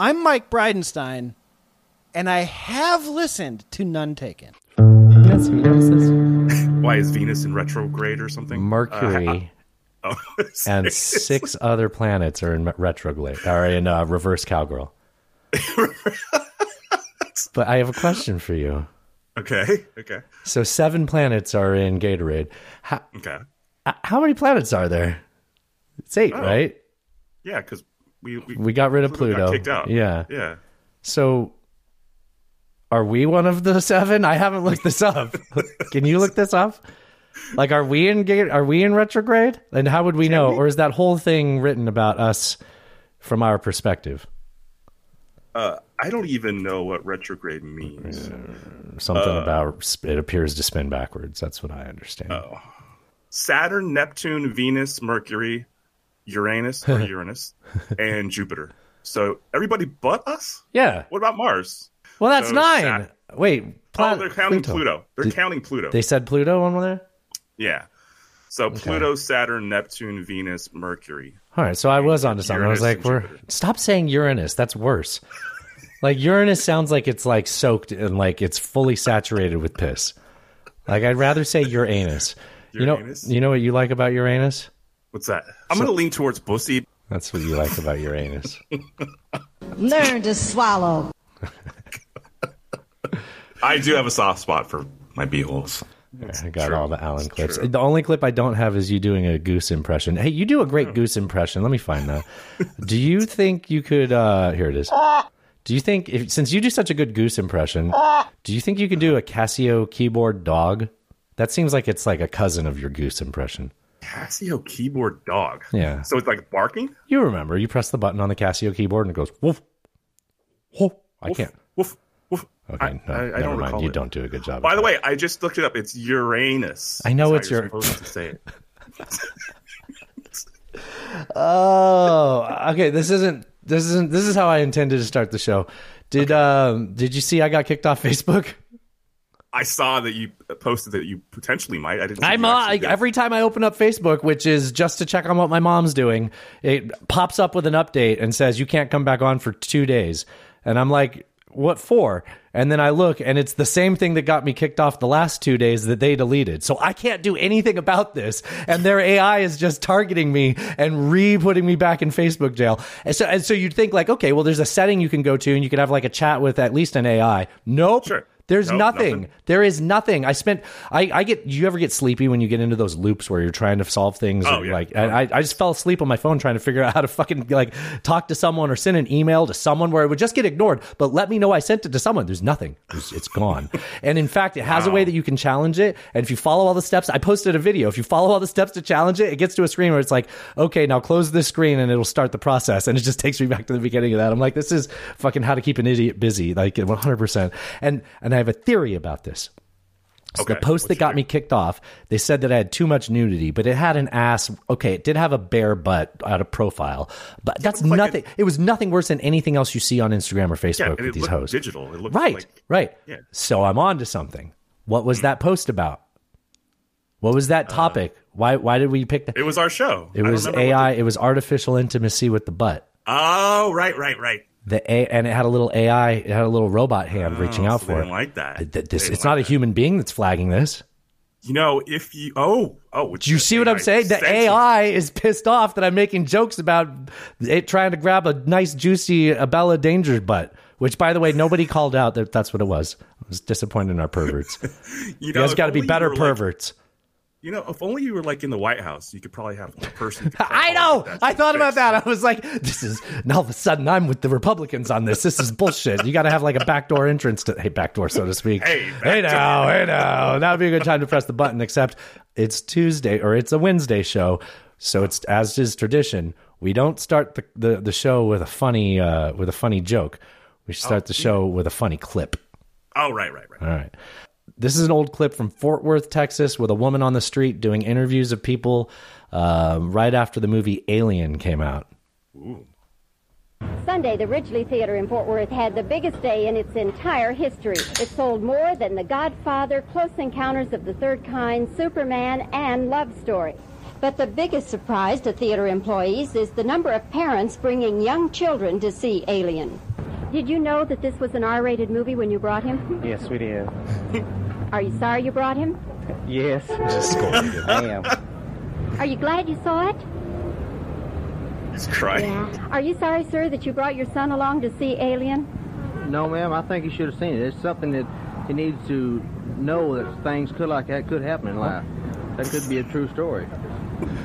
I'm Mike Bridenstine, and I have listened to None Taken. That's who knows this. Why is Venus in retrograde or something? Mercury Uh, and six other planets are in retrograde, are in uh, reverse cowgirl. but I have a question for you. okay, okay, So seven planets are in Gatorade. How, okay. how many planets are there? It's eight, Oh. right? Yeah, because we, we We got rid of Pluto kicked out. Yeah. yeah. So are we one of the seven? I haven't looked this up. Can you look this up? Like, are we in are we in retrograde? And how would we know? Or is that whole thing written about us from our perspective? Uh, I don't even know what retrograde means. Something Uh. about it appears to spin backwards. That's what I understand. Oh. Saturn, Neptune, Venus, Mercury, Uranus or Uranus, and Jupiter. So everybody but us. Yeah. What about Mars? Well, that's So nine. Sat- Wait. oh, they're counting Pluto. They're counting Pluto. They said Pluto on there. yeah. So Pluto, Saturn, Neptune, Venus, Mercury. All right, so I was onto something. I was like, "We're Jupiter. stop saying Uranus. That's worse." like Uranus sounds like it's like soaked and like it's fully saturated with piss. Like I'd rather say Uranus. You know, Uranus? you know what you like about Uranus? What's that? I'm gonna lean towards Bussy. That's what you like about Uranus. Learn to swallow. I do have a soft spot for my beeholes. I got true. all the Allen clips. true. The only clip I don't have is you doing a goose impression. Hey, you do a great goose impression. Let me find that. do you think you could? uh Here it is. Do you think, if, since you do such a good goose impression, do you think you can do a Casio keyboard dog? That seems like it's like a cousin of your goose impression. Casio keyboard dog. Yeah. So it's like barking. You remember, you press the button on the Casio keyboard and it goes woof, woof. I can't. Woof, woof. Okay, I, no, I, I never don't mind. You it. don't do a good job. By the that. way, I just looked it up. It's Uranus. I know That's it's your- supposed to say it. Oh, okay. This isn't. This isn't. This is how I intended to start the show. Did um Did you see I got kicked off Facebook? I saw that you posted that you potentially might. I didn't. I'm uh, did. every time I open up Facebook, which is just to check on what my mom's doing, it pops up with an update and says you can't come back on for two days, and I'm like, what for? And then I look, and it's the same thing that got me kicked off the last two days that they deleted. So I can't do anything about this, and their AI is just targeting me and re-putting me back in Facebook jail. And so, and so you'd think like, okay, well, there's a setting you can go to, and you can have like a chat with at least an AI. Nope. Sure. There's Nope, nothing. nothing. There is nothing. I spent. I, I get. You ever get sleepy when you get into those loops where you're trying to solve things? Oh, yeah. Like, I, I just fell asleep on my phone trying to figure out how to fucking like talk to someone or send an email to someone where it would just get ignored. But let me know I sent it to someone. There's nothing. It's, it's gone. and in fact, it has a way that you can challenge it. And if you follow all the steps, I posted a video. If you follow all the steps to challenge it, it gets to a screen where it's like, okay, now close this screen and it'll start the process. And it just takes me back to the beginning of that. I'm like, this is fucking how to keep an idiot busy, like 100%. And and I have a theory about this. So Okay, the post that got your me kicked off, they said that I had too much nudity, but it had an ass. Okay, it did have a bare butt out of profile, but that's like nothing. it was nothing worse than anything else you see on Instagram or Facebook and with these hosts. digital. It looked Right, like right. Yeah. So I'm on to something. What was that post about? What was that topic? why why did we pick that? Uh, it was our show. It was AI. It was artificial intimacy with the butt. oh, right, right, right. The A, and it had a little AI. It had a little robot hand oh, reaching Oh, out so for they it. like that. Th- This, it's like not a that. human being that's flagging this. You know, if you oh oh, Do you see what I'm saying? The AI is pissed off that I'm making jokes about it trying to grab a nice, juicy Abella Danger butt. Which, by the way, nobody called out that that's what it was. I was disappointed in our perverts. You, You guys got to be better were, like- perverts. You know, if only you were like in the White House, you could probably have a person. I know. I thought about that. I was like, this is now all of a sudden I'm with the Republicans on this. This is bullshit. You got to have like a backdoor entrance to, hey, backdoor, so to speak. Hey, hey now, hey now. That would be a good time to press the button, except it's Tuesday or it's a Wednesday show. So it's as is tradition. We don't start the, the, the show with a funny, uh, with a funny joke. We start the show with a funny clip. Oh, right, right, right. All right. This is an old clip from Fort Worth, Texas, with a woman on the street doing interviews of people uh, right after the movie Alien came out. Sunday, the Ridglea Theater in Fort Worth had the biggest day in its entire history. It sold more than The Godfather, Close Encounters of the Third Kind, Superman, and Love Story. But the biggest surprise to theater employees is the number of parents bringing young children to see Alien. Did you know that this was an R-rated movie when you brought him? Yes, we did. Are you sorry you brought him? Yes, Just scolded you. I am. Are you glad you saw it? He's crying. Are you sorry, sir, that you brought your son along to see Alien? No, ma'am, I think he should have seen it. It's something that he needs to know that things could like that could happen in life. That could be a true story.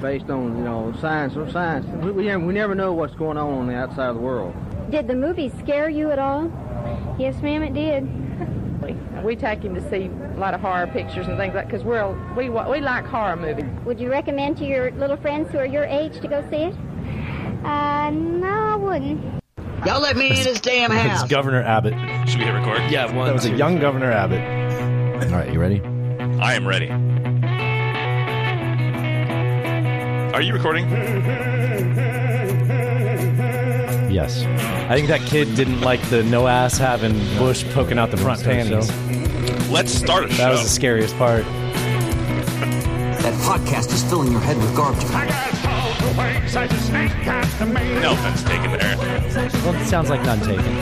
Based on, you know, science or science. We, we, we never know what's going on on the outside of the world. Did the movie scare you at all? Yes, ma'am, it did. We take him to see a lot of horror pictures and things like that because we're we we like horror movies. Would you recommend to your little friends who are your age to go see it? Uh, no, I wouldn't. Y'all let me in this damn house. It's. Governor Abbott. Should we hit record? Yeah, one. that was a young Governor Abbott. All right, you ready? I am ready. Are you recording? Yes. I think that kid didn't like the no ass having bush poking out the front panties. Let's start a That was the scariest part. That podcast is filling your head with garbage. no offense taken there. Well, it sounds like none taken.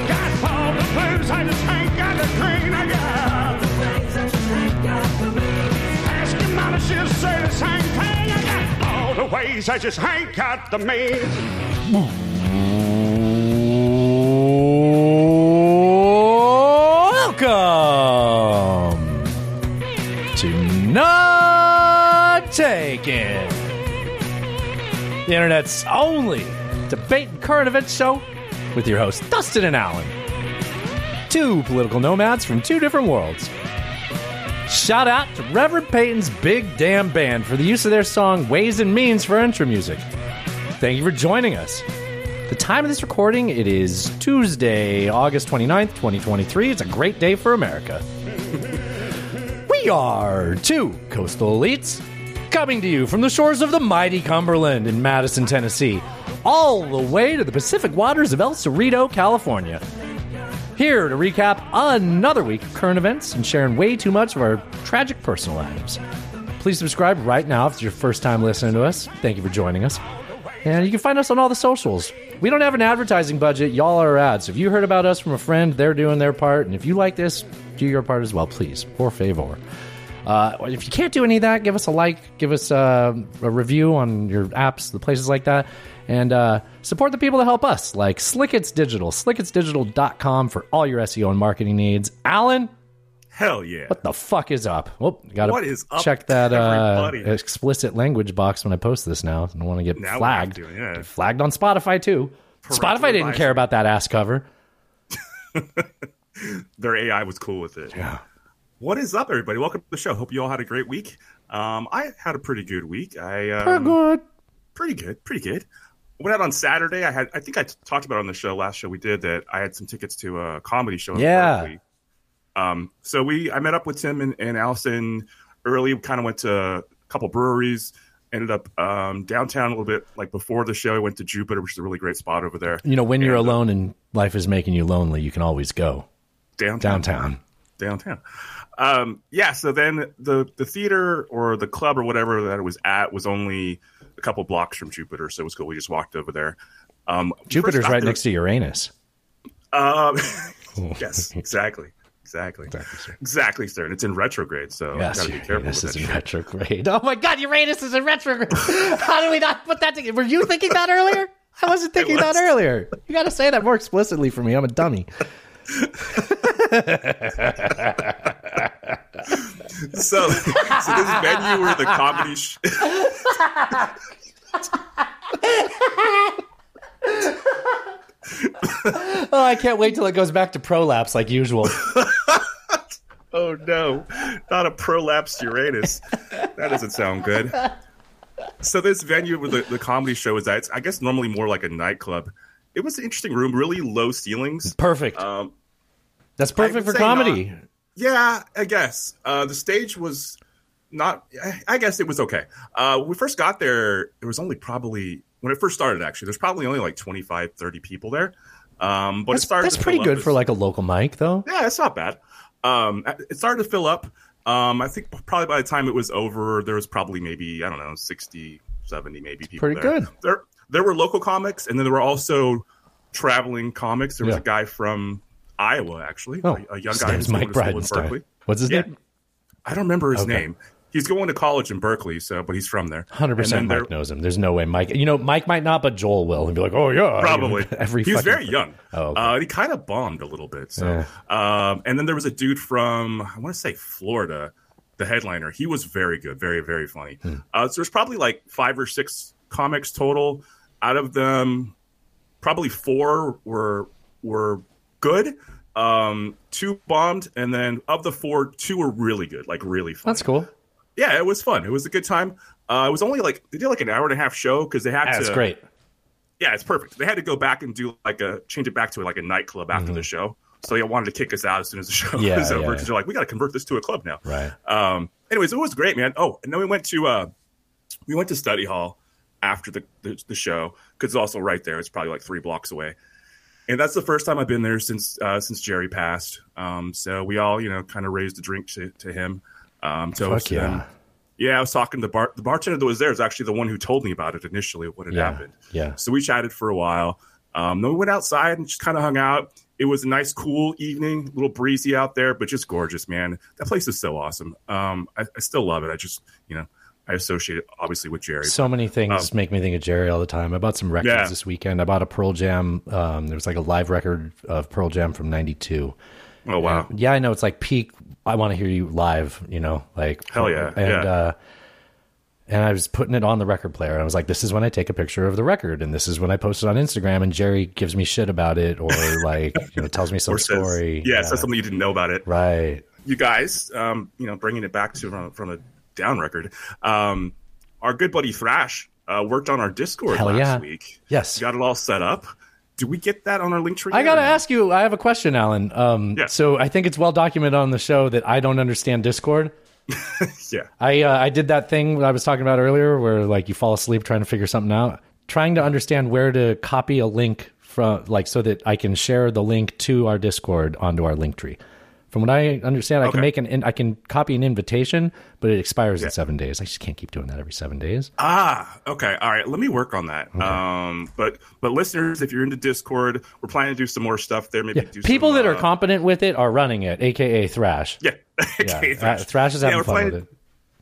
Welcome to None Taken, the internet's only debate and current events show with your hosts, Dustin and Alan. Two political nomads from two different worlds. Shout out to Reverend Peyton's Big Damn Band for the use of their song Ways and Means for intro music. Thank you for joining us. The time of this recording, it is Tuesday, August 29th, 2023. It's a great day for America. we are two coastal elites coming to you from the shores of the mighty Cumberland in Madison, Tennessee, all the way to the Pacific waters of El Cerrito, California. Here to recap another week of current events and sharing way too much of our tragic personal lives. Please subscribe right now if it's your first time listening to us. Thank you for joining us. And you can find us on all the socials. We don't have an advertising budget. Y'all are ads. If you heard about us from a friend, they're doing their part. And if you like this, do your part as well, please. Por favor. Uh, if you can't do any of that, give us a like, give us uh, a review on your apps, the places like that, and uh, support the people that help us, like Slickets Digital, slicketsdigital.com for all your SEO and marketing needs. Alan, Hell yeah. what the fuck is up? Well, is up, check that uh, explicit language box when I post this now. I don't want to get Now flagged. to, yeah. Get flagged on Spotify too. Parental Spotify didn't care about that ass cover. Their AI was cool with it. Yeah. What is up, everybody? Welcome to the show. Hope you all had a great week. Um, I had a pretty good week. I um, good. pretty good, pretty good. Went out on Saturday. I had, I think I t- talked about it on the show last show we did that I had some tickets to a comedy show. In Yeah. Um, so we, I met up with Tim and, and Allison early. Kind of went to a couple breweries. Ended up um, downtown a little bit. Like before the show, I went to Jupiter, which is a really great spot over there. You know, when you're And, uh, alone and life is making you lonely, you can always go downtown. downtown. downtown. Um, yeah, so then the the theater or the club or whatever that it was at was only a couple blocks from Jupiter, so it was cool. We just walked over there. Um, Jupiter's right there- next to Uranus. Um, yes, exactly, exactly, exactly, sir. And it's in retrograde, so Yes, gotta be careful Uranus is in shit. retrograde. Oh my God, Uranus is in retrograde. How do we not put that together? Were you thinking that earlier? I wasn't thinking that was. earlier. You got to say that more explicitly for me. I'm a dummy. So, so this venue where the comedy. Sh- Oh, I can't wait till it goes back to prolapse like usual. oh no, not a prolapsed Uranus. that doesn't sound good. So this venue where the, the comedy show is at, it's, I guess normally more like a nightclub. It was an interesting room, really low ceilings. Perfect. Um, That's perfect for comedy. not. yeah, I guess uh, the stage was not. I- I guess it was okay. Uh, when we first got there, there was only probably when it first started. Actually, there's probably only like 25, 30 people there. Um, but That's, it started. that's pretty good as- for like a local mic, though. yeah, it's not bad. Um, it started to fill up. Um, I think probably by the time it was over, there was probably maybe I don't know 60, seventy maybe people. Pretty there. good. There there were local comics, and then there were also traveling comics. There was Yeah. a guy from Iowa, actually, Oh, a, a young his guy name's who's Mike Berkeley. What's his Yeah. name? I don't remember his Okay. name. He's going to college in Berkeley, so but he's from there. Hundred percent, Mike knows him. There's no way Mike. You know, Mike might not, but Joel will, and be like, "Oh yeah, Probably. every." he's very young. Oh, okay. uh, he kind of bombed a little bit. So, um, and then there was a dude from I want to say Florida, the headliner. He was very good, very very funny. Hmm. Uh, so there's probably like five or six comics total. Out of them, probably four were were good. Um, two bombed, and then of the four, two were really good, like really fun. That's cool. Yeah, it was fun. It was a good time. Uh, it was only like they did like an hour and a half show because they had to. That's to. great. Yeah, it's perfect. They had to go back and do like a change it back to like a nightclub after the show. So they wanted to kick us out as soon as the show Mm-hmm. Yeah, was over yeah. because they're like, we got to convert this to a club now. Right. Um. Anyways, it was great, man. Oh, and then we went to uh, we went to study hall after the the, the show because it's also right there. It's probably like three blocks away. And that's the first time I've been there since uh, since Jerry passed. Um, so we all, you know, kind of raised a drink to, to him. Um, to Fuck yeah. yeah, I was talking to the bar. The bartender that was there is actually the one who told me about it initially what had Yeah. happened. Yeah. So we chatted for a while. Um, then we went outside and just kind of hung out. It was a nice, cool evening, a little breezy out there, but just gorgeous, man. That place is so awesome. Um, I, I still love it. I just, you know, I associate it obviously with Jerry. So many things make me think of Jerry all the time. I bought some records Um, Yeah. this weekend. I bought a Pearl Jam. Um, there was like a live record of Pearl Jam from '92. oh wow, Yeah, I know it's like peak. I want to hear you live. You know, like Hell yeah, And yeah. uh, and I was putting it on the record player. And I was like, "This is when I take a picture of the record, and this is when I post it on Instagram." And Jerry gives me shit about it, or like you know, tells me some says, story. yeah, says something you didn't know about it. right. you guys, um, you know, bringing it back to from, from a down record, um, our good buddy Thrash uh, worked on our Discord Hell last yeah. week. Yes. got it all set up. Do we get that on our link tree? I gotta ask you. I have a question, Alan. Um, Yeah. So I think it's well documented on the show that I don't understand Discord. Yeah, I uh, I did that thing I was talking about earlier, where like you fall asleep trying to figure something out, trying to understand where to copy a link from, like so that I can share the link to our Discord onto our link tree. From what I understand, I Okay. can make an in- I can copy an invitation, but it expires in seven days. I just can't keep doing that every seven days. Ah, okay. All right. Let me work on that. Um, but but listeners, if you're into Discord, we're planning to do some more stuff there. Maybe Yeah, do people some, that are uh, competent with it are running it, aka Thrash. yeah, Yeah, Okay, uh, Thrash is having we're fun planning, with it.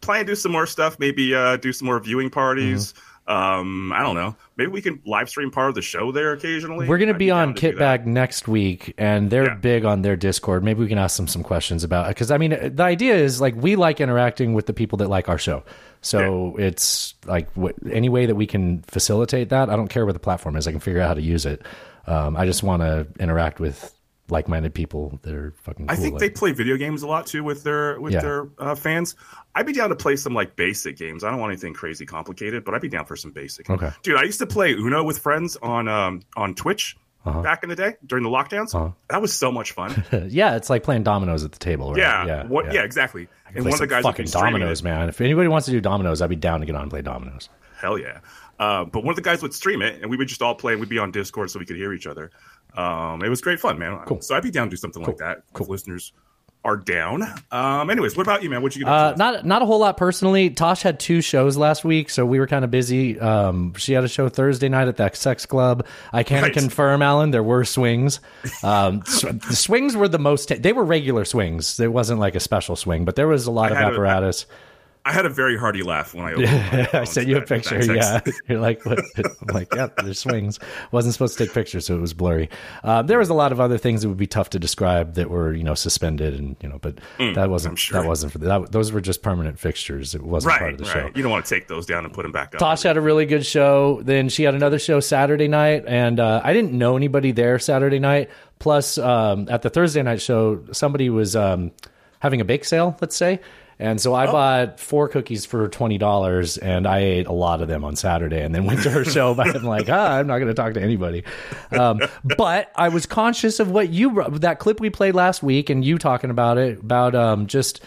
planning to do some more stuff. Maybe uh, do some more viewing parties. Mm-hmm. Um, I don't know. Maybe we can live stream part of the show there occasionally. We're going to be on to do that. Kitbag next week, and they're Yeah. big on their Discord. Maybe we can ask them some questions about because I mean the idea is like we like interacting with the people that like our show, so it's like wh- any way that we can facilitate that. I don't care what the platform is; I can figure out how to use it. Um, I just want to interact with like-minded people that are fucking. Cool I think like they play video games a lot too with their with Yeah. their uh, fans. I'd be down to play some like basic games. I don't want anything crazy complicated, but I'd be down for some basic. Okay. dude, I used to play Uno with friends on um on Twitch Uh-huh. back in the day during the lockdowns. That was so much fun. yeah, it's like playing dominoes at the table. Right? yeah, yeah, what, yeah. exactly. And one of the guys fucking dominoes, man. If anybody wants to do dominoes, I'd be down to get on and play dominoes. Hell yeah. Uh, but one of the guys would stream it, and we would just all play. We'd be on Discord so we could hear each other. Um, it was great fun, man. Cool. So I'd be down to do something like that. Cool. Listeners are down. Um, anyways, what about you, man? What'd you get Uh, not not a whole lot personally. Tosh had two shows last week, so we were kind of busy. Um, she had a show Thursday night at that sex club. I can Right. confirm, Alan, there were swings. Um, sw- the swings were the most. they were regular swings. It wasn't like a special swing, but there was a lot I of had a- apparatus. I had a very hearty laugh when I opened my I sent you a picture. Yeah, you're like, what? I'm like, yeah, there's swings. Wasn't supposed to take pictures, so it was blurry. Um, there was a lot of other things that would be tough to describe that were, you know, suspended and you know, but that wasn't Mm, sure. that wasn't for the, that. Those were just permanent fixtures. It wasn't part of the right. show. You don't want to take those down and put them back up. Tosh had a really good show. Then she had another show Saturday night, and uh, I didn't know anybody there Saturday night. Plus, um, at the Thursday night show, somebody was um, having a bake sale, let's say. And so I bought four cookies for twenty dollars, and I ate a lot of them on Saturday, and then went to her show. But I'm like, ah, I'm not going to talk to anybody. Um, but I was conscious of what you that clip we played last week, and you talking about it about um, just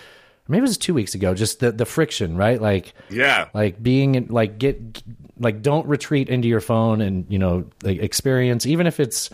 maybe it was two weeks ago, just the the friction, right? Like, Yeah. like being in, like get like don't retreat into your phone and you know like experience even if it's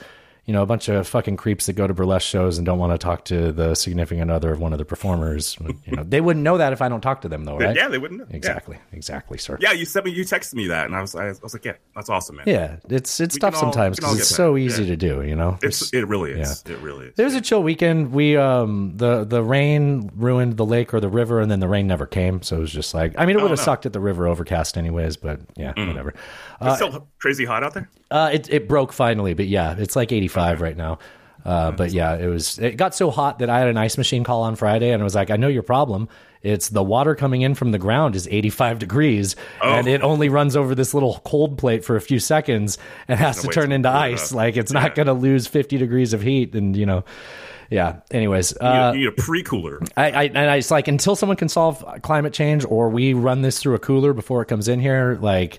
you know, a bunch of fucking creeps that go to burlesque shows and don't want to talk to the significant other of one of the performers. You know, they wouldn't know that if I don't talk to them, though, right? Yeah, they wouldn't know. Yeah. Exactly, exactly, sir. Yeah, you sent me, you texted me that, and I was, I was like, yeah, that's awesome, man. Yeah, it's it's We tough all- sometimes we can all because it's so easy Yeah. to do. You know, It's, it really is. Yeah. It really is. It was a chill weekend. We um the the rain ruined the lake or the river, and then the rain never came. So it was just like I mean, it Oh, would have no. sucked at the river overcast anyways. But yeah, whatever. It's still crazy hot out there. Uh, it it broke finally, but yeah, it's like 85 right now. Uh, but yeah, it was. It got so hot that I had an ice machine call on Friday, and I was like, I know your problem. It's the water coming in from the ground is 85 degrees, Oh. and it only runs over this little cold plate for a few seconds and has No to turn into ice. up. Like it's not going to lose 50 degrees of heat, and you know, yeah. Anyways, You, uh, need, you need a pre cooler. I, I and I, it's like until someone can solve climate change or we run this through a cooler before it comes in here, like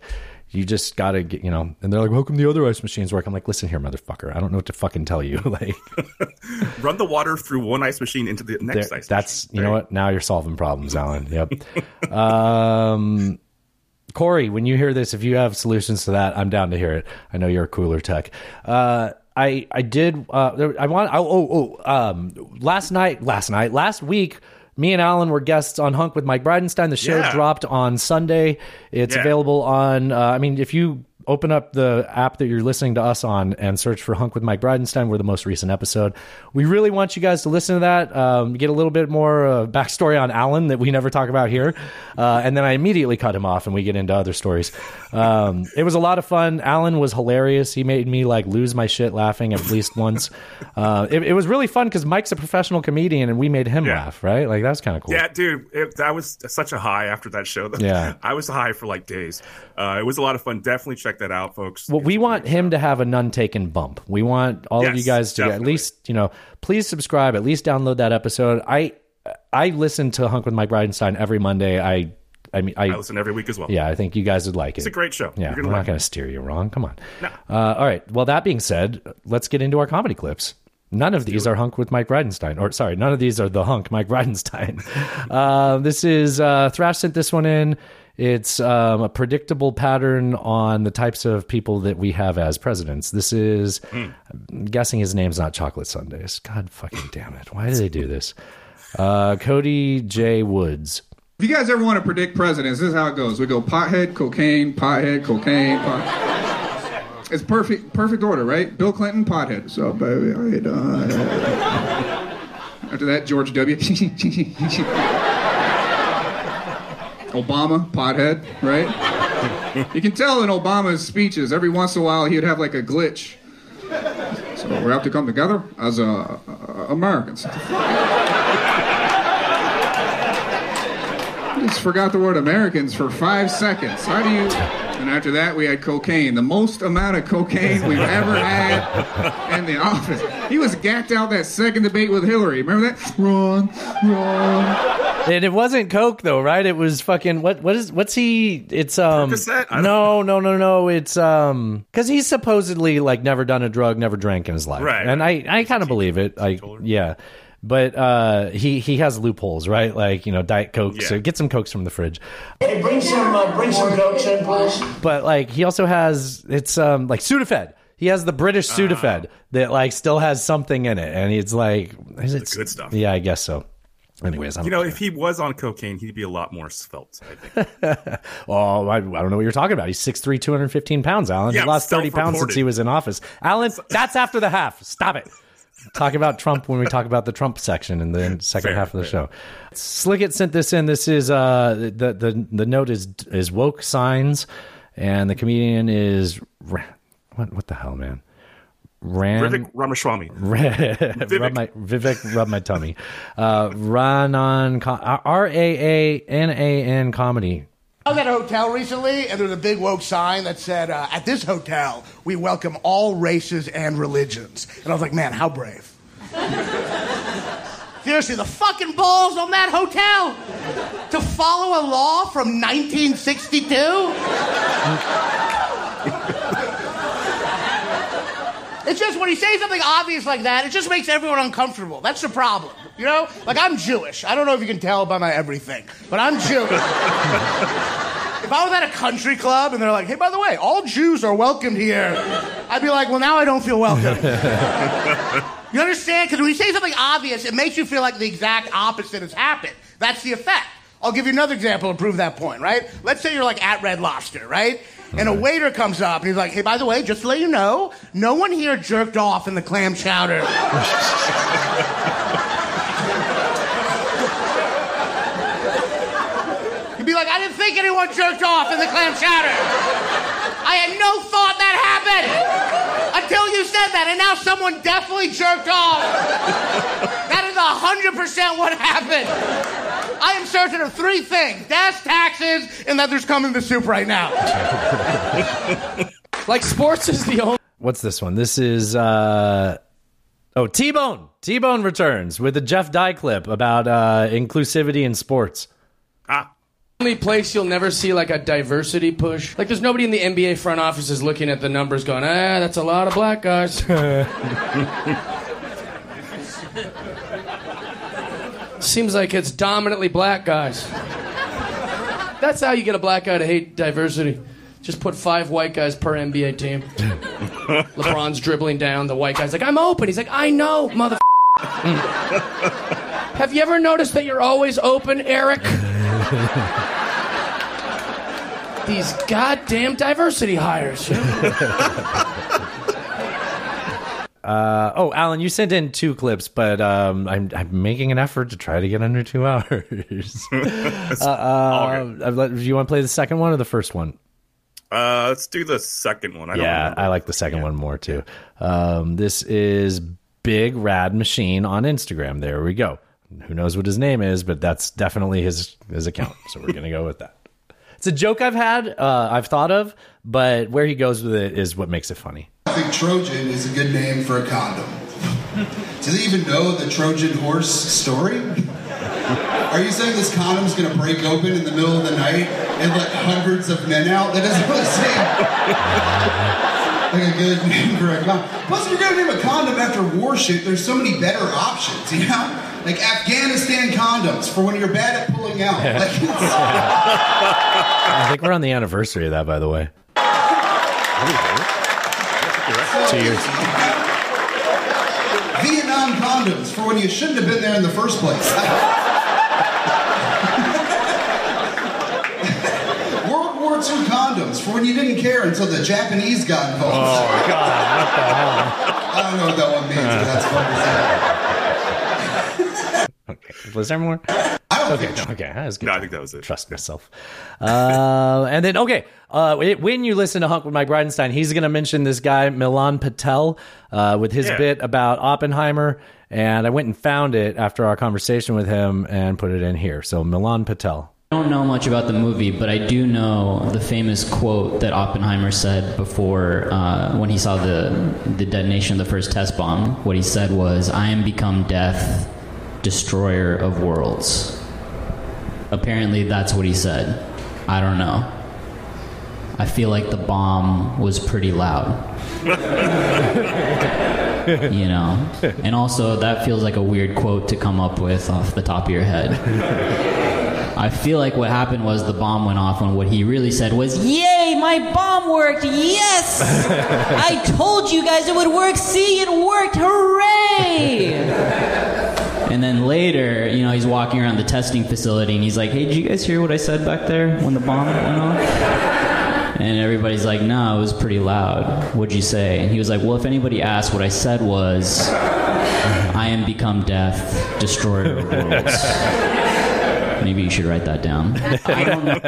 you just gotta get, you know. And they're like, "How come the other ice machines work?" I'm like, "Listen here, motherfucker. I don't know what to fucking tell you." like, Run the water through one ice machine into the next there- ice that's machine. you know what. Now you're solving problems, Alan. Yep. um, Corey, when you hear this, if you have solutions to that, I'm down to hear it. I know you're a cooler tech. Uh, I I did. Uh, I want. Oh, oh, oh. Um, last night, last night, last week. Me and Alan were guests on Hunk with Mike Bridenstine. The show Yeah. dropped on Sunday. It's Yeah. available on. Uh, I mean, if you open up the app that you're listening to us on and search for Hunk with Mike Bridenstine, we're the most recent episode. We really want you guys to listen to that. Um, get a little bit more uh, backstory on Alan that we never talk about here, uh, and then I immediately cut him off and we get into other stories. Um, it was a lot of fun. Alan was hilarious. He made me like lose my shit laughing at least once. Uh, it, it was really fun because Mike's a professional comedian and we made him Yeah. laugh. Right? Like that's kind of cool. Yeah, dude, it, that was such a high after that show. Yeah. I was high for like days. Uh, it was a lot of fun. Definitely check that out, folks. Well, we want him to have a none taken bump. We want all of you guys to get, at least, you know, please subscribe. At least download that episode. I I listen to Hunk with Mike Bridenstine every Monday. I I mean I, I listen every week as well. yeah, I think you guys would like it. It's a great show. Yeah, we're gonna not going to steer you wrong. Come on. No. Uh, all right. Well, that being said, let's get into our comedy clips. None of these are Hunk with Mike Bridenstine, or sorry, none of these are the Hunk Mike Bridenstine. uh, this is uh, Thrash sent this one in. It's um, a predictable pattern on the types of people that we have as presidents. This is, I'm guessing his name's not Chocolate Sundays. God fucking damn it! Why do they do this? Uh, Cody J Woods. If you guys ever want to predict presidents, this is how it goes. We go pothead, cocaine, pothead, cocaine, pot. It's perfect, perfect order, right? Bill Clinton, pothead. So, baby? After that, George W. Obama, pothead, right? You can tell in Obama's speeches, every once in a while, he would have like a glitch. So we have to come together as uh, uh, Americans. Just forgot the word Americans for five seconds. How do you? And after that, we had cocaine. The most amount of cocaine we've ever had in the office. He was gacked out that second debate with Hillary. Remember that? Wrong, wrong. And it wasn't Coke though, right? It was fucking what? What is? What's he? It's um. Percocet? No, no, no, no. It's um because he's supposedly like never done a drug, never drank in his life, Right. And I I kind of believe it. I yeah. But uh, he he has loopholes, right? Like you know, diet coke. So get some cokes from the fridge. Hey, bring some, uh, bring some cokes in, please. But like he also has it's um like Sudafed. He has the British Sudafed that like still has something in it, and it's like it's good stuff. Yeah, I guess so. Anyways, I'm You know, if he was on cocaine, he'd be a lot more svelte. I think. Oh, I, I don't know what you're talking about. He's 6'3", 215 pounds, Alan. Yeah, he lost 30 pounds since he was in office. Alan, that's after the half. Stop it. Talk about Trump when we talk about the Trump section in the second Fair, half of the fair. show. Slickett sent this in. This is uh the the the note is is woke signs, and the comedian is what what the hell, man. Ran Vivek Ramaswamy. rub my Vivek rub my tummy. Uh, Raanan R A A N A N comedy. I was at a hotel recently, and there was a big woke sign that said, uh, "At this hotel, we welcome all races and religions." And I was like, "Man, how brave!" Seriously, the fucking balls on that hotel to follow a law from 1962. It's just when you say something obvious like that, it just makes everyone uncomfortable. That's the problem. You know? Like, I'm Jewish. I don't know if you can tell by my everything, but I'm Jewish. if If I was at a country club and they're like, hey, by the way, all Jews are welcomed here, I'd be like, well, now I don't feel welcome. you understand? Because when you say something obvious, it makes you feel like the exact opposite has happened. That's the effect. I'll give you another example to prove that point, right? Let's say you're like at Red Lobster, right? And a waiter comes up and he's like, hey, by the way, just to let you know, no one here jerked off in the clam chowder. You'd be like, I didn't think anyone jerked off in the clam chowder. I had no thought that happened until you said that, and now someone definitely jerked off. That 100% what happened. I am certain of three things death, taxes, and that there's coming to soup right now. like, sports is the only. What's this one? This is uh oh T Bone. T Bone returns with a Jeff Dye clip about uh inclusivity in sports. Ah. Only place you'll never see like a diversity push. Like, there's nobody in the NBA front offices looking at the numbers going, ah, that's a lot of black guys. Seems like it's dominantly black guys. That's how you get a black guy to hate diversity. Just put five white guys per NBA team. LeBron's dribbling down. The white guy's like, I'm open. He's like, I know, mother. Have you ever noticed that you're always open, Eric? These goddamn diversity hires. Uh, oh, Alan, you sent in two clips, but um, I'm, I'm making an effort to try to get under two hours. uh, uh, do you want to play the second one or the first one? Uh, let's do the second one. I don't yeah. I like the second one more too. Um, this is Big Rad Machine on Instagram. There we go. Who knows what his name is, but that's definitely his his account. So we're gonna go with that. It's a joke I've had, uh, I've thought of, but where he goes with it is what makes it funny. I think Trojan is a good name for a condom. Do they even know the Trojan horse story? Are you saying this condom's gonna break open in the middle of the night and let hundreds of men out? That doesn't really seem like a good name for a condom. Plus, if you're gonna name a condom after war shit, there's so many better options, you know? Like Afghanistan condoms for when you're bad at pulling out. Like, I think we're on the anniversary of that, by the way. Two years. Vietnam condoms for when you shouldn't have been there in the first place. World War II condoms for when you didn't care until the Japanese got involved. Oh, God, what the hell? I don't know what that one means, but that's to say. Was there more? Okay, okay, that was good. No, I think that was it. Trust myself. Uh, and then, okay, uh, when you listen to Hunk with Mike Bridenstine, he's going to mention this guy Milan Patel uh, with his Yeah. bit about Oppenheimer, and I went and found it after our conversation with him and put it in here. So Milan Patel. I don't know much about the movie, but I do know the famous quote that Oppenheimer said before uh, when he saw the the detonation of the first test bomb. What he said was, "I am become death, destroyer of worlds." Apparently, that's what he said. I don't know. I feel like the bomb was pretty loud. you know, and also that feels like a weird quote to come up with off the top of your head. I feel like what happened was the bomb went off, and what he really said was, Yay, my bomb worked! Yes! I told you guys it would work. See, it worked! Hooray! And then later, you know, he's walking around the testing facility, and he's like, "Hey, did you guys hear what I said back there when the bomb went off?" And everybody's like, "No, it was pretty loud. What'd you say?" And he was like, "Well, if anybody asked, what I said was, I am become death, destroyer of worlds." Maybe you should write that down. I don't know.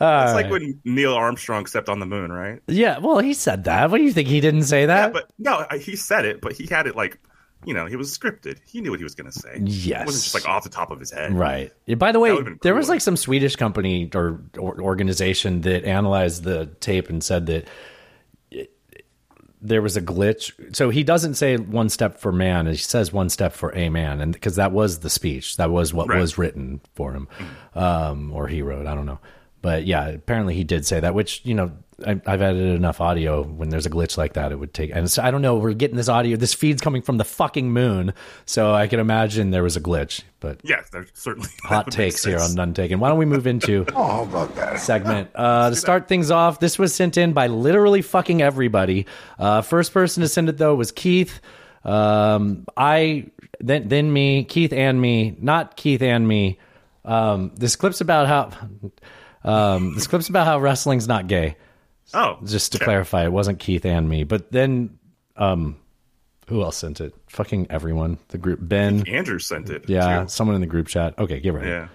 It's like when Neil Armstrong stepped on the moon, right? Yeah, well, he said that. What do you think? He didn't say that? But no, he said it, but he had it like, you know, he was scripted. He knew what he was going to say. Yes. It wasn't just like off the top of his head. Right. Yeah, By the way, there was like some Swedish company or, or organization that analyzed the tape and said that it, there was a glitch. So he doesn't say one step for man; he says one step for a man, and because that was the speech, that was what Right. was written for him, um, or he wrote. I don't know. But yeah, apparently he did say that, which you know I, I've edited enough audio when there's a glitch like that, it would take. And so I don't know. We're getting this audio. This feed's coming from the fucking moon, so I can imagine there was a glitch. But Yes, there's certainly hot takes here on None Taken. Why don't we move into Oh, how about that? segment. Uh, to start things off, this was sent in by literally fucking everybody. Uh, first person to send it though was Keith. Um, I then then me, Keith and me, not Keith and me. Um, this clip's about how um, this clip's about how wrestling's not gay. Oh, just to okay. clarify, it wasn't Keith and me, but then um, who else sent it? Fucking everyone. The group Ben. Andrew sent it. Yeah, too. someone in the group chat. Okay, get ready. Yeah.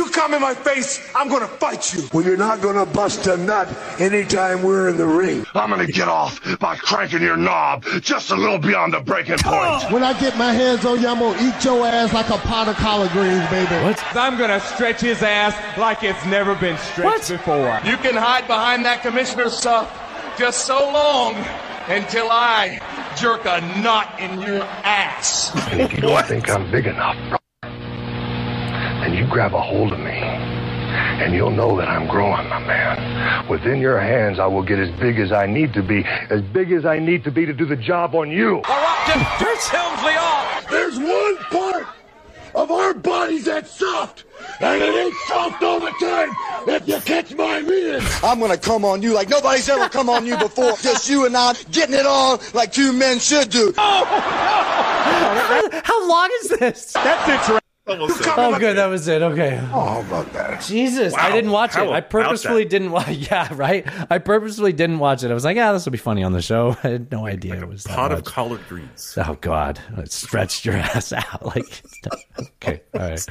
You come in my face, I'm gonna fight you. When you're not gonna bust a nut anytime we're in the ring. I'm gonna get off by cranking your knob just a little beyond the breaking point. When I get my hands on you, I'm gonna eat your ass like a pot of collard greens, baby. What? I'm gonna stretch his ass like it's never been stretched before. You can hide behind that commissioner stuff just so long until I jerk a knot in your ass. And if you don't think I'm big enough, then you grab a hold of me. And you'll know that I'm growing, my man. Within your hands, I will get as big as I need to be, as big as I need to be to do the job on you. Just piss Helmsley off! There's one part of our bodies that's soft, and it ain't soft all the time, if you catch my meaning. I'm gonna come on you like nobody's ever come on you before. Just you and I getting it on like two men should do. Oh. How long is this? That's it. Oh, good. That was it. Okay. Oh, how about that? Jesus, I didn't watch How it. I purposefully that? didn't watch. Yeah, right. I purposefully didn't watch it. I was like, yeah, this will be funny on the show. I had no idea it was Pot of collard greens. Oh God, it stretched your ass out like. okay, all right.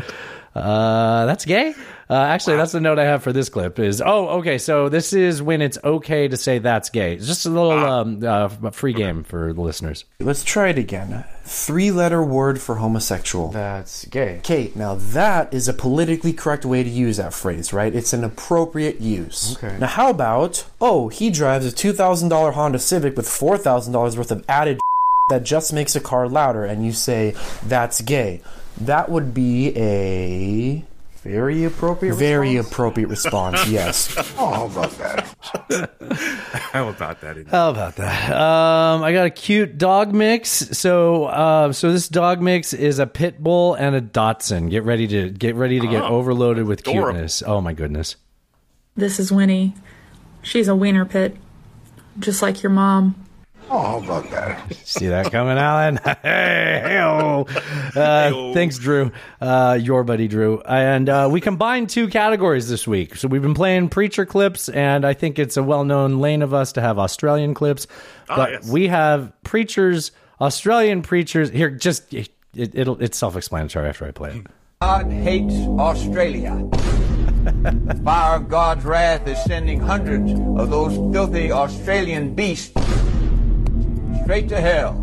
Uh, that's gay. Uh, actually, that's the note I have for this clip. Is oh, okay. So this is when it's okay to say that's gay. It's just a little um, uh, free game for the listeners. Let's try it again. Three letter word for homosexual. That's gay. Okay, now that is a politically correct way to use that phrase, right? It's an appropriate use. Okay. Now, how about, oh, he drives a $2,000 Honda Civic with $4,000 worth of added that just makes a car louder, and you say, that's gay. That would be a. Very appropriate. Very appropriate response, yes. Oh, how about that? How about that? How about that? Um, I got a cute dog mix. So, uh, so this dog mix is a pit bull and a dachshund. Get ready to get ready to get Oh, overloaded with adorable. cuteness. Oh my goodness. This is Winnie. She's a wiener pit, just like your mom. Oh, how about that? See that coming, Alan? hey, hey-o. Uh, thanks, Drew. Uh, your buddy Drew. And uh, we combined two categories this week. So we've been playing preacher clips, and I think it's a well-known lane of us to have Australian clips. Ah, but yes. we have preachers, Australian preachers. Here, just it, it'll it's self-explanatory after I play it. God hates Australia. the Fire of God's wrath is sending hundreds of those filthy Australian beasts straight to hell.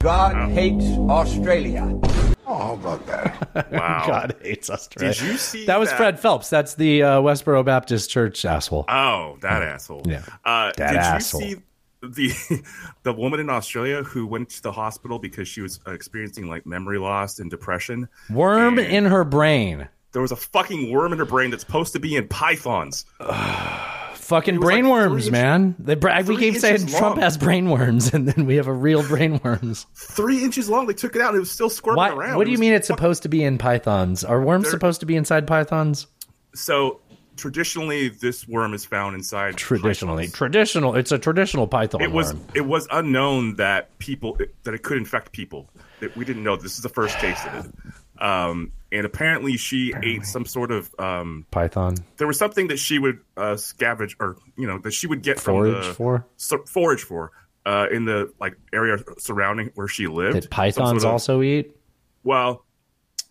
God hates Australia. Oh, how about that? Wow. God hates Australia. Did you see that was that? Fred Phelps. That's the uh, Westboro Baptist Church asshole. Oh, that asshole. Yeah. Uh, That did asshole. you see the the woman in Australia who went to the hospital because she was uh, experiencing like memory loss and depression? Worm in her brain. There was a fucking worm in her brain that's supposed to be in pythons. Fucking was like brainworms, man. They bra- we keep saying Trump long. has brainworms, and then we have a real brainworms. Three inches long. They took it out. and It was still squirming Why, around. what do you was mean it's supposed to be in pythons? Are worms They're- supposed to be inside pythons? So traditionally, this worm is found inside. Traditionally, traditional. It's a traditional python It was worm. it was unknown that people that it could infect people. That we didn't know. This is the first case of it. Um, and apparently, she ate some sort of um, Python. there was something that she would uh, scavenge or you know that she would get Forage from the, for? so, forage for uh, in the like area surrounding where she lived. Some pythons sort of- also eat. well,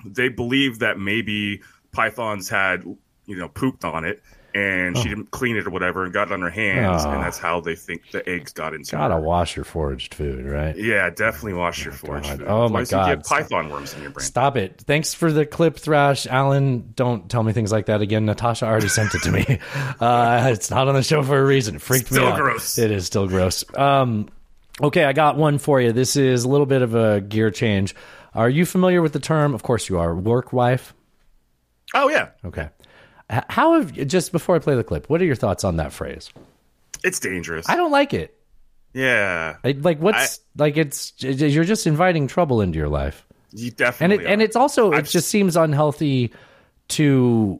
they believe that maybe pythons had you know pooped on it and she Oh. didn't clean it or whatever and got it on her hands Oh. and that's how they think the eggs got into Gotta her. wash your foraged food, right? Yeah, definitely wash your forage food. Oh, my God. You get python worms in your brain. Stop it. Thanks for the clip, Thrash. Alan, don't tell me things like that again. Natasha already sent it to me. Uh, it's not on the show for a reason. It freaked Still me out. gross. It is still gross. Um, okay, I got one for you. This is a little bit of a gear change. Are you familiar with the term? Of course you are. Work wife? Oh yeah. Okay. How have just before I play the clip? What are your thoughts on that phrase? It's dangerous. I don't like it. Yeah. I, like what's like it's you're just inviting trouble into your life. You definitely. and it and it's also it just seems unhealthy to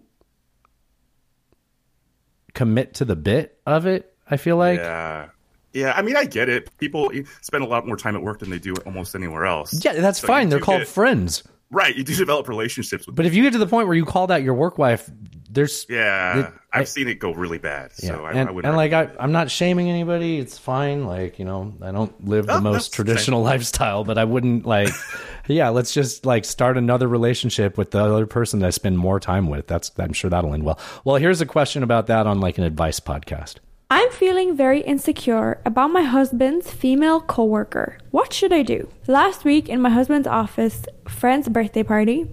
commit to the bit of it. I feel like yeah. Yeah, I mean, I get it. People spend a lot more time at work than they do almost anywhere else. yeah, that's So fine. They're called get- friends. Right, you do develop relationships with But if you get to the point where you call that your work wife, there's Yeah, it- I've I- seen it go really bad. yeah, So I, and, I wouldn't. and like I, I'm not shaming anybody. It's fine. Like you know, I don't live the Oh, most traditional lifestyle, but I wouldn't like. yeah, let's just like start another relationship with the other person that I spend more time with. That's I'm sure that'll end well. Well, here's a question about that on like an advice podcast. I'm feeling very insecure about my husband's female coworker. What should I do? Last week in my husband's office friend's birthday party,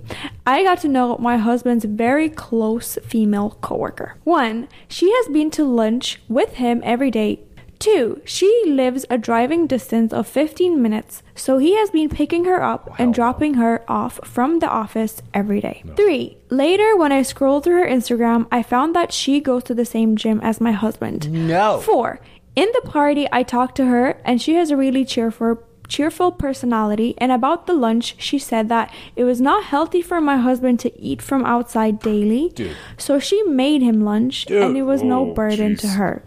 I got to know my husband's very close female coworker. 1. She has been to lunch with him every day. 2. She lives a driving distance of 15 minutes, so he has been picking her up and dropping her off from the office every day. 3. Later, when I scrolled through her Instagram, I found that she goes to the same gym as my husband. No. 4. In the party, I talked to her, and she has a really cheerful cheerful personality and about the lunch she said that it was not healthy for my husband to eat from outside daily Dude. so she made him lunch and it was no Oh, burden to her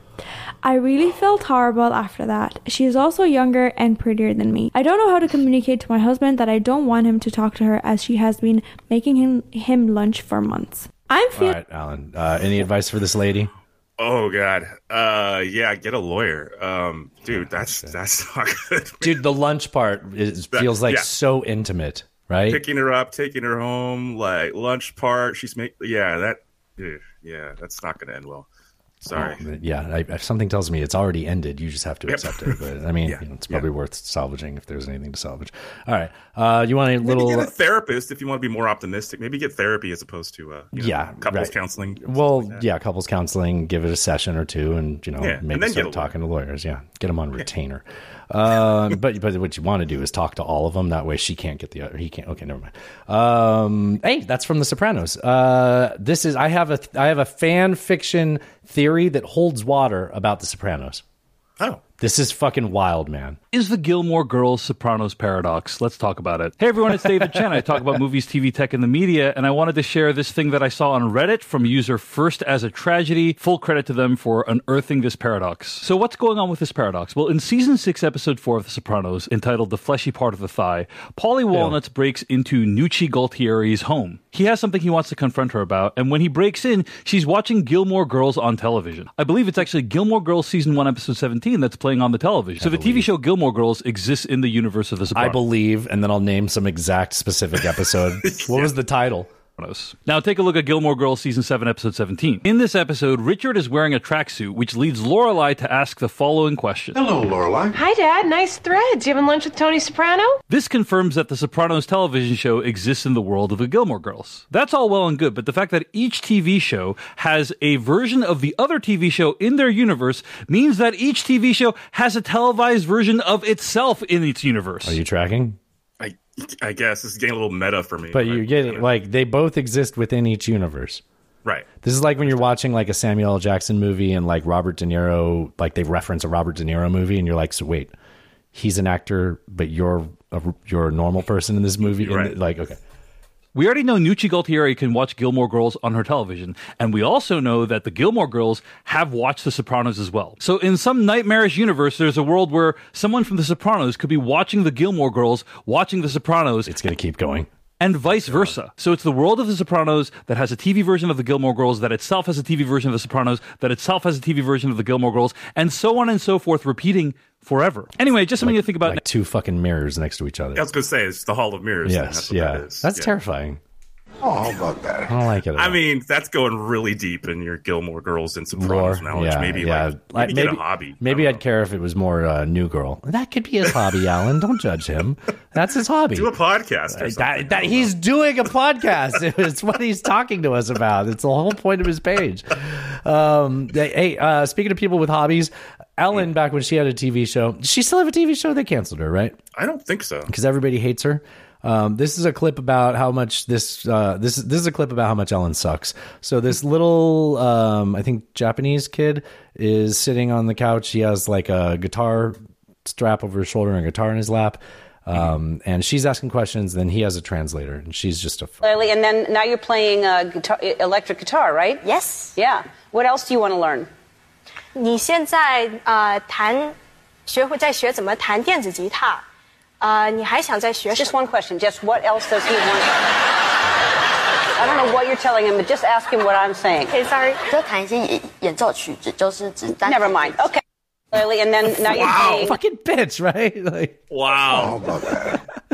I really felt horrible after that. She is also younger and prettier than me. I don't know how to communicate to my husband that I don't want him to talk to her as she has been making him, him lunch for months. I'm All feeling right, Alan. Uh, any advice for this lady? Oh God. Uh, yeah, get a lawyer. Um, dude, that's that's not good. Dude, the lunch part is, feels like yeah. so intimate, right? Picking her up, taking her home, like lunch part. She's make. Yeah, that. ugh, Yeah, that's not going to end well. Sorry. Yeah, I, if something tells me it's already ended, you just have to Yep. accept it. But I mean, you know, it's probably worth salvaging if there's anything to salvage. All right, uh, you want a little? get a therapist if you want to be more optimistic. Maybe get therapy as opposed to uh, you know, yeah, couples right. counseling. Well, yeah, couples counseling. Give it a session or two, and you know, Yeah, maybe start talking to lawyers. Yeah, get them on retainer. Um, but but what you want to do is talk to all of them. That way, she can't get the other. He can't. Okay, never mind. Um, hey, that's from The Sopranos. Uh, this is I have a I have a fan fiction theory that holds water about The Sopranos. Oh. This is fucking wild, man. Is the Gilmore Girls Sopranos paradox? Let's talk about it. Hey everyone, it's David Chen. I talk about movies, TV, tech, and the media, and I wanted to share this thing that I saw on Reddit from user First as a Tragedy. Full credit to them for unearthing this paradox. So what's going on with this paradox? Well, in season six, episode four of The Sopranos, entitled "The Fleshy Part of the Thigh," Paulie Walnuts breaks into Nucci Gualtieri's home. He has something he wants to confront her about, and when he breaks in, she's watching Gilmore Girls on television. I believe it's actually Gilmore Girls season one, episode seventeen that's playing on the television. So the TV show Gilmore Girls exists in the universe of this. Sopranos. I believe, and then I'll name some exact specific episode. What was the title? Now take a look at Gilmore Girls season 7 episode 17. In this episode, Richard is wearing a tracksuit which leads Lorelai to ask the following question. Hello, Lorelai. Hi, Dad. Nice threads. You having lunch with Tony Soprano? This confirms that the Sopranos television show exists in the world of the Gilmore Girls. That's all well and good, but the fact that each TV show has a version of the other TV show in their universe means that each TV show has a televised version of itself in its universe. Are you tracking? I I guess this is getting a little meta for me. But you're getting like they both exist within each universe. Right. This is like when you're watching like a Samuel L. Jackson movie and like Robert De Niro, like they reference a Robert De Niro movie, and you're like, so wait, he's an actor, but you're a, you're a normal person in this movie. And, Right. Like, okay, We already know Nucci Gualtieri can watch Gilmore Girls on her television, and we also know that the Gilmore Girls have watched The Sopranos as well. So, in some nightmarish universe, there's a world where someone from The Sopranos could be watching the Gilmore Girls, watching The Sopranos. It's going to keep going. And vice versa. So it's the world of The Sopranos that has a TV version of the Gilmore Girls, that itself has a TV version of The Sopranos, that itself has a TV version of the Gilmore Girls, and so on and so forth, repeating forever. Anyway, just something to think about. like two fucking mirrors next to each other. I was going to say it's the Hall of Mirrors. then. Yes, That's what yeah, that is. that's Yeah. terrifying. Oh, how about that? I don't like it. At I all. mean, that's going really deep in your Gilmore Girls and Lore, Sopranos knowledge. yeah, maybe yeah. like maybe, get a hobby. Maybe I'd care if it was more uh, New Girl. That could be his hobby, Alan. Don't judge him. That's his hobby. Do a podcast. Or Uh, that, that he's doing a podcast. it's what he's talking to us about. It's the whole point of his page. Um, hey, uh, speaking of people with hobbies, Ellen, back when she had a TV show, she still have a TV show? They canceled her, right? I don't think so. Because everybody hates her. Um, this is a clip about how much this uh, this is this is a clip about how much Ellen sucks. So this little um, I think Japanese kid is sitting on the couch. He has like a guitar strap over his shoulder and a guitar in his lap. Um, and she's asking questions. Then he has a translator, and she's just a Clearly, and then now you're playing uh, guitar, electric guitar, right? Yes. Yeah. What else do you want to learn? 你现在呃弹，学会在学怎么弹电子吉他， 呃，你还想再学 Just one question. Just what else does he want? I don't know what you're telling him, but just ask him what I'm saying. Okay, sorry. 就弹一些演演奏曲子，就是只单。 Never mind. Okay. Clearly, and then now you're playing. fucking bitch, right? Like, Wow.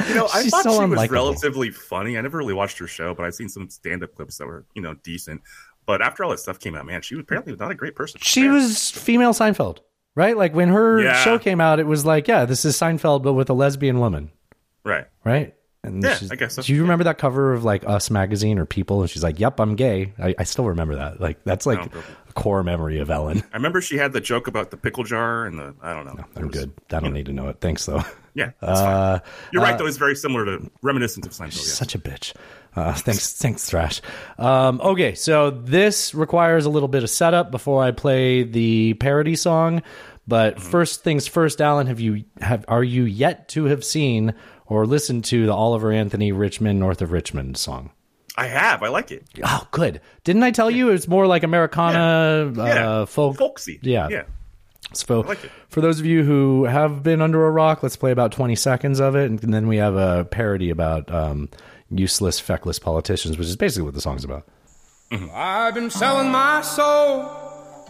you know, I She's thought so she was unlikable. relatively funny. I never really watched her show, but I've seen some stand-up clips that were, you know, decent. But after all that stuff came out, man, she was apparently not a great person. she was female Seinfeld, right? Like when her Yeah. show came out, it was like, yeah, this is Seinfeld, but with a lesbian woman, Right. right? And Yeah, I guess so. Do you remember that cover of like Us magazine or People? And she's like, "Yep, I'm gay." I, I still remember that. Like that's like No, a core memory of Ellen. I remember she had the joke about the pickle jar and the I don't know. I'm good. I don't need to know it. Thanks though. Yeah, Uh. You're right uh, though. It's very similar to reminiscent of Seinfeld. Yeah. such a bitch. Uh, thanks, thanks, Thrash. Um, okay, so this requires a little bit of setup before I play the parody song. But Mm-hmm. first things first, Alan, have you have are you yet to have seen or listened to the Oliver Anthony Rich Men North of Richmond song? I have. I like it. Oh, good. Didn't I tell you it's more like Americana Yeah. Uh, folk? Folksy. Yeah. Yeah. So, like for those of you who have been under a rock, let's play about 20 seconds of it. And then we have a parody about um, useless, feckless politicians, which is basically what the song's about. I've been selling my soul,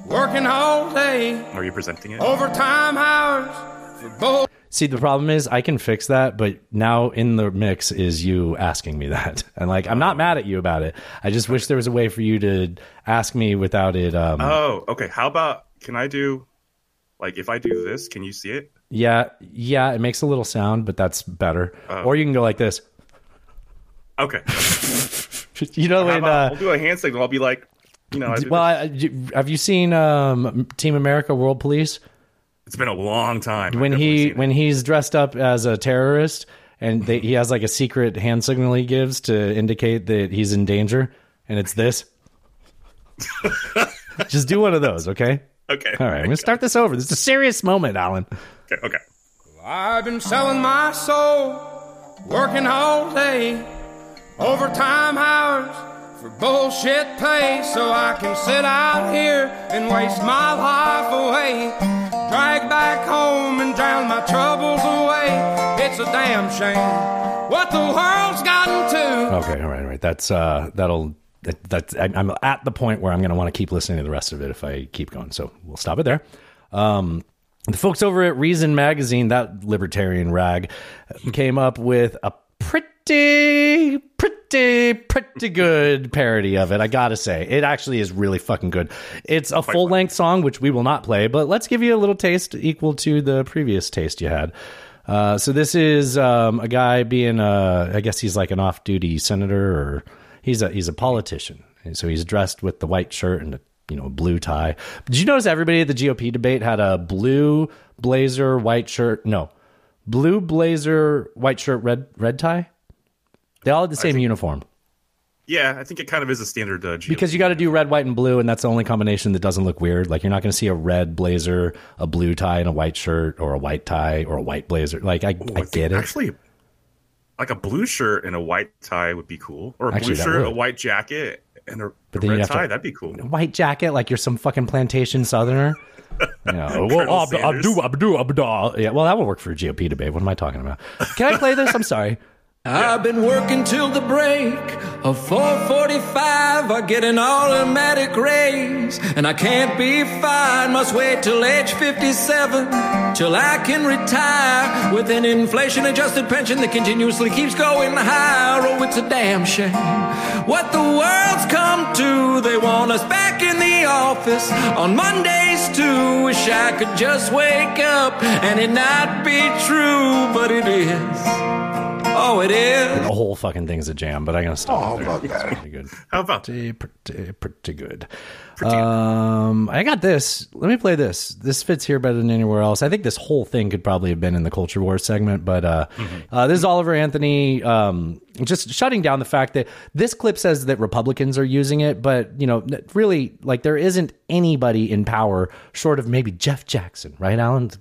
working all day, Are you presenting it? overtime hours for both. See, the problem is I can fix that, but now in the mix is you asking me that. And like, I'm not mad at you about it. I just wish there was a way for you to ask me without it. Um, Oh, okay. How about can I do like if I do this? Can you see it? Yeah, yeah, it makes a little sound, but that's better. Oh. or you can go like this. Okay. You know How when about, uh, we'll do a hand signal. I'll be like, you know, I do well. I, have you seen um, Team America: World Police? it's been a long time. When he seen it. when he's dressed up as a terrorist and they, he has like a secret hand signal he gives to indicate that he's in danger, and it's this. Just do one of those, okay? Okay. All right, I'm gonna start this over. This is a serious moment, Alan. Okay. Okay. I've been selling my soul, working all day, overtime hours for bullshit pay, so I can sit out here and waste my life away. Drag back home and drown my troubles away. It's a damn shame what the world's gotten to. Okay, all right, all right. That's uh, that'll that, that's I'm at the point where I'm gonna want to keep listening to the rest of it if I keep going. So we'll stop it there. Um, the folks over at Reason Magazine, that libertarian rag, came up with a pretty, pretty, pretty good parody of it. I gotta say, it actually is really fucking good. It's a full length song, which we will not play, but let's give you a little taste equal to the previous taste you had. Uh, so this is um, a guy being, uh, I guess he's like an off-duty senator, or he's a he's a politician. And so he's dressed with the white shirt and a you know blue tie. Did you notice everybody at the GOP debate had a blue blazer, white shirt? No, blue blazer, white shirt, red red tie. They all had the same uniform Yeah, I think it kind of is a standard. Uh, because you got to do red, white, and blue, and that's the only combination that doesn't look weird. Like you're not going to see a red blazer, a blue tie, and a white shirt, or a white tie, or a white blazer. Like I, I get it. Actually, like a blue shirt and a white tie would be cool, or a Actually, blue shirt, would. a white jacket, and a, But a red have to- tie. That'd be cool. A white jacket like you're some fucking plantation southerner. Colonel well, ab- abdu, abdu, abdu. Yeah, well, that would work for a GOP debate. What am I talking about? Can I play this? I'm sorry. I've been working till the break of 445. I get an automatic raise, and I can't be fired. Must wait till age 57 till I can retire with an inflation adjusted pension that continuously keeps going higher. Oh, it's a damn shame what the world's come to. They want us back in the office on Mondays too. Wish I could just wake up and it not be true, but it is. Oh, it is. The whole fucking thing's a jam, but I'm gonna stop. Oh, there. about It's pretty good. How about pretty, pretty, pretty good. Um, I got this. Let me play this. This fits here better than anywhere else. I think this whole thing could probably have been in the culture war segment, but uh, uh, this is Oliver Anthony um, just shutting down the fact that this clip says that Republicans are using it, but you know, really, like there isn't anybody in power short of maybe Jeff Jackson, right, Alan?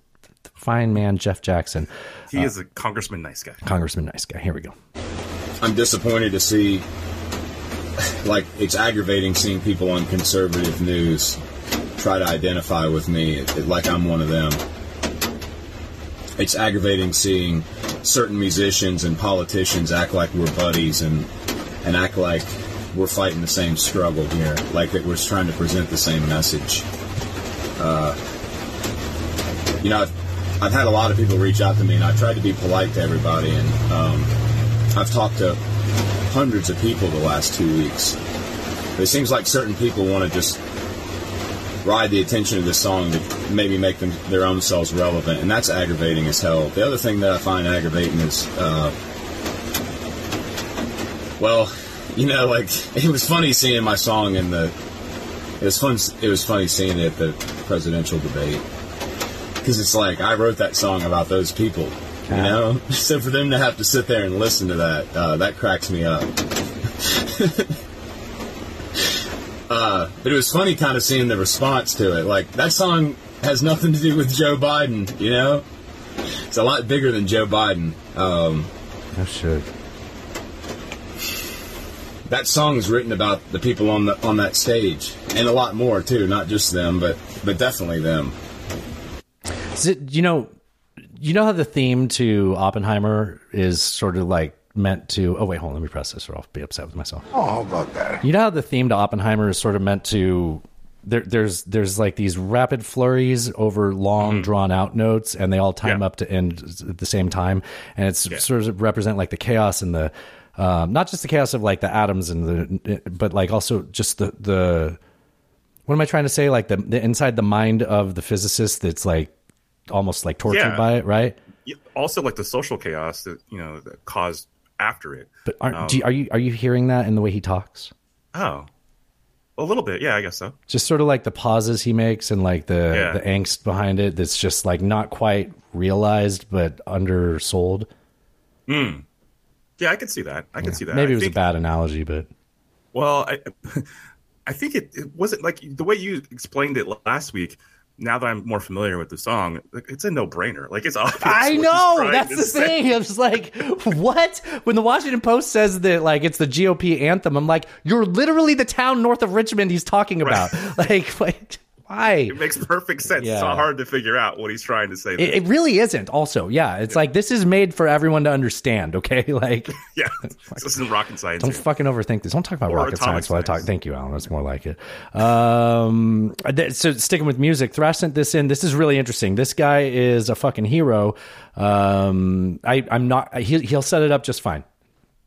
The the fine man, Jeff Jackson. He Uh, is a congressman, nice guy. Congressman, nice guy. Here we go. I'm disappointed to see, like, it's aggravating seeing people on conservative news try to identify with me it- it- like I'm one of them. It's aggravating seeing certain musicians and politicians act like we're buddies and and act like we're fighting the same struggle here, like that we're trying to present the same message. Uh, you know, I've, I've had a lot of people reach out to me, and I've tried to be polite to everybody, and um, I've talked to hundreds of people the last two weeks. But it seems like certain people want to just ride the attention of this song to maybe make them their own selves relevant, and that's aggravating as hell. The other thing that I find aggravating is, uh, well, you know, like it was funny seeing my song in the. It was fun. It was funny seeing it at the presidential debate because it's like I wrote that song about those people, you know. So for them to have to sit there and listen to that, uh, that cracks me up. uh, but it was funny kind of seeing the response to it. Like that song has nothing to do with Joe Biden, you know. It's a lot bigger than Joe Biden. Um, no shit. That song is written about the people on the on that stage, and a lot more too. Not just them, but but definitely them. Is it, you know, you know how the theme to Oppenheimer is sort of like meant to. Oh wait, hold on. Let me press this, or I'll be upset with myself. Oh, how about that? You know how the theme to Oppenheimer is sort of meant to. There, there's there's like these rapid flurries over long drawn out notes, and they all time up to end at the same time, and it's sort of represent like the chaos and the um, not just the chaos of like the atoms and the, but like also just the the what am I trying to say? Like the, the inside the mind of the physicist that's like almost like tortured Yeah. by it, right? Also, like the social chaos that you know that caused after it. But aren't, Um, do you, are you are you hearing that in the way he talks? Oh, a little bit. Yeah, I guess so. Just sort of like the pauses he makes and like the Yeah. the angst behind it. That's just like not quite realized but undersold. Hmm. Yeah, I can see that. I can see that. Maybe I it was think- a bad analogy, but Well, I, I think it, it wasn't like the way you explained it last week. Now that I'm more familiar with the song, it's a no brainer. Like it's obvious. I know that's the say. thing. I'm just like, what? When the Washington Post says that like it's the GOP anthem, I'm like, you're literally the town north of Richmond he's talking about. Like, like, why? It makes perfect sense. It's not hard to figure out what he's trying to say. It, it really isn't. Also, yeah, it's like this is made for everyone to understand. Okay, like yeah, this isn't rocket science. don't here. fucking overthink this. Don't talk about Or rocket atomic science while I talk. Thank you, Alan. That's more like it. Um, so sticking with music, Thrash sent this in. This is really interesting. This guy is a fucking hero. Um, I, I'm not. He, he'll set it up just fine.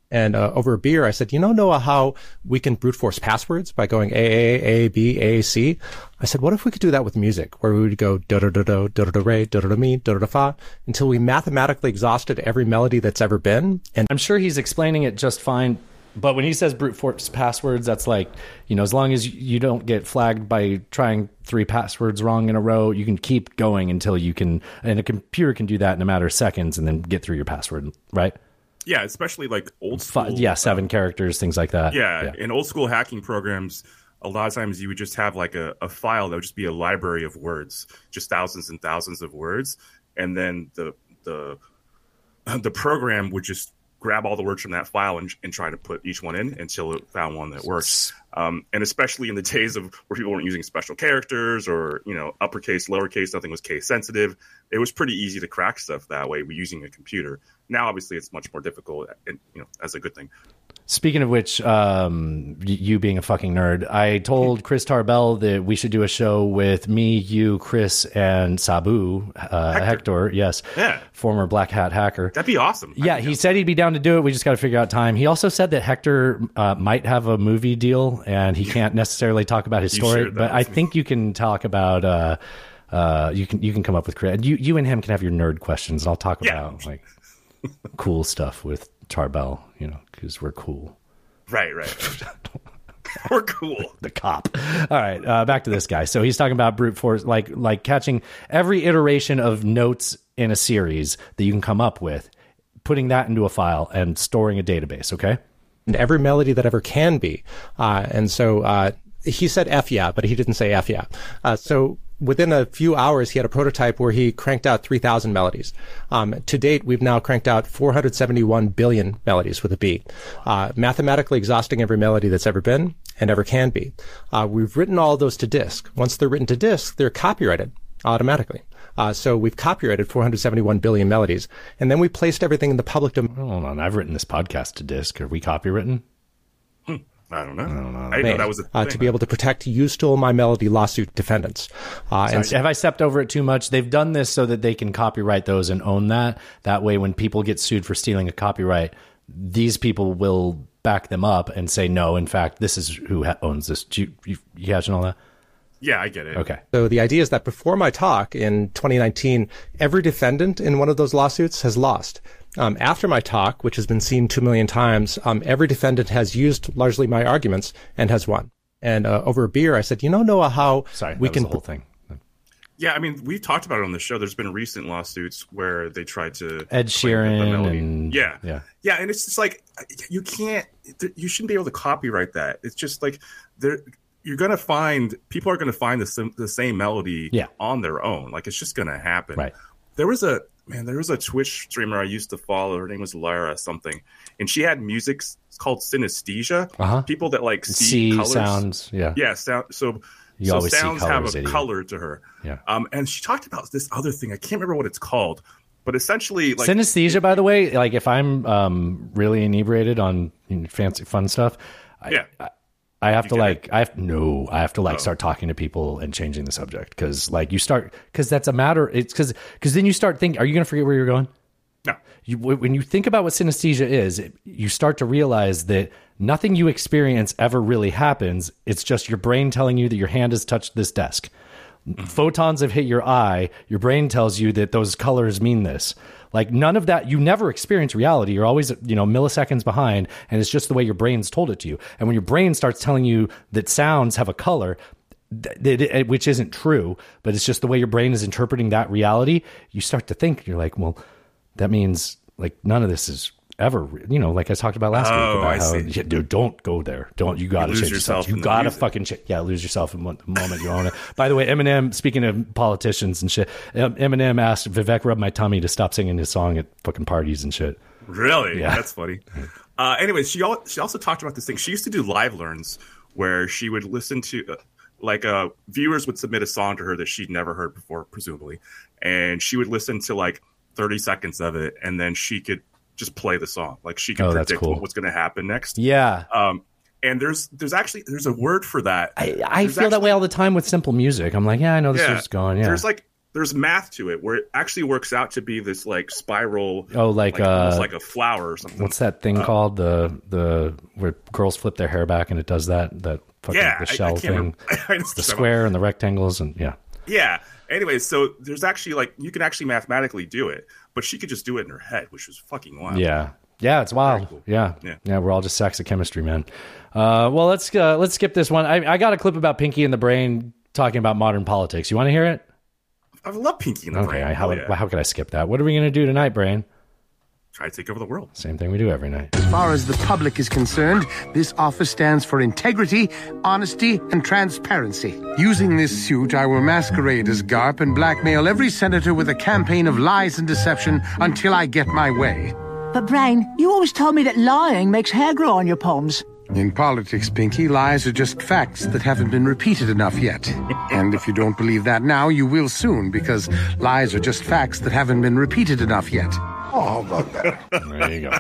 And uh, over a beer, I said, "You know, Noah, how we can brute force passwords by going A A A B A C?" I said, "What if we could do that with music, where we would go da da da da da da re da da mi da da fa until we mathematically exhausted every melody that's ever been?" And I'm sure he's explaining it just fine. But when he says brute force passwords, that's like, you know, as long as you don't get flagged by trying three passwords wrong in a row, you can keep going until you can, and a computer can do that in a matter of seconds and then get through your password, right? Yeah, especially like old school. Fi- yeah, seven uh, characters, things like that. yeah, in old school hacking programs, a lot of times you would just have like a, a file that would just be a library of words, just thousands and thousands of words, and then the the the program would just grab all the words from that file and, and try to put each one in until it found one that works. Um, and especially in the days of where people weren't using special characters or you know uppercase, lowercase, nothing was case sensitive. It was pretty easy to crack stuff that way using a computer. Now, obviously, it's much more difficult, and you know, as a good thing. Speaking of which, um, you being a fucking nerd, I told Chris Tarbell that we should do a show with me, you, Chris, and Sabu, uh, Hector. yes, Yeah. former Black Hat hacker. That'd be awesome. Yeah, he said he'd be down to do it. We just got to figure out time. He also said that Hector uh, might have a movie deal, and he can't necessarily talk about his story. But I me. think you can talk about. Uh, uh, you can you can come up with creative. You you and him can have your nerd questions. and I'll talk Yeah. about like cool stuff with Tarbell. you know, because we're cool. Right, right. We're cool. the cop. All right, uh, back to this guy. So he's talking about brute force, like like catching every iteration of notes in a series that you can come up with, putting that into a file and storing a database. Okay. and every melody that ever can be. Uh, and so uh, he said F yeah, but he didn't say F yeah. Uh, so within a few hours, he had a prototype where he cranked out 3,000 melodies. Um, to date, we've now cranked out 471 billion melodies with a B, uh, mathematically exhausting every melody that's ever been and ever can be. Uh, we've written all those to disk. Once they're written to disk, they're copyrighted automatically. Uh, so we've copyrighted 471 billion melodies, and then we placed everything in the public domain. Hold on, I've written this podcast to disk. Are we copywritten? I don't know. I don't know. I didn't know that was a uh, thing. to be able to protect "You Stole My Melody" lawsuit defendants. Uh, and Sorry, have I stepped over it too much? They've done this so that they can copyright those and own that. That way, when people get sued for stealing a copyright, these people will back them up and say, no, in fact, this is who ha- owns this. Do you, you, you catching all that? Yeah, I get it. Okay. So the idea is that before my talk in 2019, every defendant in one of those lawsuits has lost. Um, after my talk, which has been seen two million times, um, every defendant has used largely my arguments and has won. And uh, over a beer, I said, "You know, Noah, how Sorry, we that was can the whole thing. Yeah, I mean, we've talked about it on the show. There's been recent lawsuits where they tried to Ed claim the Sheeran and yeah, yeah. yeah, and it's just like you can't, you shouldn't be able to copyright that. It's just like there, you're gonna find people are gonna find the sim, the same melody Yeah. on their own. Like it's just gonna happen. Right. There was a man. There was a Twitch streamer I used to follow. Her name was Lara something, and she had music called synesthesia. Uh-huh. People that like see, See colors. sounds, yeah. yeah. Sound. So You so sounds colors, have a idiot. color to her. Yeah. Um, and she talked about this other thing. I can't remember what it's called, but essentially, like, Synesthesia, by the way, like if I'm um, really inebriated on fancy fun stuff, I, Yeah. I, I have to get like, I have no, I have to like Oh. start talking to people and changing the subject because like you start because that's a matter. It's because because then you start thinking, are you going to forget where you're going? No. You, when you think about what synesthesia is, it, you start to realize that nothing you experience ever really happens. It's just your brain telling you that your hand has touched this desk. Mm-hmm. Photons have hit your eye. Your brain tells you that those colors mean this. Like none of that, you never experience reality. You're always, you know, milliseconds behind, and it's just the way your brain's told it to you. And when your brain starts telling you that sounds have a color, which isn't true, but it's just the way your brain is interpreting that reality, you start to think, you're like, well, that means like none of this is ever, you know, like I talked about last Oh, week about I how, see. yeah, don't go there. Don't, you gotta lose change yourself. You the gotta fucking, ch- yeah, lose yourself in one, the moment you own it. By the way, Eminem, speaking of politicians and shit, Eminem asked Vivek rub my tummy to stop singing his song at fucking parties and shit. Really? Yeah. That's funny. Uh, anyways, she al- she also talked about this thing. She used to do live learns where she would listen to, uh, like, uh, viewers would submit a song to her that she'd never heard before, presumably, and she would listen to like thirty seconds of it, and then she could just play the song. Like she can Oh, predict cool. what was going to happen next. Yeah. Um, and there's there's actually there's a word for that. I, I feel that way all the time with simple music. I'm like, yeah, I know this Yeah. is going. Yeah. There's like there's math to it where it actually works out to be this like spiral. Oh, like, almost uh, like a flower or something. What's that thing Uh, called? The the where girls flip their hair back and it does that that fucking Yeah, the shell thing. I know it's the square and the rectangles and yeah. Yeah. Anyway, so there's actually like you can actually mathematically do it, but she could just do it in her head, which was fucking wild. Yeah. Yeah, it's wild. Yeah. Yeah. yeah. we're all just sacks of chemistry, man. Uh, well, let's uh, let's skip this one. I, I got a clip about Pinky and the Brain talking about modern politics. You want to hear it? I love Pinky in the okay. Brain. How, Hell yeah. how could I skip that? What are we going to do tonight, Brain? Try to take over the world. Same thing we do every night. As far as the public is concerned, this office stands for integrity, honesty, and transparency. Using this suit, I will masquerade as Garp and blackmail every senator with a campaign of lies and deception until I get my way. But, Brain, you always told me that lying makes hair grow on your palms. In politics, Pinky, lies are just facts that haven't been repeated enough yet. and if you don't believe that now, you will soon, because lies are just facts that haven't been repeated enough yet. Oh, about that. there you go.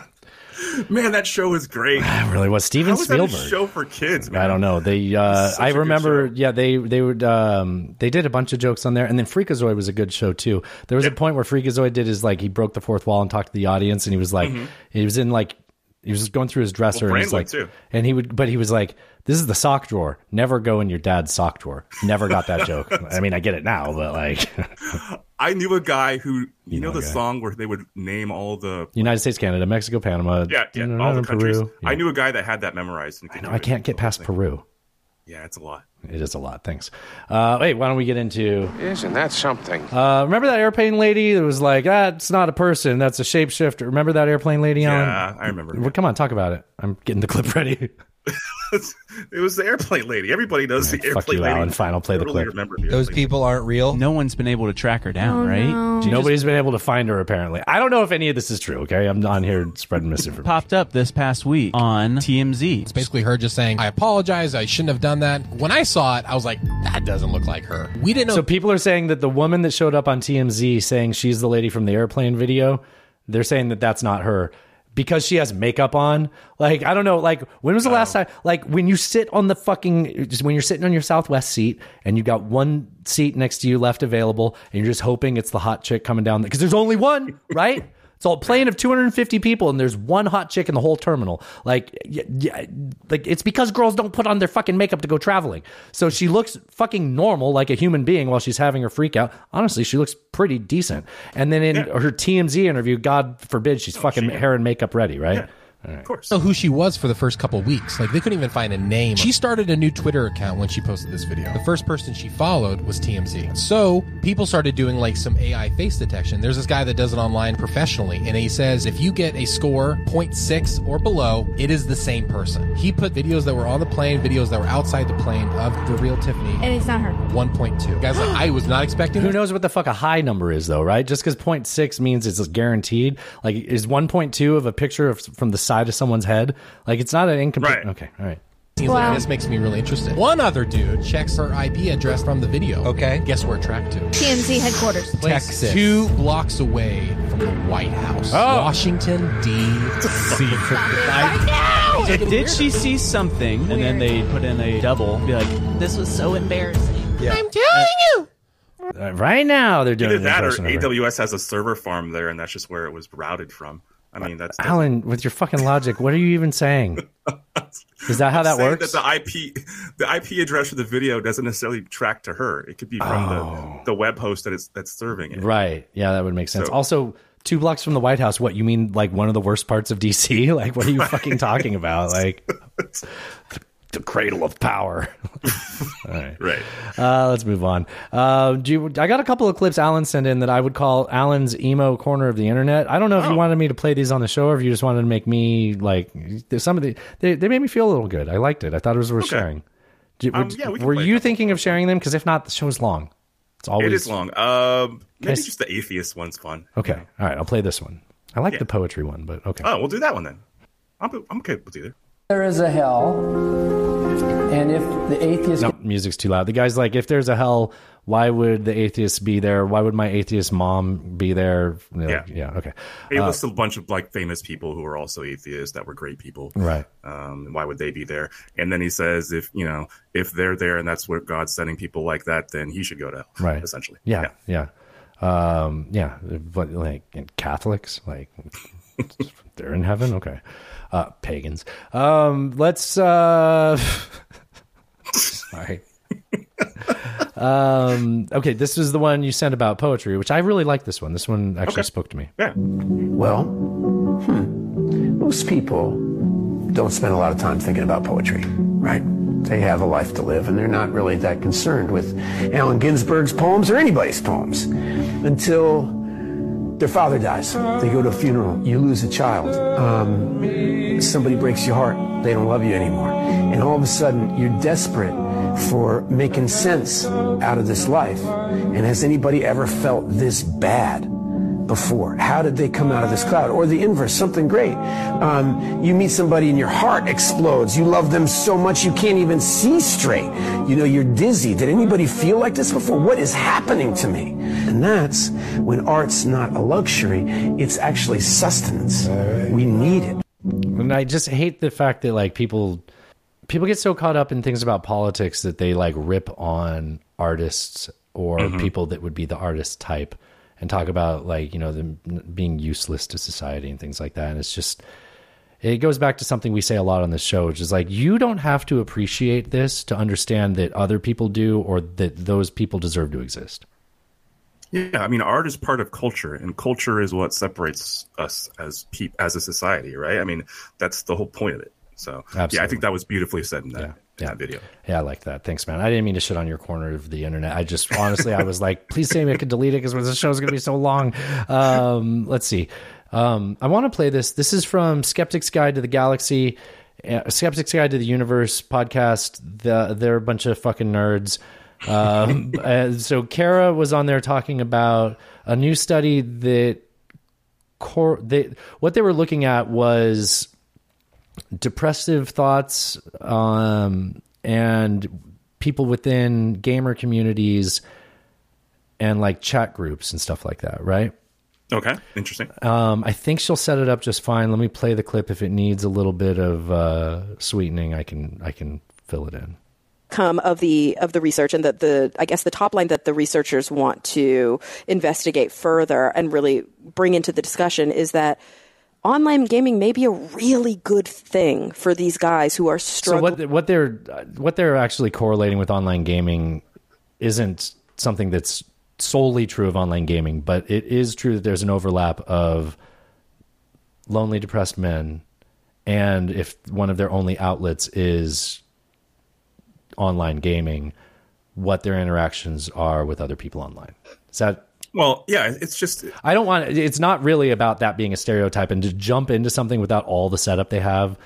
Man, that show was great. It really was Steven How was that a Spielberg. show for kids, man? I don't know. They, uh, such I a good remember, yeah, they they would, um, they did a bunch of jokes on there, and then Freakazoid was a good show too. There was a point where Freakazoid did his like he broke the fourth wall and talked to the audience, and he was like, Mhm. he was in like. He was just going through his dresser Well, and he's like, too. and he would, but he was like, "This is the sock drawer. Never go in your dad's sock drawer." Never got that joke. I mean, I get it now, but like, I knew a guy who you, know, know the guy. song where they would name all the United States, Canada, Mexico, Panama. yeah yeah all the countries. Yeah. I knew a guy that had that memorized. And could No, I can't get past Peru. Yeah, it's a lot. It is a lot. Thanks. Uh, wait, why don't we get into? Isn't that something? Uh, remember that airplane lady that was like, ah, it's not a person, that's a shapeshifter. Remember that airplane lady? Yeah, Alan? I remember. Well, come on, talk about it. I'm getting the clip ready. It was the airplane lady. Everybody knows the fuck airplane you, lady. Alan. Fine, I'll play the Totally clip. Remember the Those airplane people aren't real. No one's been able to track her down, Oh, right? no. She just Nobody's been able to find her, apparently. I don't know if any of this is true, okay? I'm on here spreading misinformation. popped up this past week on TMZ. It's basically her just saying, I apologize, I shouldn't have done that. When I saw it, I was like, that doesn't look like her. We didn't know. So people are saying that the woman that showed up on TMZ saying she's the lady from the airplane video, they're saying that that's not her because she has makeup on. Like I don't know. Like when was the last oh. time? Like when you sit on the fucking just when you're sitting on your Southwest seat and you got one seat next to you left available and you're just hoping it's the hot chick coming down because there's only one, right? It's all a plane of 250 people and there's one hot chick in the whole terminal. Like, yeah, yeah, like it's because girls don't put on their fucking makeup to go traveling. So she looks fucking normal, like a human being, while she's having her freak out. Honestly, she looks pretty decent. And then in her TMZ interview, God forbid she's oh, fucking hair and makeup ready, right? Of course. know who she was for the first couple weeks. Like they couldn't even find a name. She started a new Twitter account when she posted this video. The first person she followed was TMZ. So people started doing like some AI face detection. There's this guy that does it online professionally, and he says if you get a score 0.6 or below, it is the same person. He put videos that were on the plane, videos that were outside the plane of the real Tiffany. And it's not her. 1.2. Guys, like I was not expecting. Who this. knows what the fuck a high number is, though, right? Just because 0.6 means it's guaranteed. Like, is 1.2 of a picture of, from the side of someone's head? Like, it's not an incomplete. Right. Okay, all right. Seems like this makes me really interested. One other dude checks her IP address from the video. Okay. Guess where it tracked to? TMZ headquarters. Place two blocks away from the White House, Oh. Washington D.C. So did she see something and then they put in a double? Be like, this was so embarrassing. Yeah. I'm telling you. Uh, right now, they're doing Either that or an impression of her. AWS has a server farm there, and that's just where it was routed from. I mean, that's Alan, with your fucking logic, what are you even saying? Is that how that works? That the IP, the IP address for the video doesn't necessarily track to her. It could be from Oh. the, the web host that it's that's serving it. Right. Yeah, that would make sense. So- also, two blocks from the White House. What you mean? Like one of the worst parts of DC? Like what are you fucking talking about? Like the, cradle of power. All right. Right. Uh, let's move on. Uh, do you, I got a couple of clips Alan sent in that I would call Alan's emo corner of the internet. I don't know if you Oh. wanted me to play these on the show or if you just wanted to make me like some of the they, they made me feel a little good. I liked it. I thought it was worth Okay. sharing. Um, would- yeah, we were you thinking of sharing them? Because if not, the show's long. It's always it is long. Um, maybe Guys- just the atheist one's fun. Okay. All right. I'll play this one. I like Yeah. the poetry one, but okay. Oh, we'll do that one then. I'm, I'm okay with either. There is a hell, and if the atheist No, music's too loud. The guy's like, if there's a hell, why would the atheist be there? Why would my atheist mom be there? Like, Yeah. Yeah. Okay. He Uh, lists a bunch of like famous people who were also atheists that were great people. Right. Um, why would they be there? And then he says, if you know, if they're there and that's where God's sending people like that, then he should go to hell. right. Essentially. Yeah. Yeah. Um, yeah. But like and Catholics, like they're in heaven. Okay. Uh, pagans. Um, let's, uh, sorry. um, okay. This is the one you sent about poetry, which I really like this one. This one actually spoke to me. Yeah. Well, hmm, most people don't spend a lot of time thinking about poetry, right? They have a life to live, and they're not really that concerned with Allen Ginsberg's poems or anybody's poems until their father dies. They go to a funeral, you lose a child, um, somebody breaks your heart, they don't love you anymore. And all of a sudden, you're desperate for making sense out of this life. And has anybody ever felt this bad? Before? How did they come out of this cloud? Or the inverse, something great. Um, you meet somebody and your heart explodes. You love them so much you can't even see straight. You know, you're dizzy. Did anybody feel like this before? What is happening to me? And that's when art's not a luxury, it's actually sustenance. We need it. And I just hate the fact that like people people get so caught up in things about politics that they like rip on artists or Mhm. people that would be the artist type and talk about like you know them being useless to society and things like that. And it's just it goes back to something we say a lot on this show, which is like you don't have to appreciate this to understand that other people do or that those people deserve to exist. Yeah, I mean, art is part of culture, and culture is what separates us as peop- as a society, right? I mean, that's the whole point of it. So, yeah, I think that was beautifully said in that, in Yeah. that video. Yeah, I like that. Thanks, man. I didn't mean to shit on your corner of the internet. I just honestly, I was like, please say I could delete it because the show's going to be so long. Um, let's see. Um, I want to play this. This is from Skeptic's Guide to the Galaxy, uh, Skeptic's Guide to the Universe podcast. The, they're a bunch of fucking nerds. Um, uh, so Cara was on there talking about a new study that core. They, what they were looking at was depressive thoughts um, and people within gamer communities and like chat groups and stuff like that, right? Okay, interesting. Um, I think she'll set it up just fine. Let me play the clip. If it needs a little bit of uh, sweetening, I can I can fill it in. Come of the of the research and that the I guess the top line that the researchers want to investigate further and really bring into the discussion is that online gaming may be a really good thing for these guys who are So struggling. what what they're uh, what they're actually correlating with online gaming isn't something that's solely true of online gaming, but it is true that there's an overlap of lonely, depressed men, and if one of their only outlets is online gaming, what their interactions are with other people online. Is that Well, yeah, it's just I don't want it's not really about that being a stereotype and to jump into something without all the setup they have.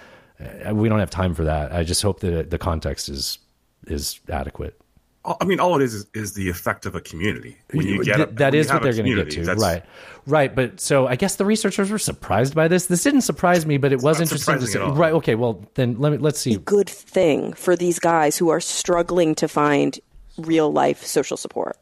uh, We don't have time for that. I just hope that the context is is adequate. I mean, all it is is, is the effect of a community. When you get Th- a- that when is what they're going to get community, to, that's- right? Right, but so I guess the researchers were surprised by this. This didn't surprise me, but it was interesting to see. surprising at all. Right? Okay, well then let me let's see. good thing for these guys who are struggling to find real life social support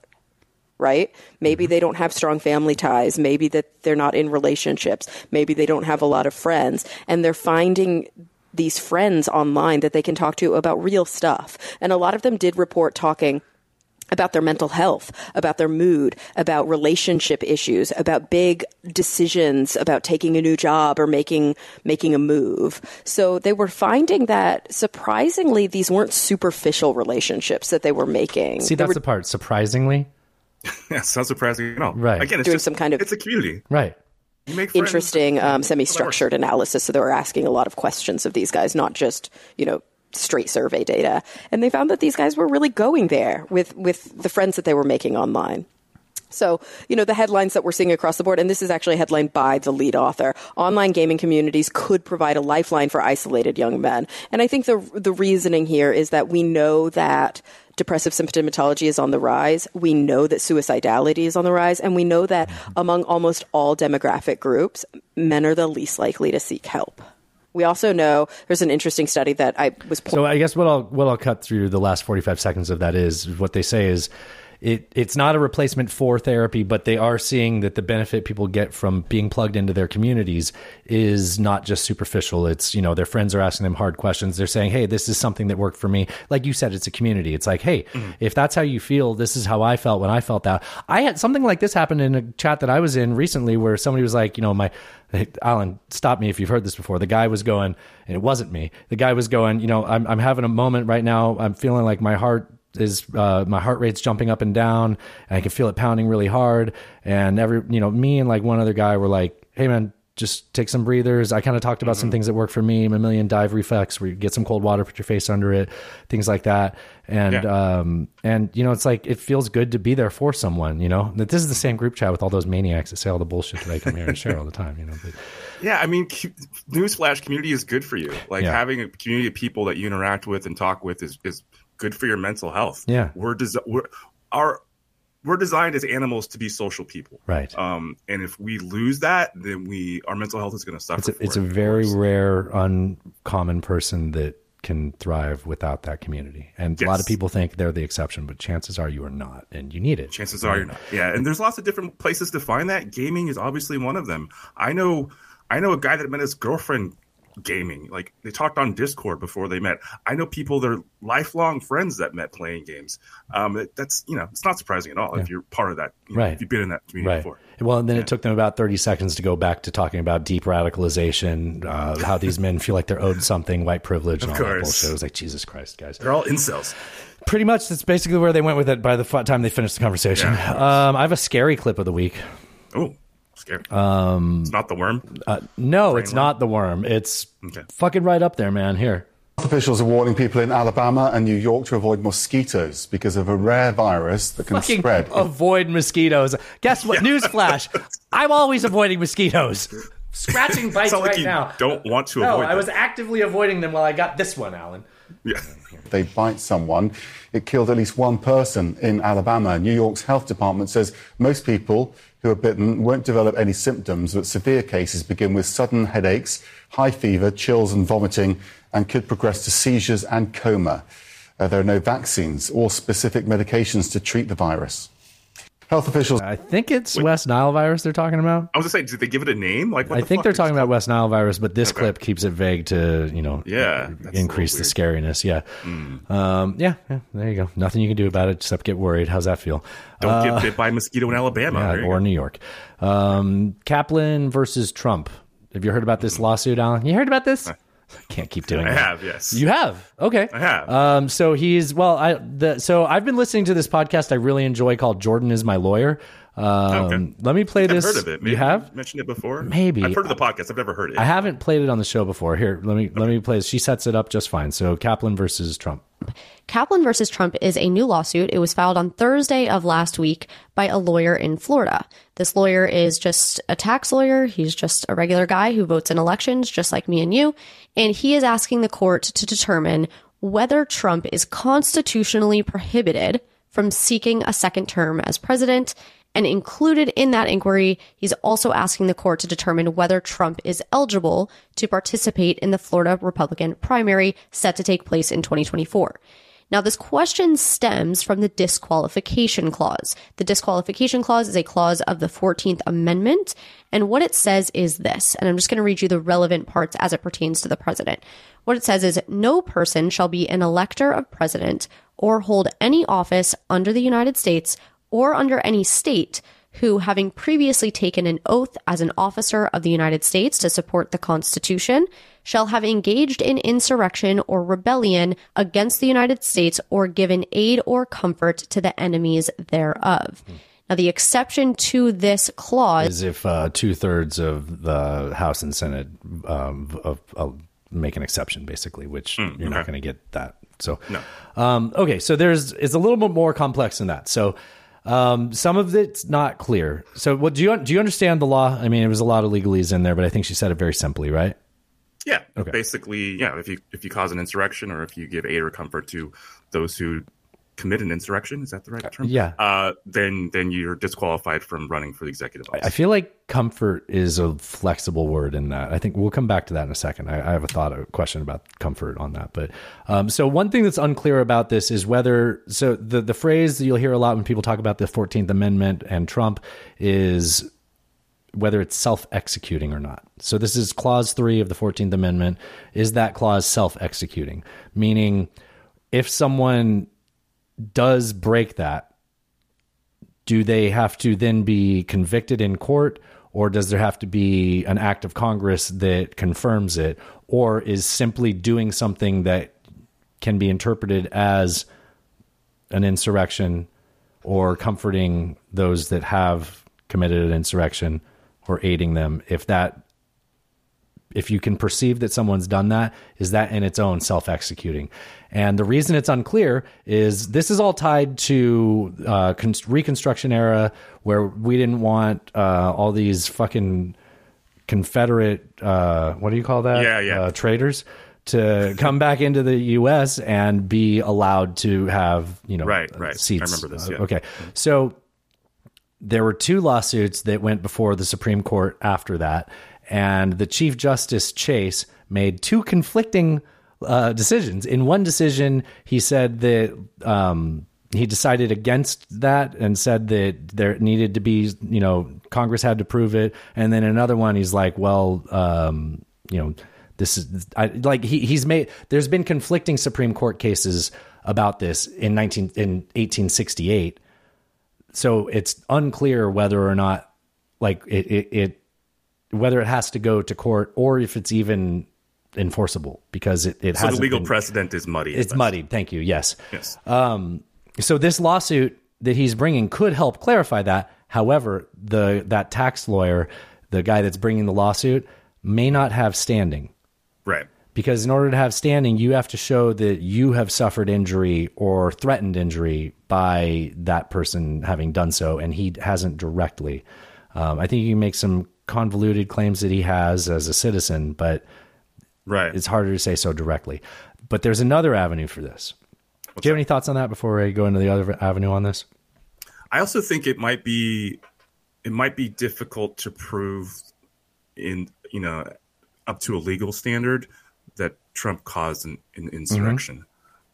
right maybe Mm-hmm. they don't have strong family ties maybe that they're not in relationships maybe they don't have a lot of friends and they're finding these friends online that they can talk to about real stuff and a lot of them did report talking about their mental health, about their mood, about relationship issues, about big decisions about taking a new job or making making a move. So they were finding that surprisingly these weren't superficial relationships that they were making. See, that's were the part. Surprisingly, Yeah, it's not surprising at all. Right. Again, it's Doing just some kind of- it's a community. right? You make interesting um, semi-structured analysis. So they were asking a lot of questions of these guys, not just you know straight survey data. And they found that these guys were really going there with with the friends that they were making online. So, you know, the headlines that we're seeing across the board, and this is actually a headline by the lead author online gaming communities could provide a lifeline for isolated young men. And I think the, the reasoning here is that we know that depressive symptomatology is on the rise. We know that suicidality is on the rise. And we know that among almost all demographic groups, men are the least likely to seek help. We also know there's an interesting study that I was So I guess what I'll what I'll cut through the last forty five seconds of that is what they say is it it's not a replacement for therapy, but they are seeing that the benefit people get from being plugged into their communities is not just superficial. It's you know their friends are asking them hard questions. They're saying, "Hey, this is something that worked for me." Like you said, it's a community. It's like, "Hey, mm-hmm. if that's how you feel, this is how I felt when I felt that." I had something like this happen in a chat that I was in recently, where somebody was like, "You know, my." Alan, stop me if you've heard this before. The guy was going, and it wasn't me. The guy was going, you know, I'm, I'm having a moment right now. I'm feeling like my heart is, uh, my heart rate's jumping up and down, and I can feel it pounding really hard. And every, you know, me and like one other guy were like, hey man, just take some breathers. I kind of talked about some things that work for me. Mammalian dive reflex, where you get some cold water, put your face under it, things like that. And um, and you know, it's like it feels good to be there for someone. You know, that this is the same group chat with all those maniacs that say all the bullshit that I come here and share all the time. You know, but, Yeah, I mean, newsflash, community is good for you. Like Yeah. having a community of people that you interact with and talk with is, is good for your mental health. Yeah. we're desi- we're our we're designed as animals to be social people. Right. Um, and if we lose that, then we our mental health is going to suffer. it's a, it's it. a very rare, uncommon person that can thrive without that community. And a lot of people think they're the exception, but chances are you are not, and you need it. Chances are you're not. Yeah, and there's lots of different places to find that. Gaming is obviously one of them. I know, I know a guy that met his girlfriend gaming. Like they talked on Discord before they met. I know people that are lifelong friends that met playing games. Um, that's you know, it's not surprising at all if you're part of that. You know, Right. If you've been in that community Right. before. Well, and then it took them about 30 seconds to go back to talking about deep radicalization, uh, how these men feel like they're owed something, white privilege, and Of all that course. bullshit. It was like, Jesus Christ, guys. They're all incels. Pretty much, that's basically where they went with it by the f- time they finished the conversation. um, I have a scary clip of the week. Oh, scary. Um, It's not the worm. Uh, no, it's not the worm. It's fucking right up there, man. Here. Health officials are warning people in Alabama and New York to avoid mosquitoes because of a rare virus that can Fucking spread. avoid mosquitoes. Guess what? Newsflash. I'm always avoiding mosquitoes. Scratching bites Sound like right you now. don't want to no, avoid I was actively avoiding them while I got this one, Alan. Yeah. they bite someone. It killed at least one person in Alabama. New York's health department says most people who are bitten won't develop any symptoms, but severe cases begin with sudden headaches, high fever, chills, and vomiting, and could progress to seizures and coma. Uh, there are no vaccines or specific medications to treat the virus. Health officials. I think it's West Nile virus they're talking about. I was just saying, did they give it a name? Like, what I the think they're talking about West Nile virus, but this clip keeps it vague to you know, Yeah, increase the scariness. Yeah, um, yeah, yeah. There you go. Nothing you can do about it except get worried. How's that feel? Don't Uh, get bit by a mosquito in Alabama. yeah, or go. New York. Um, Kaplan versus Trump. Have you heard about this lawsuit, Alan? You heard about this? Can't keep doing it. I that. have, yes. You have? Okay. I have. Um, so he's well, I the so I've been listening to this podcast I really enjoy called Jordan is my lawyer. Um, Okay. let me play I've this. heard of it. Maybe You have? mentioned it before? Maybe. I've heard of the podcast. I've never heard it. I haven't played it on the show before. Here, let me let me play. this. She sets it up just fine. So Caplan versus Trump. Caplan versus Trump is a new lawsuit. It was filed on Thursday of last week by a lawyer in Florida. This lawyer is just a tax lawyer. He's just a regular guy who votes in elections, just like me and you. And he is asking the court to determine whether Trump is constitutionally prohibited from seeking a second term as president. And included in that inquiry, he's also asking the court to determine whether Trump is eligible to participate in the Florida Republican primary set to take place in 2024. Now, this question stems from the disqualification clause. The disqualification clause is a clause of the 14th Amendment. And what it says is this, and I'm just going to read you the relevant parts as it pertains to the president. What it says is no person shall be an elector of president or hold any office under the United States or under any state who, having previously taken an oath as an officer of the United States to support the Constitution, shall have engaged in insurrection or rebellion against the United States or given aid or comfort to the enemies thereof. Now, the exception to this clause Is if uh, two thirds of the House and Senate um, of, of make an exception, basically, which you're not going to get that. So No. Um, okay, so there's it's a little bit more complex than that. So um, some of it's not clear. So what do you do? You understand the law? I mean, it was a lot of legalese in there, but I think she said it very simply, right? Yeah. Okay. Basically, yeah. If you if you cause an insurrection or if you give aid or comfort to those who commit an insurrection, is that the right term? yeah. Uh, then then you're disqualified from running for the executive office. I feel like comfort is a flexible word in that. I think we'll come back to that in a second. I, I have a thought, a question about comfort on that. But um, so one thing that's unclear about this is whether so the the phrase that you'll hear a lot when people talk about the Fourteenth Amendment and Trump is whether it's self executing or not. So this is clause three of the Fourteenth Amendment. Is that clause self executing? Meaning, if someone does break that, do they have to then be convicted in court or does there have to be an act of congress that confirms it or is simply doing something that can be interpreted as an insurrection or comforting those that have committed an insurrection or aiding them if that if you can perceive that someone's done that, is that in its own self executing? And the reason it's unclear is this is all tied to uh, con- Reconstruction era, where we didn't want uh, all these fucking Confederate, uh, what do you call that? Yeah, yeah. Uh, traitors to come back into the U.S. and be allowed to have you know Right, right. I remember this, yeah. Okay, so there were two lawsuits that went before the Supreme Court after that, and the Chief Justice Chase made two conflicting uh, decisions. In one decision, he said that um, he decided against that and said that there needed to be, you know, Congress had to prove it. And then another one, he's like, well, um, you know, This is I, like he, he's made. There's been conflicting Supreme Court cases about this in 19 in 1868. So it's unclear whether or not like it, it, it whether it has to go to court or if it's even enforceable because it, it So the legal been- precedent is muddy. It's muddied. Thank you. Yes. Yes. Um, so this lawsuit that he's bringing could help clarify that. However, the that tax lawyer, the guy that's bringing the lawsuit, may not have standing. Right. Because in order to have standing, you have to show that you have suffered injury or threatened injury by that person having done so, and he hasn't directly. Um, I think you can make some convoluted claims that he has as a citizen, but right. it's harder to say so directly. But there's another avenue for this. Do you have any thoughts on that before I go into the other avenue on this? I also think it might be it might be difficult to prove in you know up to a legal standard that Trump caused an, an insurrection.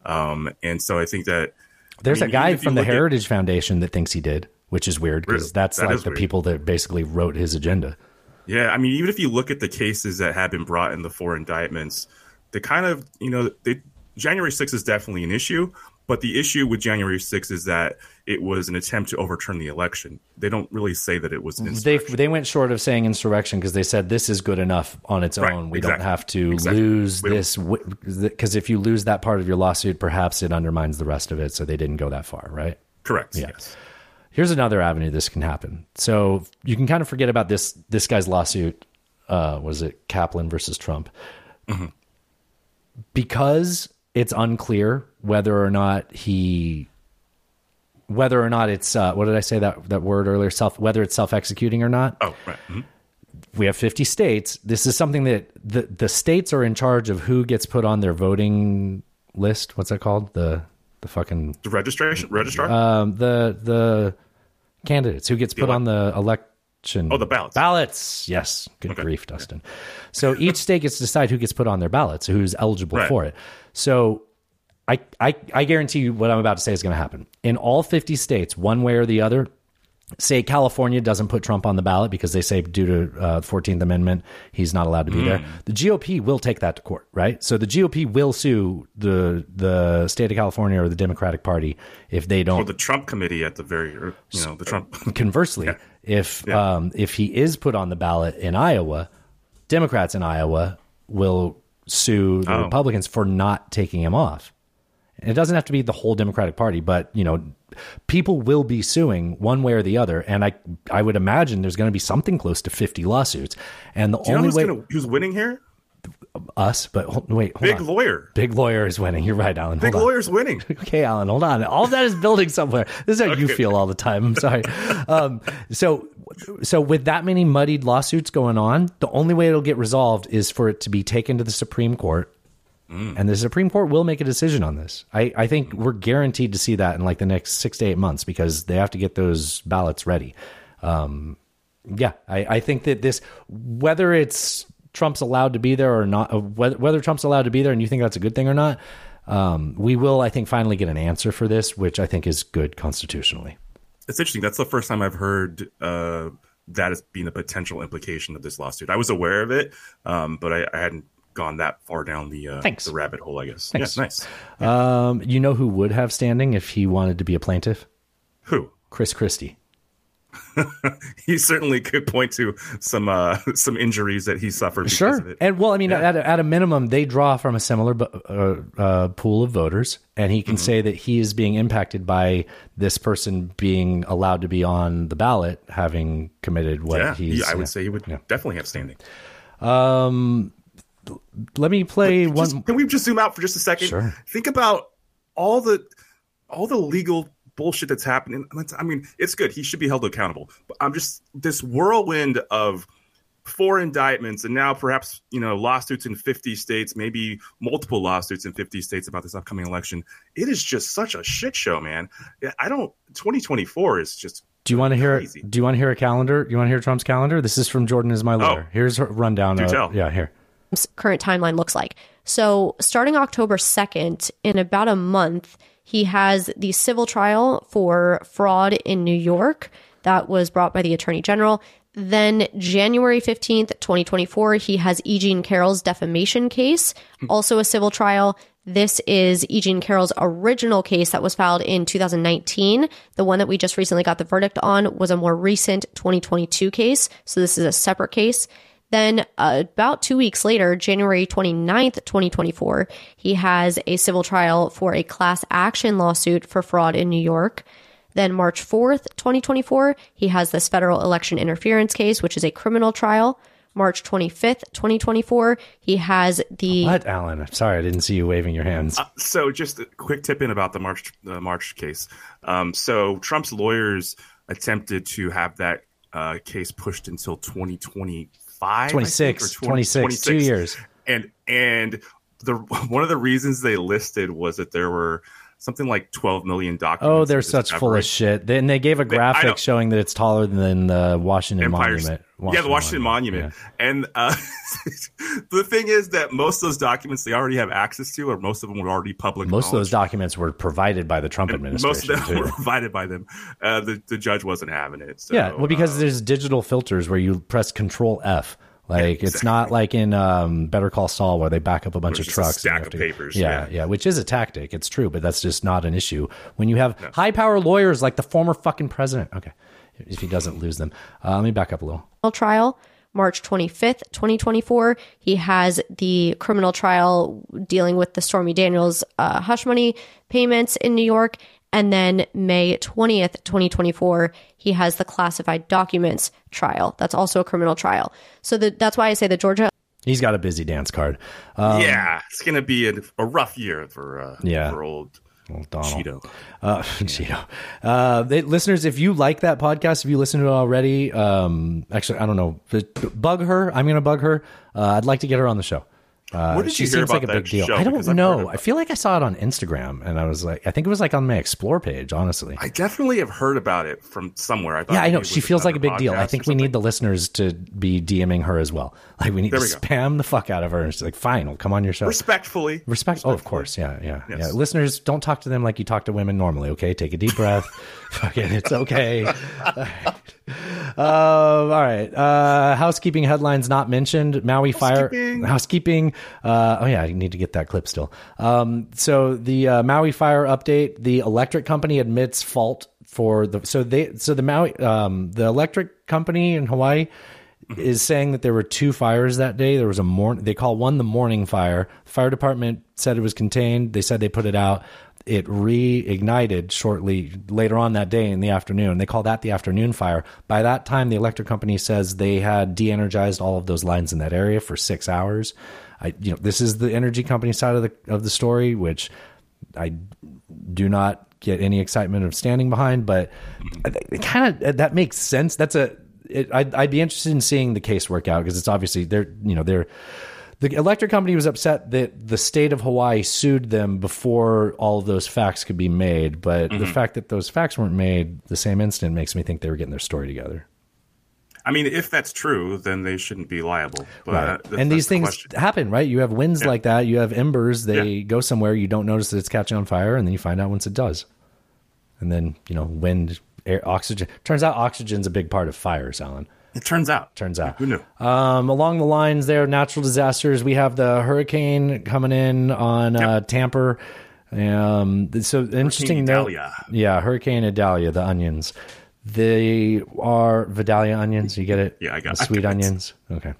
Um, and so I think that Mm-hmm. There's I mean, a guy even if you from the look at- Heritage Foundation that thinks he did, which is weird because Really? that's That like the weird. people that basically wrote his agenda. Yeah, I mean, even if you look at the cases that have been brought in the four indictments, the kind of, you know, they, January 6th is definitely an issue, but the issue with January 6th is that it was an attempt to overturn the election. They don't really say that it was an They they went short of saying insurrection because they said this is good enough on its Right, own. We exactly. don't have to Exactly. lose this because if you lose that part of your lawsuit, perhaps it undermines the rest of it. So they didn't go that far, right? Correct. Yeah. Here's another avenue this can happen. So you can kind of forget about this this guy's lawsuit. Uh, was it Caplan versus Trump? Mm-hmm. Because it's unclear whether or not he, whether or not it's uh, what did I say that that word earlier? Self whether it's self executing or not. Oh, right. Mhm. We have 50 states. This is something that the the states are in charge of who gets put on their voting list. What's that called? The the fucking The registration registrar? um, the the candidates who gets The put elec- on the election. Oh, the ballots. Ballots. Yes. Good grief, Dustin. So each state gets to decide who gets put on their ballots, who's eligible Right. for it. So I, I I guarantee you what I'm about to say is going to happen in all 50 states, one way or the other. Say California doesn't put Trump on the ballot because they say due to uh, 14th Amendment he's not allowed to be there. Mm. The GOP will take that to court, right? So the GOP will sue the the state of California or the Democratic Party if they don't Or the Trump committee at the very, you know, the Trump. Conversely, if um, if he is put on the ballot in Iowa, Democrats in Iowa will sue the Oh. Republicans for not taking him off. And it doesn't have to be the whole Democratic Party, but you know, people will be suing one way or the other. And I I would imagine there's going to be something close to 50 lawsuits. And the Do you know only who's, way gonna, who's winning here? Us, but hold, wait, hold Big on. lawyer. Big lawyer is winning. You're right, Alan. Big Hold on. lawyer's winning. Okay, Alan, hold on. All of that is building somewhere. This is how you feel all the time. I'm sorry. Um, so, so with that many muddied lawsuits going on, the only way it'll get resolved is for it to be taken to the Supreme Court, and the Supreme Court will make a decision on this. I, I think we're guaranteed to see that in like the next six to eight months because they have to get those ballots ready. Um, yeah, I, I think that this, whether it's Trump's allowed to be there or not, whether, whether Trump's allowed to be there and you think that's a good thing or not, um, we will, I think, finally get an answer for this, which I think is good constitutionally. It's interesting. That's the first time I've heard uh, that as being a potential implication of this lawsuit. I was aware of it, um, but I, I hadn't gone that far down the uh, Thanks. the rabbit hole. I guess. Thanks. Yeah, nice. Um, you know who would have standing if he wanted to be a plaintiff? Who? Chris Christie. He certainly could point to some uh, some injuries that he suffered. Because Sure. Of it. And well, I mean, at, a, at a minimum, they draw from a similar uh, uh, pool of voters, and he can Mm-hmm. say that he is being impacted by this person being allowed to be on the ballot, having committed what yeah, he's. he- I would yeah. say he would definitely have standing. Um, let me play one. Just- can we just zoom out for just a second? Sure. Think about all the all the legal bullshit that's happening. I mean, it's good. He should be held accountable. But I'm just this whirlwind of four indictments and now perhaps you know lawsuits in 50 states maybe multiple lawsuits in 50 states about this upcoming election it is just such a shit show man i don't 2024 is just Do you want to hear? Crazy. Do you want to hear a calendar? Do you want to hear Trump's calendar? This is from Jordan is my oh. lawyer. oh, Here's a rundown. Do of- tell. Yeah, here. Current timeline looks like. So, starting October 2nd, in about a month, he has the civil trial for fraud in New York that was brought by the attorney general. Then January 15th, 2024, he has E. Jean Carroll's defamation case, also a civil trial. This is E. Jean Carroll's original case that was filed in 2019. The one that we just recently got the verdict on was a more recent 2022 case. So this is a separate case. Then, uh, about two weeks later, January 29th, 2024, he has a civil trial for a class action lawsuit for fraud in New York. Then, March 4th, 2024, he has this federal election interference case, which is a criminal trial. March 25th, 2024, he has the. What, Alan? I'm sorry, I didn't see you waving your hands. Uh, so, just a quick tip in about the March uh, March case. Um, so, Trump's lawyers attempted to have that uh, case pushed until 2025. I think, 26, or 20 26, two years. And and the one of the reasons they listed was that there were something like 12 million documents. Oh, they're such full of shit. Then they gave a graphic don't- showing that it's taller than the Washington Empire's- Monument. yeah, the Washington Monument. And uh, the thing is that most of those documents they already have access to, or most of them were already public. Most of those documents were provided by the Trump administration. Most of them too. were provided by them. Uh, the the judge wasn't having it. So, yeah, well, because uh, there's digital filters where you press Control F. Like it's not like in um, Better Call Saul where they back up a bunch of it's a trucks. and you stack of to- papers, Yeah, yeah. yeah, which is a tactic. It's true, but that's just not an issue when you have high power lawyers like the former fucking president. Okay, if he doesn't lose them, uh, let me back up a little. trial. March 25th, 2024, he has the criminal trial dealing with the Stormy Daniels uh, hush money payments in New York. And then May 20th, 2024, he has the classified documents trial. That's also a criminal trial. So the, that's why I say the Georgia He's got a busy dance card. Um, yeah, it's gonna be a, a rough year for uh, Yeah. for old. Old Donald. Cheeto. Uh, Cheeto. Uh, they, listeners, if you like that podcast, if you listen to it already, um, actually, I don't know, bug her. I'm going to bug her. Uh, I'd like to get her on the show. Uh, Where did she you hear seems like a about big deal. show? I don't Because I've heard know. I feel like I saw it on Instagram, and I was like, I think it was like on my explore page. Honestly, I definitely have heard about it from somewhere. I thought yeah, I know. She feels like a big deal. I think we need the listeners to be DMing her as well. Like we need There to we spam the fuck out of her. And she's like, fine, we'll come on your show. Respectfully. Respect. Oh, of course. Yeah, yeah, Yes. yeah. Listeners, don't talk to them like you talk to women normally. Okay, take a deep breath. Fucking, it's okay. Uh, all right. Uh, housekeeping headlines not mentioned. Maui fire. Housekeeping. Uh, oh yeah, I need to get that clip still. Um, so the uh, Maui fire update. The electric company admits fault for the. So they. So the Maui. Um, the electric company in Hawaii is saying that there were two fires that day. There was a morning. They call one the morning fire. The fire department said it was contained. They said they put it out. It reignited shortly later on that day in the afternoon. They call that the afternoon fire. By that time, the electric company says they had de-energized all of those lines in that area for six hours. I, you know, this is the energy company side of the of the story, which I do not get any excitement of standing behind, but kind of that makes sense. That's a it, I'd, I'd be interested in seeing the case work out because it's obviously they're you know they're the electric company was upset that the state of Hawaii sued them before all of those facts could be made, but the Mhm. fact that those facts weren't made the same instant makes me think they were getting their story together. I mean, if that's true, then they shouldn't be liable. But right. that's- and these the things question. happen, right? You have winds Yeah. like that. You have embers. They go somewhere. You don't notice that it's catching on fire, and then you find out once it does. And then you know, wind, air, oxygen. Turns out oxygen's a big part of fires, Alan. It turns out. Turns out. Who knew? Um, along the lines there, natural disasters. We have the hurricane coming in on uh, Tampa. Um, so interesting note. Yeah, Hurricane Idalia, the onions. They are Vidalia onions. You get it? Yeah, I got- The I sweet it. onions. Okay.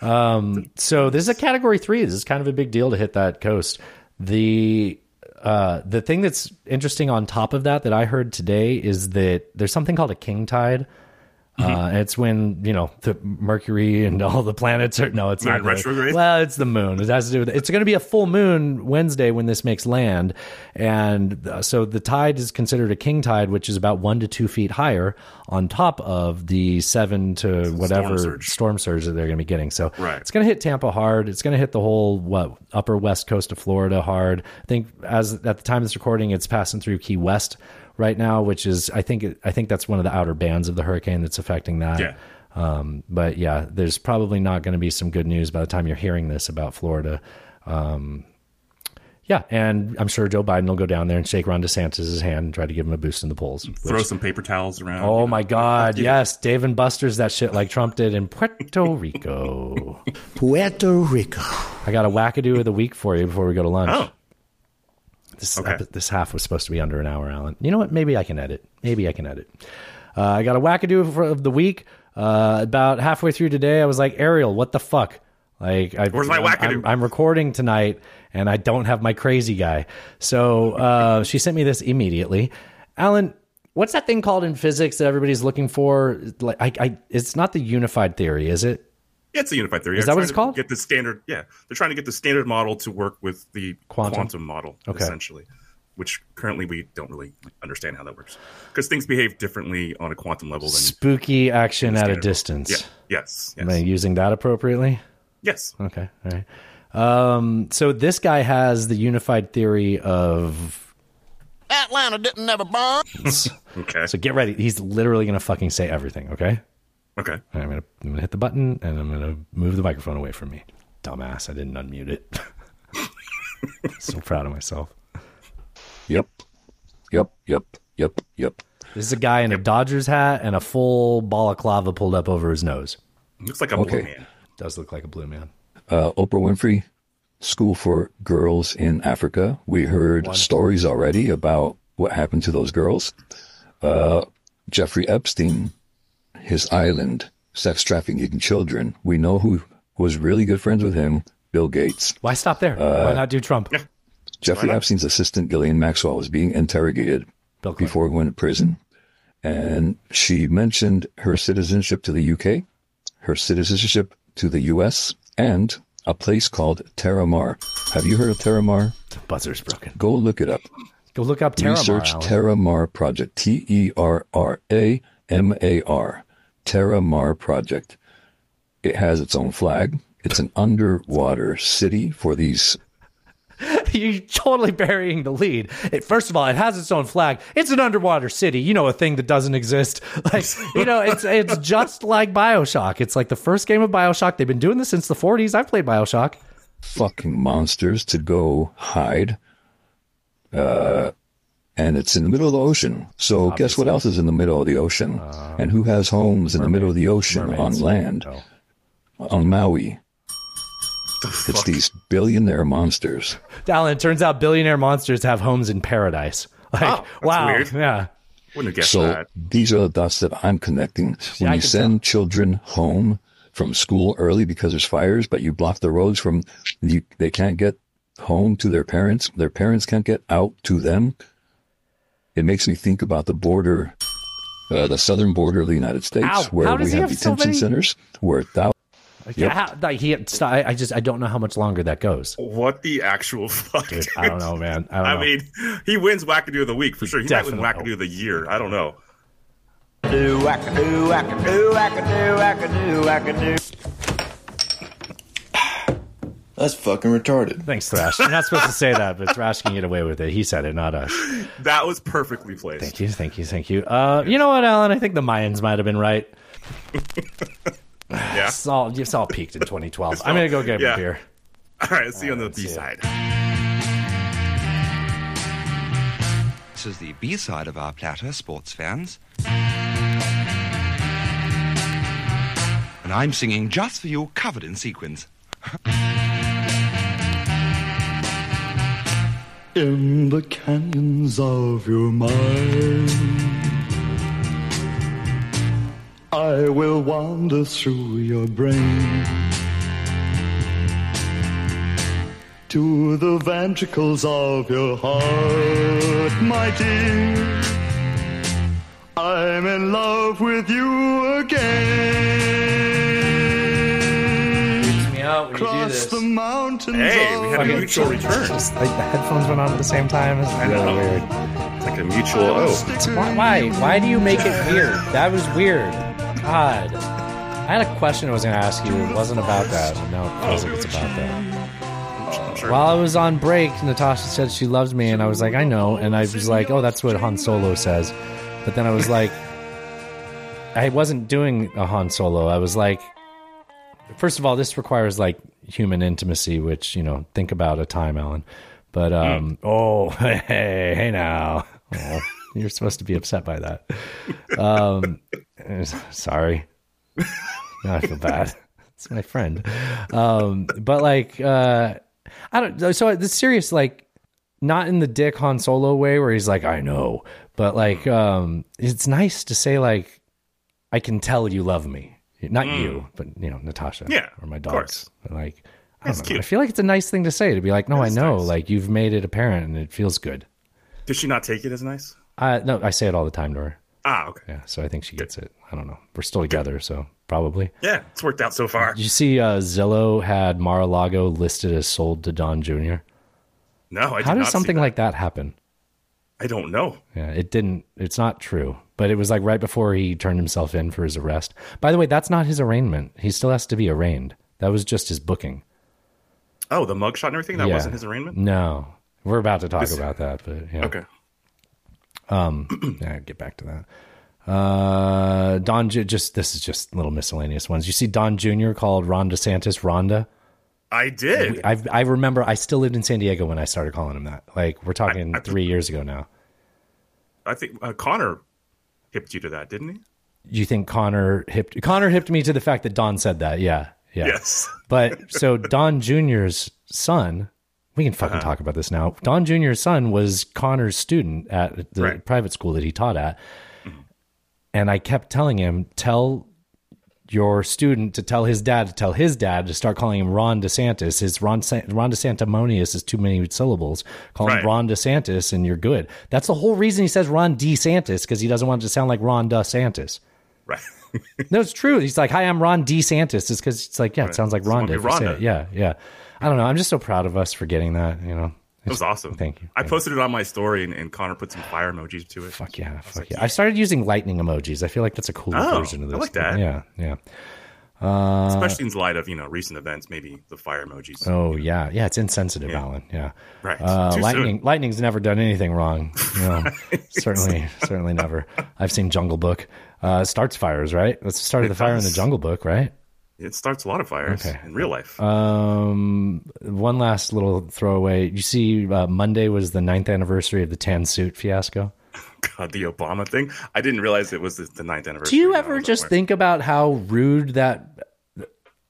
Um, so this is a category three. This is kind of a big deal to hit that coast. The uh, the thing that's interesting on top of that that I heard today is that there's something called a king tide. Mm-hmm. Uh, it's when you know the Mercury and all the planets are no, it's not the- retrograde? Well, it's the moon. It has to do with it's going to be a full moon Wednesday when this makes land, and uh, so the tide is considered a king tide, which is about one to two feet higher on top of the seven to whatever surge. storm surge that they're going to be getting. So Right. it's going to hit Tampa hard. It's going to hit the whole what upper west coast of Florida hard. I think as at the time of this recording, it's passing through Key West right now, which is I think I think that's one of the outer bands of the hurricane that's affecting that. Yeah. Um, but yeah, there's probably not going to be some good news by the time you're hearing this about Florida. Um, Yeah, and I'm sure Joe Biden will go down there and shake Ron DeSantis' hand and try to give him a boost in the polls. Throw some paper towels around. Oh my God! Yes, Dave and Buster's that shit like Trump did in Puerto Rico. Puerto Rico. I got a wackadoo of the week for you before we go to lunch. Oh. This epi- this half was supposed to be under an hour, Alan. You know what? Maybe I can edit. Maybe I can edit. Uh, I got a wackadoo for, of the week. Uh, about halfway through today, I was like, Ariel, what the fuck? Like, I, Where's my wackadoo? I'm, I'm recording tonight, and I don't have my crazy guy. So uh, she sent me this immediately. Alan, what's that thing called in physics that everybody's looking for? Like, I, I, it's not the unified theory, is it? Yeah, it's a unified theory. Is They're that what it's called? Get the standard. Yeah, they're trying to get the standard model to work with the Quantum? quantum, model, Okay. essentially. Which currently we don't really understand how that works because things behave differently on a quantum level than Spooky action at a distance. Yeah. Yes. Am I using that appropriately? Yes. Okay. All right. Um, so this guy has the unified theory of. Atlanta didn't never bomb. okay. So get ready. He's literally going to fucking say everything. Okay. Okay. All right, I'm going to I'm gonna hit the button and I'm going to move the microphone away from me. Dumbass. I didn't unmute it. so proud of myself. Yep. Yep. Yep. Yep. Yep. This is a guy in a Dodgers hat and a full balaclava pulled up over his nose. Looks like a Okay. blue man. Does look like a blue man. Uh, Oprah Winfrey School for Girls in Africa. We heard stories already about what happened to those girls. Uh, Jeffrey Epstein, his island, sex trafficking children. We know who was really good friends with him, Bill Gates. Why stop there? Uh, Why not do Trump? Jeffrey Epstein's assistant, Ghislaine Maxwell, was being interrogated before going to prison. And she mentioned her citizenship to the UK, her citizenship to the US, and a place called Terramar. Have you heard of Terramar? The buzzer's broken. Go look it up. Go look up Terramar. Research Alan. Terramar Project. T E R R A M A R. Terramar Project. It has its own flag. It's an underwater city for these You're totally burying the lead. It, first of all, it has its own flag. It's an underwater city. You know, a thing that doesn't exist. Like, you know, it's it's just like Bioshock. It's like the first game of Bioshock. They've been doing this since the 40s. I've played Bioshock. fucking monsters to go hide. Uh, and it's in the middle of the ocean. So guess what else is in the middle of the ocean? Uh, and who has homes in the middle of the ocean on land? Oh. On Maui. It's these billionaire monsters. Alan, it turns out billionaire monsters have homes in paradise. Like, Oh, that's wow. weird. Yeah. Wouldn't have guessed so that. these are the dots that I'm connecting. When I you can send children home from school early because there's fires, but you block the roads from you, they can't get home to their parents. Their parents can't get out to them. It makes me think about the border, uh, the southern border of the United States, Ow, where we he have have so detention many- centers where thou. Yeah, Yep. how- like he, I I just I don't know how much longer that goes. What the actual fuck? Dude, I don't know, man. I don't I know. mean, he wins Wackadoo of the week for sure. He Definitely. might win Wackadoo of the year. I don't know. Do wackadoo, wackadoo, wackadoo, wackadoo, wackadoo. That's fucking retarded. Thanks, Thrash. You're not supposed to say that, but Thrash can get away with it. He said it, not us. That was perfectly placed. Thank you, thank you, thank you. Uh, you know what, Alan? I think the Mayans might have been right. Yeah. It's all, it's all peaked in 2012. I'm going to go get Yeah. a beer. All right, see you on the B side. This is the B side of our platter, sports fans. And I'm singing just for you, covered in sequins. In the canyons of your mind, I will wander through your brain to the ventricles of your heart, my dear. I'm in love with you again. Mountains. Hey, we had a mutual return. Just like the headphones went on at the same time. It's I really know. weird. It's like a mutual. Oh, Why, why? Why do you make it weird? That was weird. God. I had a question I was going to ask you. It wasn't about that. No, it feels like it's about that. Oh, While I was on break, Natasha said she loves me, and I was like, I know. And I was like, oh, that's what Han Solo says. But then I was like, I wasn't doing a Han Solo. I was like, first of all, this requires like human intimacy, which, you know, think about a time, Alan. But um, oh, hey, hey now, oh, you're supposed to be upset by that. Um, sorry, now I feel bad. It's my friend. Um, but like, uh, I don't. So the serious, like, not in the Dick Han Solo way where he's like, I know, but like, um, it's nice to say like, I can tell you love me. Not you, but you know, Natasha. Mm. Yeah, or my dogs. Like, I don't know. cute. I feel like it's a nice thing to say to be like, no, I know, nice. like you've made it apparent and it feels good. Did she not take it as nice? Uh, no, I say it all the time to her. Ah, okay. Yeah, so I think she gets it. I don't know. We're still together, so probably. Yeah, it's worked out so far. Did you see uh, Zillow had Mar-a-Lago listed as sold to Don Jr.? No, I did How not does something like that happen? I don't know. Yeah, it didn't. It's not true. But it was like right before he turned himself in for his arrest. By the way, that's not his arraignment. He still has to be arraigned. That was just his booking. Oh, the mugshot and everything? That Yeah. wasn't his arraignment? No, we're about to talk This- about that. But yeah. Okay. Um, yeah, get back to that. Uh, Don, Ju- just this is just little miscellaneous ones. You see, Don Jr. called Ron DeSantis Rhonda. I did. I I remember. I still lived in San Diego when I started calling him that. Like we're talking three years ago now. I think uh, Connor hipped you to that, didn't he? You think Connor hipped Connor hipped me to the fact that Don said that? Yeah, yeah. Yes. But so Don Jr.'s son, we can fucking Uh-huh. talk about this now. Don Jr.'s son was Connor's student at the Right. private school that he taught at. And I kept telling him, tell your student to tell his dad to tell his dad to start calling him Ron DeSantis. His Ron, Ron DeSantimonious is too many syllables. Call him Ron DeSantis and you're good. That's the whole reason he says Ron DeSantis because he doesn't want it to sound like Ron DeSantis. Right. no, it's true. He's like, "Hi, I'm Ron DeSantis." It's because it's like, yeah, it sounds like It's gonna Rhonda. be if you say Rhonda. it. Yeah, yeah. I don't know. I'm just so proud of us for getting that. You know, It was awesome. Thank you. I posted it on my story, and, and Connor put some fire emojis to it. Fuck yeah, fuck yeah. I started using lightning emojis. I feel like that's a cooler Oh, version of this. I like that. Yeah, yeah. Uh, Especially in light of you know recent events, maybe the fire emojis. Oh yeah, yeah. It's insensitive, Alan. Yeah. Right. Uh, lightning. soon. Lightning's never done anything wrong. No, certainly, certainly never. I've seen Jungle Book. Uh, starts fires, right? That's the start of the fire in the. Jungle Book, right? It starts a lot of fires Okay. in real life. Um, one last little throwaway. You see, uh, Monday was the ninth anniversary of the tan suit fiasco. God, the Obama thing. I didn't realize it was the, the ninth anniversary. Do you ever just think about how rude that?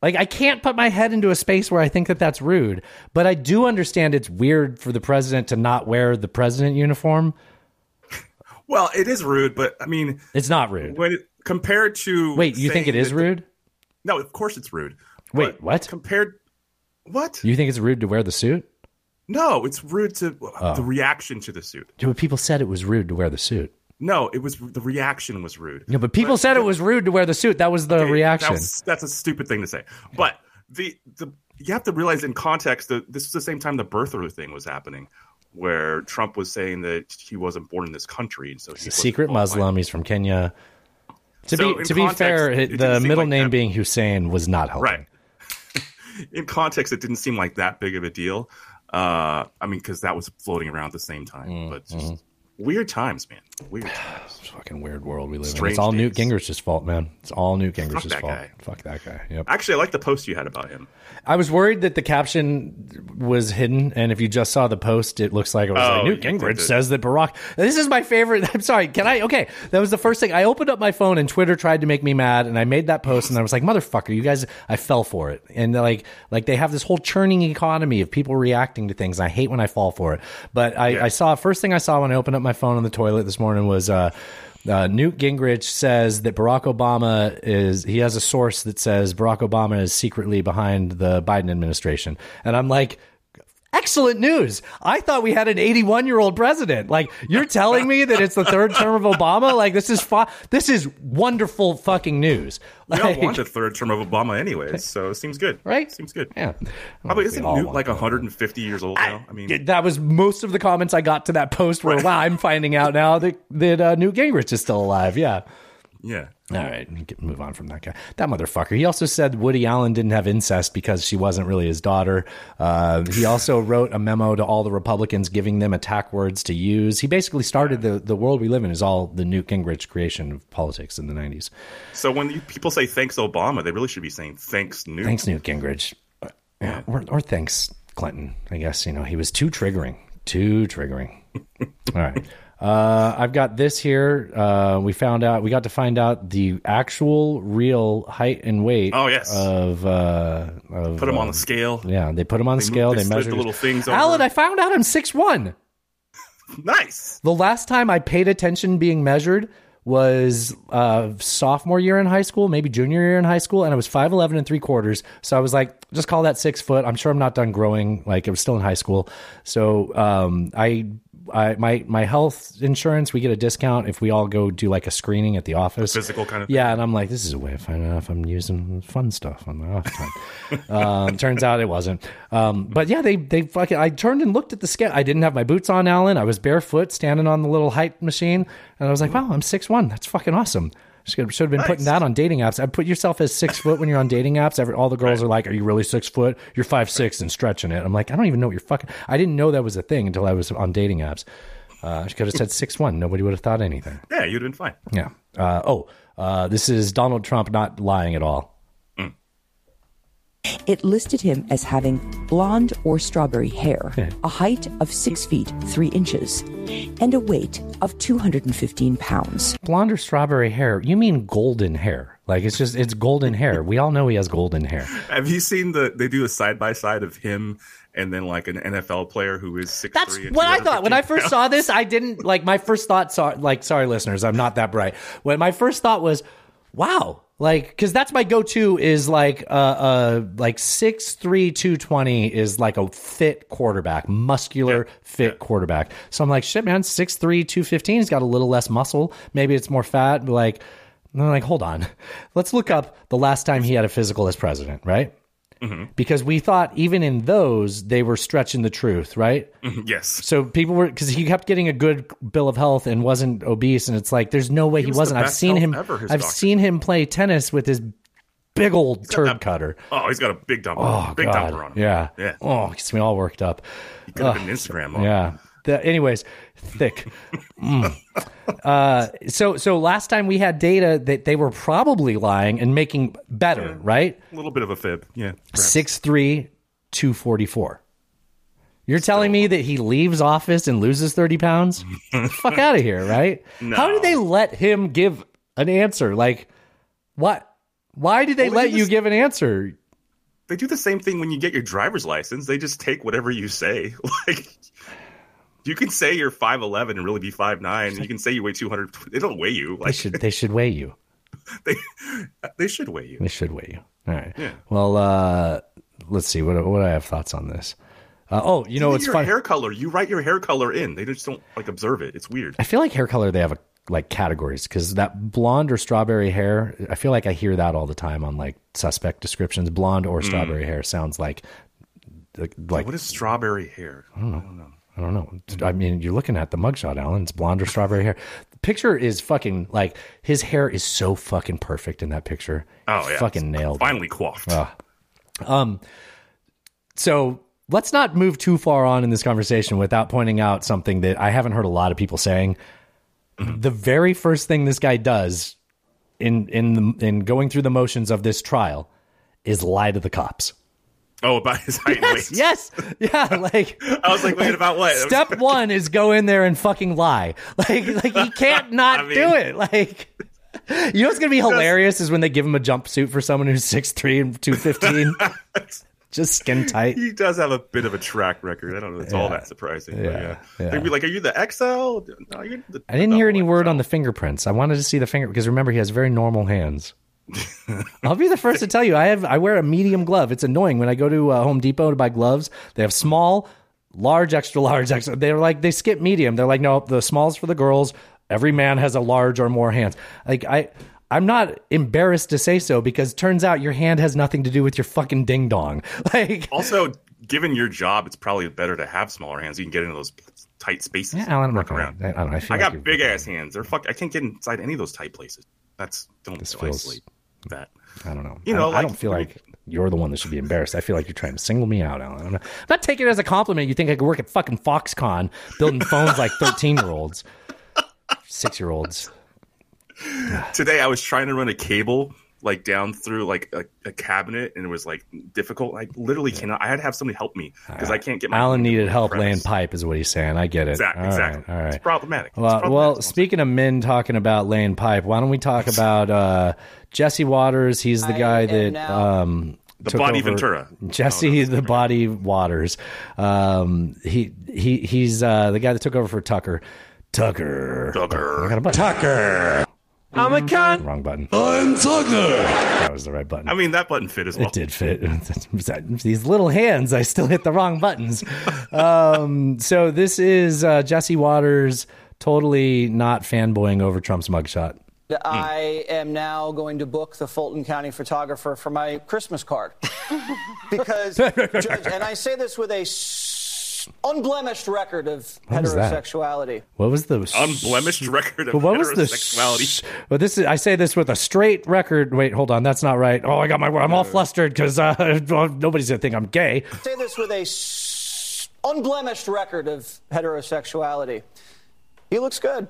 Like, I can't put my head into a space where I think that that's rude, but I do understand it's weird for the president to not wear the president uniform. Well, it is rude, but I mean, It's not rude. when it, compared to Wait, you think it is is rude? No, of course it's rude. Wait, what? Compared, what? You think it's rude to wear the suit? No, it's rude to uh, Oh. the reaction to the suit. Yeah, but people said it was rude to wear the suit. No, it was the reaction was rude. No, but people said it was rude to wear the suit. That was the Okay, reaction. That's, that's a stupid thing to say. But the the you have to realize in context that this is the same time the birther thing was happening, where Trump was saying that he wasn't born in this country, and so He's a secret. Muslim. He's from Kenya. To So be to be context, fair, it the middle like name that. being Hussein was not helping. Right. in context, it didn't seem like that big of a deal. Uh, I mean, because that was floating around at the same time. Mm, but just weird times, man. Weird times. Fucking weird world we live in. It's all Newt. Gingrich's fault, man. It's all Newt Fuck Gingrich's that fault. guy. Fuck that guy. Yep. Actually, I like the post you had about him. I was worried that the caption was hidden, and if you just saw the post, it looks like it was Oh, like Newt Gingrich says that Barack. This is my favorite. I'm sorry. Can I? Okay, that was the first thing. I opened up my phone, and Twitter tried to make me mad, and I made that post, and I was like, "Motherfucker, you guys!" I fell for it, and like, like they have this whole churning economy of people reacting to things. I hate when I fall for it, but I, I saw first thing I saw when I opened up my phone on the toilet this morning was. uh uh, Newt Gingrich says that Barack Obama is, he has a source that says Barack Obama is secretly behind the Biden administration. And I'm like, excellent news. I thought we had an 81 year old president. Like, you're telling me that it's the third term of Obama? Like, this is, fu- this is wonderful fucking news. We Like, all want the third term of Obama, anyways, so it seems good. Right? Seems good. Yeah. Probably isn't Newt like 150 years old now? I mean, that was most of the comments I got to that post were, wow, I'm finding out now that, that uh, Newt Gingrich is still alive. Yeah. Yeah. All right, move on from that guy. That motherfucker. He also said Woody Allen didn't have incest because she wasn't really his daughter. Uh, he also wrote a memo to all the Republicans giving them attack words to use. He basically started the, the world we live in is all the Newt Gingrich creation of politics in the 90s. So when you, people say thanks Obama, they really should be saying thanks Newt. Thanks, Newt Gingrich. Yeah, or, or thanks Clinton. I guess you know he was too triggering, too triggering. All right. Uh, I've got this here. Uh, we found out. We got to find out the actual, real height and weight. Oh, yes. Of, uh, of Put him on the scale. Yeah, they put them on the scale. moved- They, they measured the little things over. Alan, I found out I'm six one. Nice. The last time I paid attention being measured was uh, sophomore year in high school, maybe junior year in high school, and I was five eleven and three quarters. So I was like, just call that six foot. I'm sure I'm not done growing. Like it was still in high school. So um, I. I, my my health insurance, we get a discount if we all go do like a screening at the office. Physical kind of Yeah, and I'm like, this is a way of finding out if I'm using fun stuff on my off time. um, turns out it wasn't. Um, but yeah, they they fucking. I turned and looked at the scale. I didn't have my boots on, Alan. I was barefoot, standing on the little height machine, and I was like, wow, I'm six one. That's fucking awesome. Should have been putting that on dating apps. I put yourself as six foot when you're on dating apps. Every, all the girls are like, "Are you really six foot? You're five six and stretching it." I'm like, I don't even know what you're fucking. I didn't know that was a thing until I was on dating apps. Uh, I could have said six one. Nobody would have thought anything. Yeah, you'd have been fine. Yeah. Uh, oh, uh, this is Donald Trump not lying at all. It listed him as having blonde or strawberry hair, a height of six feet three inches, and a weight of 215 pounds. Blonde or strawberry hair? You mean golden hair? Like it's just it's golden hair. We all know he has golden hair. Have you seen the? They do a side by side of him and then like an NFL player who is six. That's what I thought when I first saw this. I didn't like my first thought. Saw like sorry listeners, I'm not that bright. When my first thought was, wow, like because that's my go-to is like uh uh like six three two twenty is like a fit quarterback, muscular fit quarterback. So I'm like shit, man, six three two fifteen. He's got a little less muscle. Maybe it's more fat. But like, and I'm like, hold on, let's look up the last time he had a physical as president, right? Mm-hmm. Because we thought even in those they were stretching the truth, right? Mm-hmm. yes. So people were because he kept getting a good bill of health and wasn't obese, and it's like there's no way he, was wasn't. I've seen him. ever, I've doctor. seen him play tennis with his big old turd that- cutter. Oh, he's got a big oh, dumper. Oh big God, dumper on him. yeah, Yeah. Oh, gets me all worked up. He could have been Instagram. Yeah. The, anyways, thick. Mm. Uh, so so last time we had data that they were probably lying and making better, right? A little bit of a fib. Yeah. Six three, two forty four. You're telling me that he leaves office and loses 30 pounds? Fuck out of here, right? No. How did they let him give an answer? Like, what? Why did they Well, they let you just- give an answer? They do the same thing when you get your driver's license. They just take whatever you say. Like you can say you're five eleven and really be five nine. You can say you weigh two hundred. They don't weigh you. They should they should weigh you. they should weigh you. They should weigh you. All right. Yeah. Well, uh, let's see. What what I have thoughts on this? Uh, oh, you know Even it's your funny. hair color. You write your hair color in. They just don't like observe it. It's weird. I feel like hair color they have a, like categories because that blonde or strawberry hair. I feel like I hear that all the time on like suspect descriptions. Blonde or Mm. strawberry hair sounds like like, like what is strawberry hair? I don't know. I don't know. I don't know. I mean, you're looking at the mugshot, Alan. It's blonde or strawberry hair. The picture is fucking like his hair is so fucking perfect in that picture. Oh yeah, fucking nailed. Finally coiffed. Ugh. Um, so let's not move too far on in this conversation without pointing out something that I haven't heard a lot of people saying. The very first thing this guy does in in the, in going through the motions of this trial is lie to the cops. Oh, about his height and weight. Yes, yeah, like I was like, wait, about what? Step one is go in there and fucking lie. Like, like he can't not I mean- do it. Like, you know what's gonna be hilarious is when they give him a jumpsuit for someone who's six three and two fifteen, just skin tight. He does have a bit of a track record. I don't know. if It's all that surprising. but Yeah, yeah. yeah. They'd be like, "Are you the XL?" No, the I didn't hear any word on the fingerprints. I wanted to see the finger because remember he has very normal hands. I'll be the first to tell you I have I wear a medium glove. It's annoying when I go to uh, Home Depot to buy gloves. They have small, large, extra large, extra. They're like they skip medium. They're like no, the small's for the girls. Every man has a large or more hands. Like I. I'm not embarrassed to say so because turns out your hand has nothing to do with your fucking ding dong. Like Also, given your job, it's probably better to have smaller hands. You can get into those tight spaces. Yeah, Alan, I'm work not around. I don't know, I I, like got big ass hands. They're fuck. I can't get inside any of those tight places. That's don't This feels- isolate that. I don't know. You know, don't, I don't feel like you're the one that should be embarrassed. I feel like you're trying to single me out, Alan. I'm not, I'm not taking it as a compliment. You think I could work at fucking Foxconn building phones like 13 year olds, six year olds. Today, I was trying to run a cable like down through like a, a cabinet and it was like difficult. I literally cannot. I had to have somebody help me because I can't get my. Alan needed help crevice. laying pipe, is what he's saying. I get it. Exact- All exactly. right, all right. It's problematic. It's Well, problematic. well, speaking of men talking about laying pipe, why don't we talk about uh, Jesse Watters? He's the guy that um, The Body over- Ventura. Jesse the Body Watters. Um, he he he's uh, the guy that took over for Tucker. Tucker. Tucker. I got a button. Tucker. I'm a cunt. Wrong button. I'm Tucker. That was the right button. I mean, that button fit as well. It did fit. These little hands, I still hit the wrong buttons. um, so this is uh, Jesse Watters totally not fanboying over Trump's mugshot. I am now going to book the Fulton County photographer for my Christmas card. because, Judge, and I say this with a s- unblemished record of What was? Heterosexuality. What was the Unblemished record of But what was the heterosexuality. Well, this is. I say this with a straight record. Wait, hold on. That's not right. Oh, I got my. Word. I'm all flustered because uh, nobody's gonna think I'm gay. Say this with a s- unblemished record of heterosexuality. He looks good,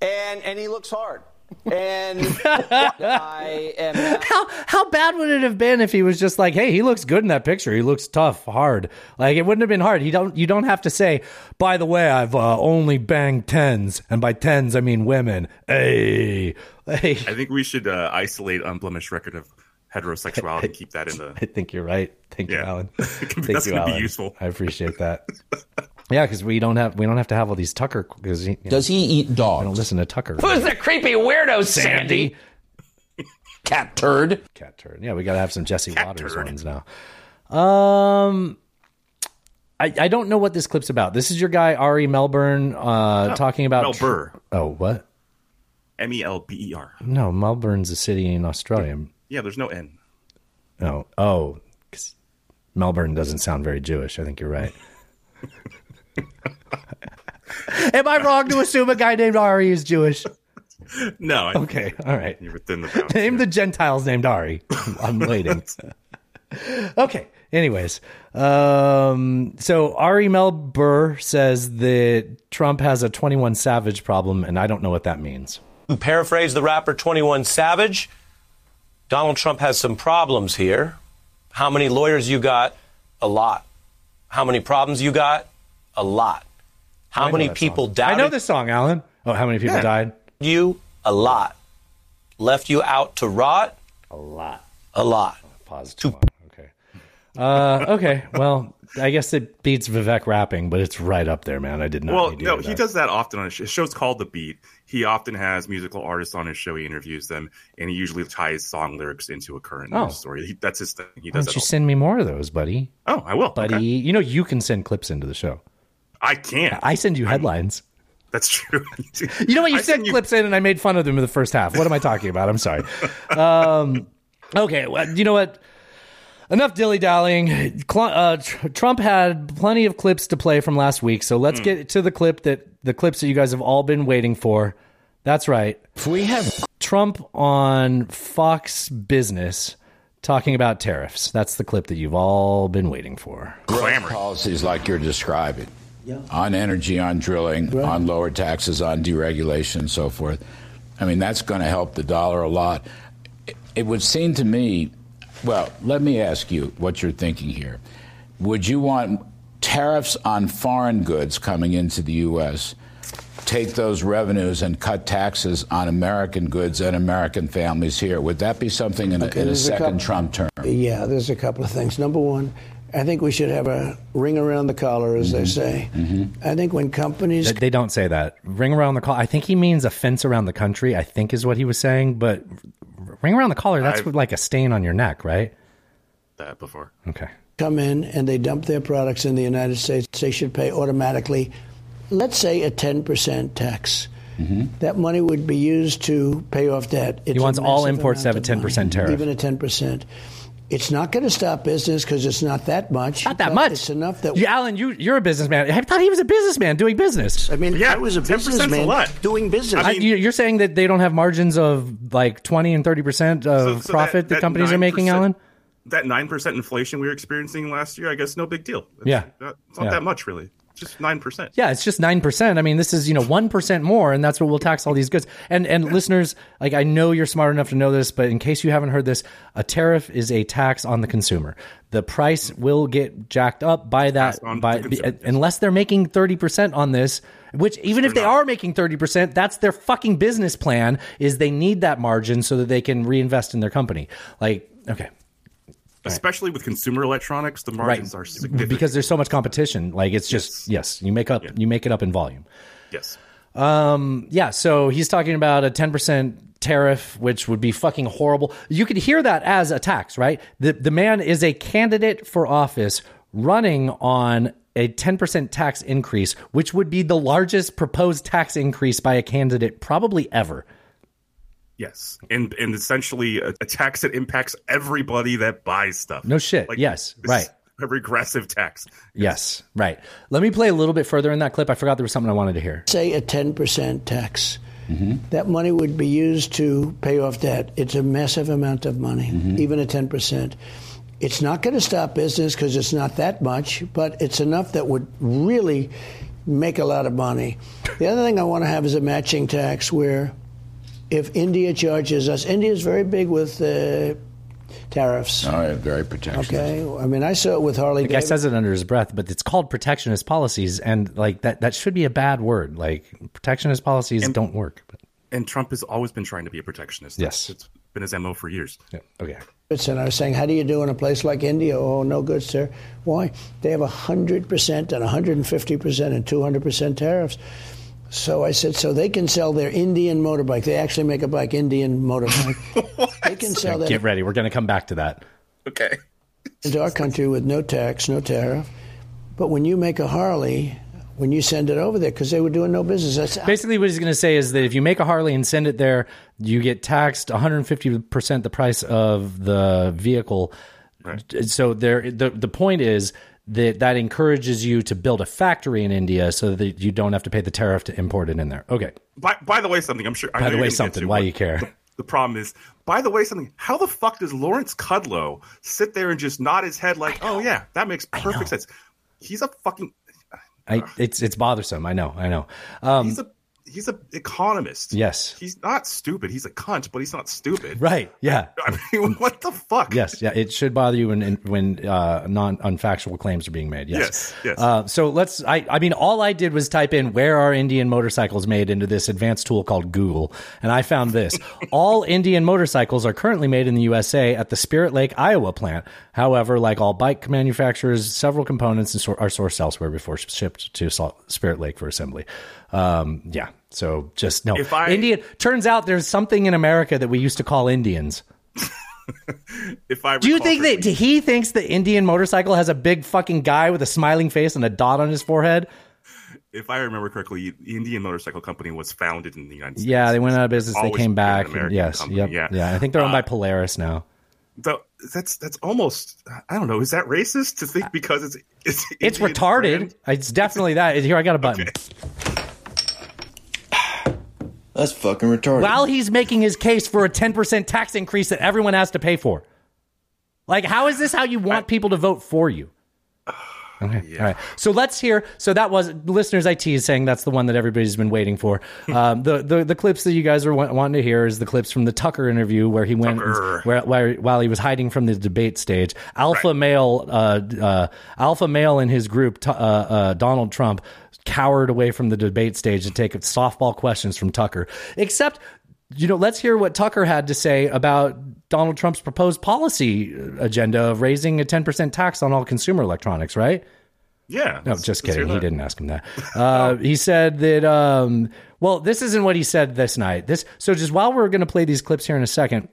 and and he looks hard, and I am. Now- How how bad would it have been if he was just like, hey, he looks good in that picture. He looks tough, hard. Like it wouldn't have been hard. He don't. You don't have to say. By the way, I've uh, only banged tens, and by tens I mean women. Hey, hey. I think we should uh, isolate unblemished record of heterosexuality and keep that in the. I think you're right. Thank you, Alan. Thank That's you, gonna be Alan. useful. I appreciate that. Yeah, because we don't have we don't have to have all these Tucker. Because he, Does he eat dogs? I don't listen to Tucker. Who's the creepy weirdo, Sandy? Cat turd. Cat turd. Yeah, we got to have some Jesse Watters ones now. Um, I I don't know what this clip's about. This is your guy Ari Melbourne uh, No, talking about Melbourne. oh, what? M E L B E R. No, Melbourne's a city in Australia. Yeah, there's no N. No, oh, 'cause Melbourne doesn't sound very Jewish. I think you're right. Am I wrong to assume a guy named Ari is Jewish? No. I- Okay, all right. You're within the bounds. Name the Gentiles named Ari. I'm waiting. okay. Anyways, um, so Ari Melber says that Trump has a 21 Savage problem, and I don't know what that means. Paraphrase the rapper 21 Savage, Donald Trump has some problems here. How many lawyers you got? A lot. How many problems you got? A lot. How many people song. doubted I know this song, Alan. Oh, how many people Yeah. died? you? A lot. Left you out to rot? A lot. A lot. Pause. Too Okay. Uh, okay. Well, I guess it beats Vivek rapping, but it's right up there, man. I did not. Well, need to no, hear he that. does that often on his, show. his show's called The Beat. He often has musical artists on his show. He interviews them, and he usually ties song lyrics into a current Oh. news story. He, that's his thing. He Why does don't you all- send me more of those, buddy? Oh, I will, buddy. Okay. You know you can send clips into the show. I can't. I send you headlines. That's true. You know what? You sent clips in, and I made fun of them in the first half. What am I talking about? I'm sorry. Um, okay, well, you know what? Enough dilly dallying. Uh, Tr- Trump had plenty of clips to play from last week, so let's get to the clip that the clips that you guys have all been waiting for. That's right. We have Trump on Fox Business talking about tariffs. That's the clip that you've all been waiting for. Growth policies like you're describing on energy, on drilling, on lower taxes, on deregulation, and so forth. I mean, that's going to help the dollar a lot. It, it would seem to me, well, let me ask you what you're thinking here. Would you want tariffs on foreign goods coming into the U.S.? Take those revenues and cut taxes on American goods and American families here. Would that be something in a, Okay, in a there's a second couple- Trump term? Yeah, there's a couple of things. Number one, I think we should have a ring around the collar, as they mm-hmm. say. Mm-hmm. I think when companies They- They don't say that. Ring around the collar. I think he means a fence around the country. I think is what he was saying. But ring around the collar. That's I've- like a stain on your neck, right? that before. Okay. come in and they dump their products in the United States, they should pay automatically, let's say, a 10% tax. Mm-hmm. That money would be used to pay off debt. He It's a wants all imports to have a 10% money, tariff. Even a 10%. It's not going to stop business because it's not that much. Not that much. It's enough that. You, Alan, you you're a businessman. I thought he was a businessman doing business. I mean, yeah, I was a 10% 's a businessman doing business. I- you- you're saying that they don't have margins of like 20 and 30 percent of So profit that, companies are making, Alan? That nine percent inflation we were experiencing last year, I guess, no big deal. It's Yeah. not, it's not Yeah. that much, really. Just nine percent. Yeah, it's just nine percent. I mean, this is you know one percent more, and that's what we'll tax all these goods. And and listeners, like I know you're smart enough to know this, but in case you haven't heard this, a tariff is a tax on the consumer. The price will get jacked up by that by unless they're making thirty percent on this. Which even if they are making thirty percent, that's their fucking business plan. Is they need that margin so that they can reinvest in their company. Like okay, Especially with consumer electronics, the margins are significant. because there's so much competition. Like it's just yes, you make up you make it up in volume. yes. Um, yeah, so he's talking about a 10% tariff, which would be fucking horrible. You could hear that as a tax, right? The, the man is a candidate for office running on a 10% tax increase, which would be the largest proposed tax increase by a candidate probably ever. Yes, and and essentially a, a tax that impacts everybody that buys stuff. No shit. Like, yes, right. A regressive tax. Yes, right. Let me play a little bit further in that clip. I forgot there was something I wanted to hear. Say a 10% tax. Mm-hmm. That money would be used to pay off debt. It's a massive amount of money, mm-hmm. even a 10%. It's not going to stop business because it's not that much, but it's enough that would really make a lot of money. The other thing I want to have is a matching tax where if India charges us, India is very big with uh, tariffs. Oh, yeah, very protectionist. Okay, I mean, I saw it with Harley. The guy says it under his breath, but it's called protectionist policies, and like that that should be a bad word. Like protectionist policies don't work. And Trump has always been trying to be a protectionist. Yes. it's been his mo for years. Yeah. Okay. And I was saying, how do you do in a place like India? Oh, no good, sir. Why? They have 100% and 150% and 200% tariffs. So I said, so they can sell their Indian motorbike. They actually make a bike, Indian motorbike. they can sell that Get ready. We're going to come back to that. Okay. into our country with no tax, no tariff. But when you make a Harley, when you send it over there, because they were doing no business, that's Basically, what he's going to say is that if you make a Harley and send it there, you get taxed 150% the price of the vehicle. So there, the the point is that that encourages you to build a factory in India so that you don't have to pay the tariff to import it in there. Okay. By, by the way, something I'm sure. I By the way, something. to, Why you care? The, the problem is, by the way, something. How the fuck does Lawrence Kudlow sit there and just nod his head like, "Oh yeah, that makes perfect sense"? He's a fucking. I, it's it's bothersome. I know. I know. Um, He's a he's an economist. Yes. He's not stupid. He's a cunt, but he's not stupid. right. Yeah. I mean, what the fuck? Yes, yeah, it should bother you when when uh, non unfactual claims are being made. Yes, Yes, yes. Uh, so let's. I, I mean, all I did was type in "where are Indian motorcycles made" into this advanced tool called Google, and I found this: all Indian motorcycles are currently made in the USA at the Spirit Lake, Iowa plant. However, like all bike manufacturers, several components are sourced elsewhere before shipped to Spirit Lake for assembly. Um, yeah. So just no. If I- Indian turns out there's something in America that we used to call Indians. If I Do you think that he thinks the Indian motorcycle has a big fucking guy with a smiling face and a dot on his forehead? if I remember correctly, the Indian Motorcycle Company was founded in the United States. Yeah, they went out of business. They came back. American yes, yep, yeah. yeah. I think they're owned by Uh, Polaris now. Though that's that's almost I don't know. Is that racist to think because it's it's It's retarded. brand? It's definitely that. Here, I got a button. That's fucking retarded. While he's making his case for a 10% tax increase that everyone has to pay for. Like, how is this how you want people to vote for you? Okay. All right. So let's hear. So that was listeners IT is saying that's the one that everybody's been waiting for. Um, the, the the clips that you guys are wa- wanting to hear is the clips from the Tucker interview where he went Tucker. where, where while he was hiding from the debate stage. Alpha male, uh, uh, alpha male in his group, Tu- uh, uh, Donald Trump, cowered away from the debate stage to take softball questions from Tucker. Except you know, let's hear what Tucker had to say about Donald Trump's proposed policy agenda of raising a 10% tax on all consumer electronics, right? Yeah. No, just kidding. He didn't ask him that. Uh, he said that, um, well, this isn't what he said this night. This So just while we're going to play these clips here in a second,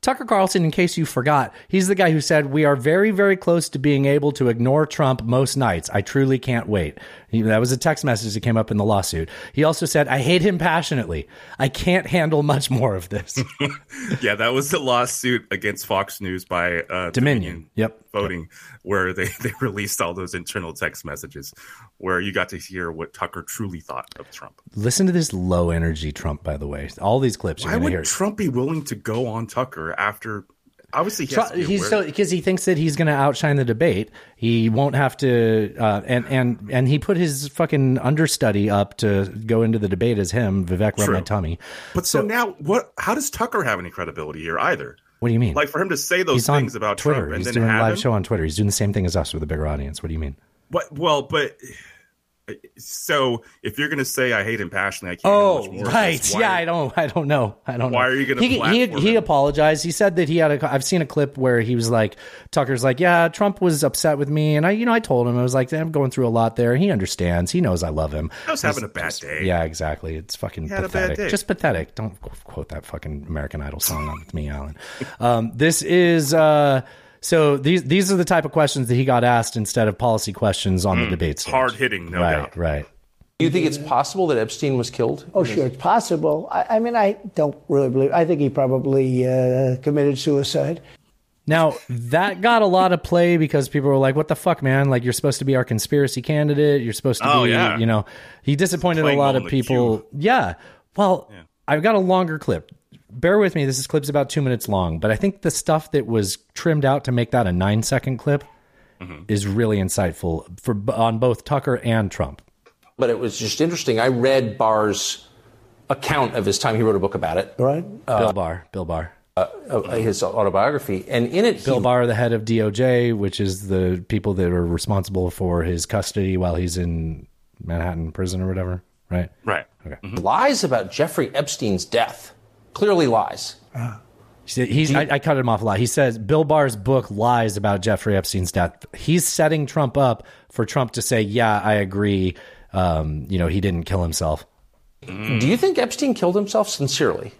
Tucker Carlson, in case you forgot, he's the guy who said, We are very, very close to being able to ignore Trump most nights. I truly can't wait. He, that was a text message that came up in the lawsuit. He also said, I hate him passionately. I can't handle much more of this. yeah, that was the lawsuit against Fox News by uh, Dominion. Yep. Voting, where they, they released all those internal text messages where you got to hear what Tucker truly thought of Trump. Listen to this low energy Trump, by the way. All these clips you're Why would hear. Trump be willing to go on Tucker after Obviously, he Tru- has to be he's so because he thinks that he's going to outshine the debate. He won't have to, uh, and and and he put his fucking understudy up to go into the debate as him, Vivek. Ramaswamy. But so, now, what? How does Tucker have any credibility here either? What do you mean? Like for him to say those he's things about Twitter. Trump and he's then doing a live him? show on Twitter. He's doing the same thing as us with a bigger audience. What do you mean? What? Well, but so if you're going to say I hate him passionately, I can't. Oh, right. Why- Yeah, I don't. I don't know. I don't. Why know. are you gonna He he, he apologized. He said that he had a. I've seen a clip where he was like, Tucker's like, yeah, Trump was upset with me, and I, you know, I told him I was like, I'm going through a lot there. He understands. He knows I love him. I was having a bad just- day. Yeah, exactly. It's fucking He had a bad pathetic. Just pathetic. Don't quote that fucking American Idol song on with me, Alan. Um, this is. uh so these these are the type of questions that he got asked instead of policy questions on the debate stage. Hard hitting, no right, doubt. Right. Do you think it's possible that Epstein was killed? Oh, sure, it's possible. I, I mean, I don't really believe. I think he probably uh, committed suicide. Now that got a lot of play because people were like, "What the fuck, man? Like you're supposed to be our conspiracy candidate. You're supposed to Oh, be, yeah. you know." He disappointed a lot of in the people. Yeah. Well, I've got a longer clip. Bear with me. This is clip's about two minutes long, but I think the stuff that was trimmed out to make that a nine second clip Mm-hmm. is really insightful for on both Tucker and Trump. But it was just interesting. I read Barr's account of his time. He wrote a book about it. Right. Bill Barr. Bill Barr. Uh, uh, his autobiography, and in it, Bill he, Barr, the head of DOJ, which is the people that are responsible for his custody while he's in Manhattan prison or whatever. Right. Right. Okay. lies about Jeffrey Epstein's death. Clearly lies. He's, he's, I, I cut him off a lot. He says Bill Barr's book lies about Jeffrey Epstein's death. He's setting Trump up for Trump to say, "Yeah, I agree. Um, you know, he didn't kill himself." Do you think Epstein killed himself sincerely?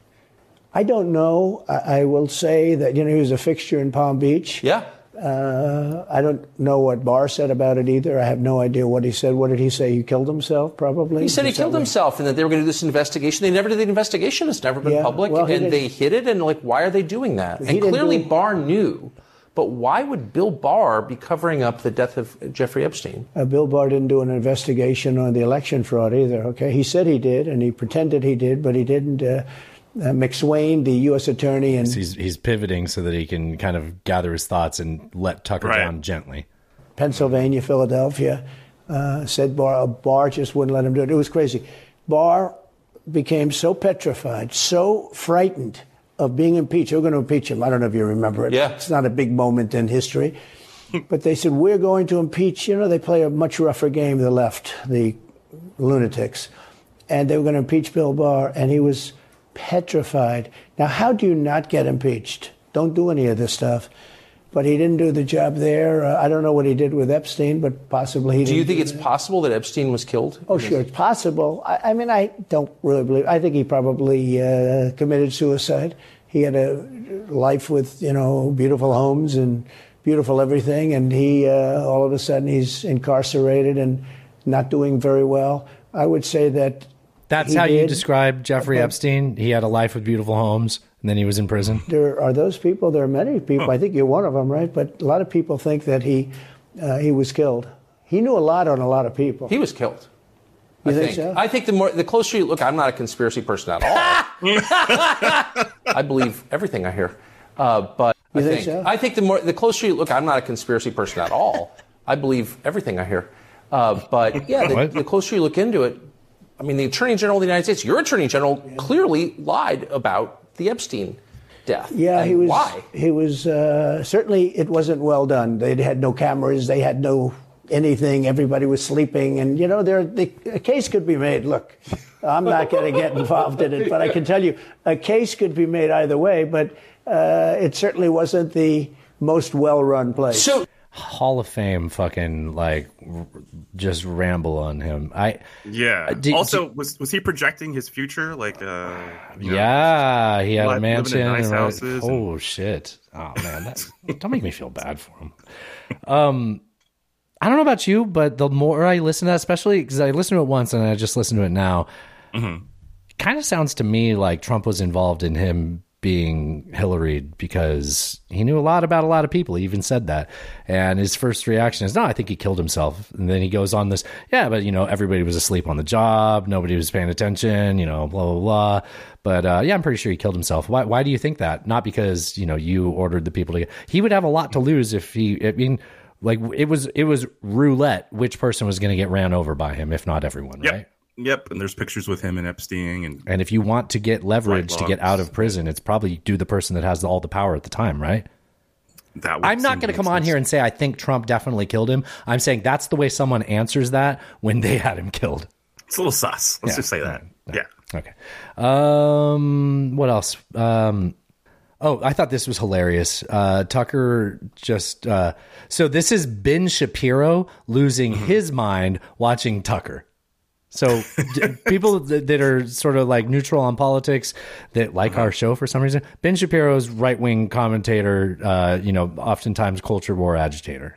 I don't know. I, I will say that you know he was a fixture in Palm Beach. Yeah. Uh, I don't know what Barr said about it either. I have no idea what he said. What did he say? He killed himself, probably. He said he killed himself and that they were going to do this investigation. They never did the investigation. It's never been Yeah, public. well, and they hid it. And, like, why are they doing that? He and clearly, Barr knew. But why would Bill Barr be covering up the death of Jeffrey Epstein? Uh, Bill Barr didn't do an investigation on the election fraud either. Okay, he said he did, and he pretended he did, but he didn't. Uh, uh, McSwain, the U.S. attorney, and He's he's pivoting so that he can kind of gather his thoughts and let Tucker Right. down gently. Pennsylvania, Philadelphia, uh, said Barr, Barr just wouldn't let him do it. It was crazy. Barr became so petrified, so frightened of being impeached. They were going to impeach him. I don't know if you remember it. Yeah. It's not a big moment in history. but they said, we're going to impeach. You know, they play a much rougher game, the left, the lunatics. And they were going to impeach Bill Barr, and he was petrified. Now, how do you not get impeached? Don't do any of this stuff. But he didn't do the job there. Uh, I don't know what he did with Epstein, but possibly he Do you think it's possible that Epstein was killed? Oh, sure, it's possible. I, I mean, I don't really believe. I think he probably uh, committed suicide. He had a life with you know beautiful homes and beautiful everything, and he uh, all of a sudden he's incarcerated and not doing very well. I would say that That's he how you describe Jeffrey Okay. Epstein. He had a life with beautiful homes, and then he was in prison. There are those people. There are many people. I think you're one of them, right? But a lot of people think that he uh, he was killed. He knew a lot on a lot of people. He was killed. You I think think. so? I think the more the closer you look, I'm not a conspiracy person at all. I believe everything I hear, uh, but You I think think so? I think the more the closer you look, I'm not a conspiracy person at all. I believe everything I hear, uh, but yeah, the, the closer you look into it, I mean, the Attorney General of the United States, your Attorney General, clearly lied about the Epstein death. Yeah, he was. Why? He was uh, certainly. It wasn't well done. They had no cameras. They had no anything. Everybody was sleeping, and you know, there the, a case could be made. Look, I'm not going to get involved in it, but I can tell you, a case could be made either way. But uh, it certainly wasn't the most well-run place. So. Hall of Fame, fucking like, r- just ramble on him. I Yeah. Uh, do- also, was was he projecting his future? Like, uh, you know, yeah, he had a mansion. nice and- houses and- oh shit! Oh man, that, don't make me feel bad for him. Um, I don't know about you, but the more I listen to that, especially because I listened to it once and I just listened to it now, Mm-hmm. kind of sounds to me like Trump was involved in him being Hillary because he knew a lot about a lot of people. He even said that. And his first reaction is, no, I think he killed himself. And then he goes on this, yeah, but you know, everybody was asleep on the job. Nobody was paying attention, you know, blah, blah, blah. But uh, yeah, I'm pretty sure he killed himself. Why, why do you think that? Not because, you know, you ordered the people to get, he would have a lot to lose if he, I mean, like it was, it was roulette which person was going to get ran over by him, if not everyone, Yep. right? Yep. And there's pictures with him and Epstein and And if you want to get leverage to get out of prison, it's probably do the person that has all the power at the time, right? that. I'm not going to come on here and say I think Trump definitely killed him. I'm saying that's the way someone answers that when they had him killed. It's a little sus. Let's Yeah. just say that. Yeah. Okay. Um, what else? Um, oh, I thought this was hilarious. Uh, Tucker just uh, so this is Ben Shapiro losing Mm-hmm. his mind watching Tucker. So d- people that, that are sort of like neutral on politics that like Mm-hmm. our show for some reason, Ben Shapiro's right wing commentator, uh, you know, oftentimes culture war agitator.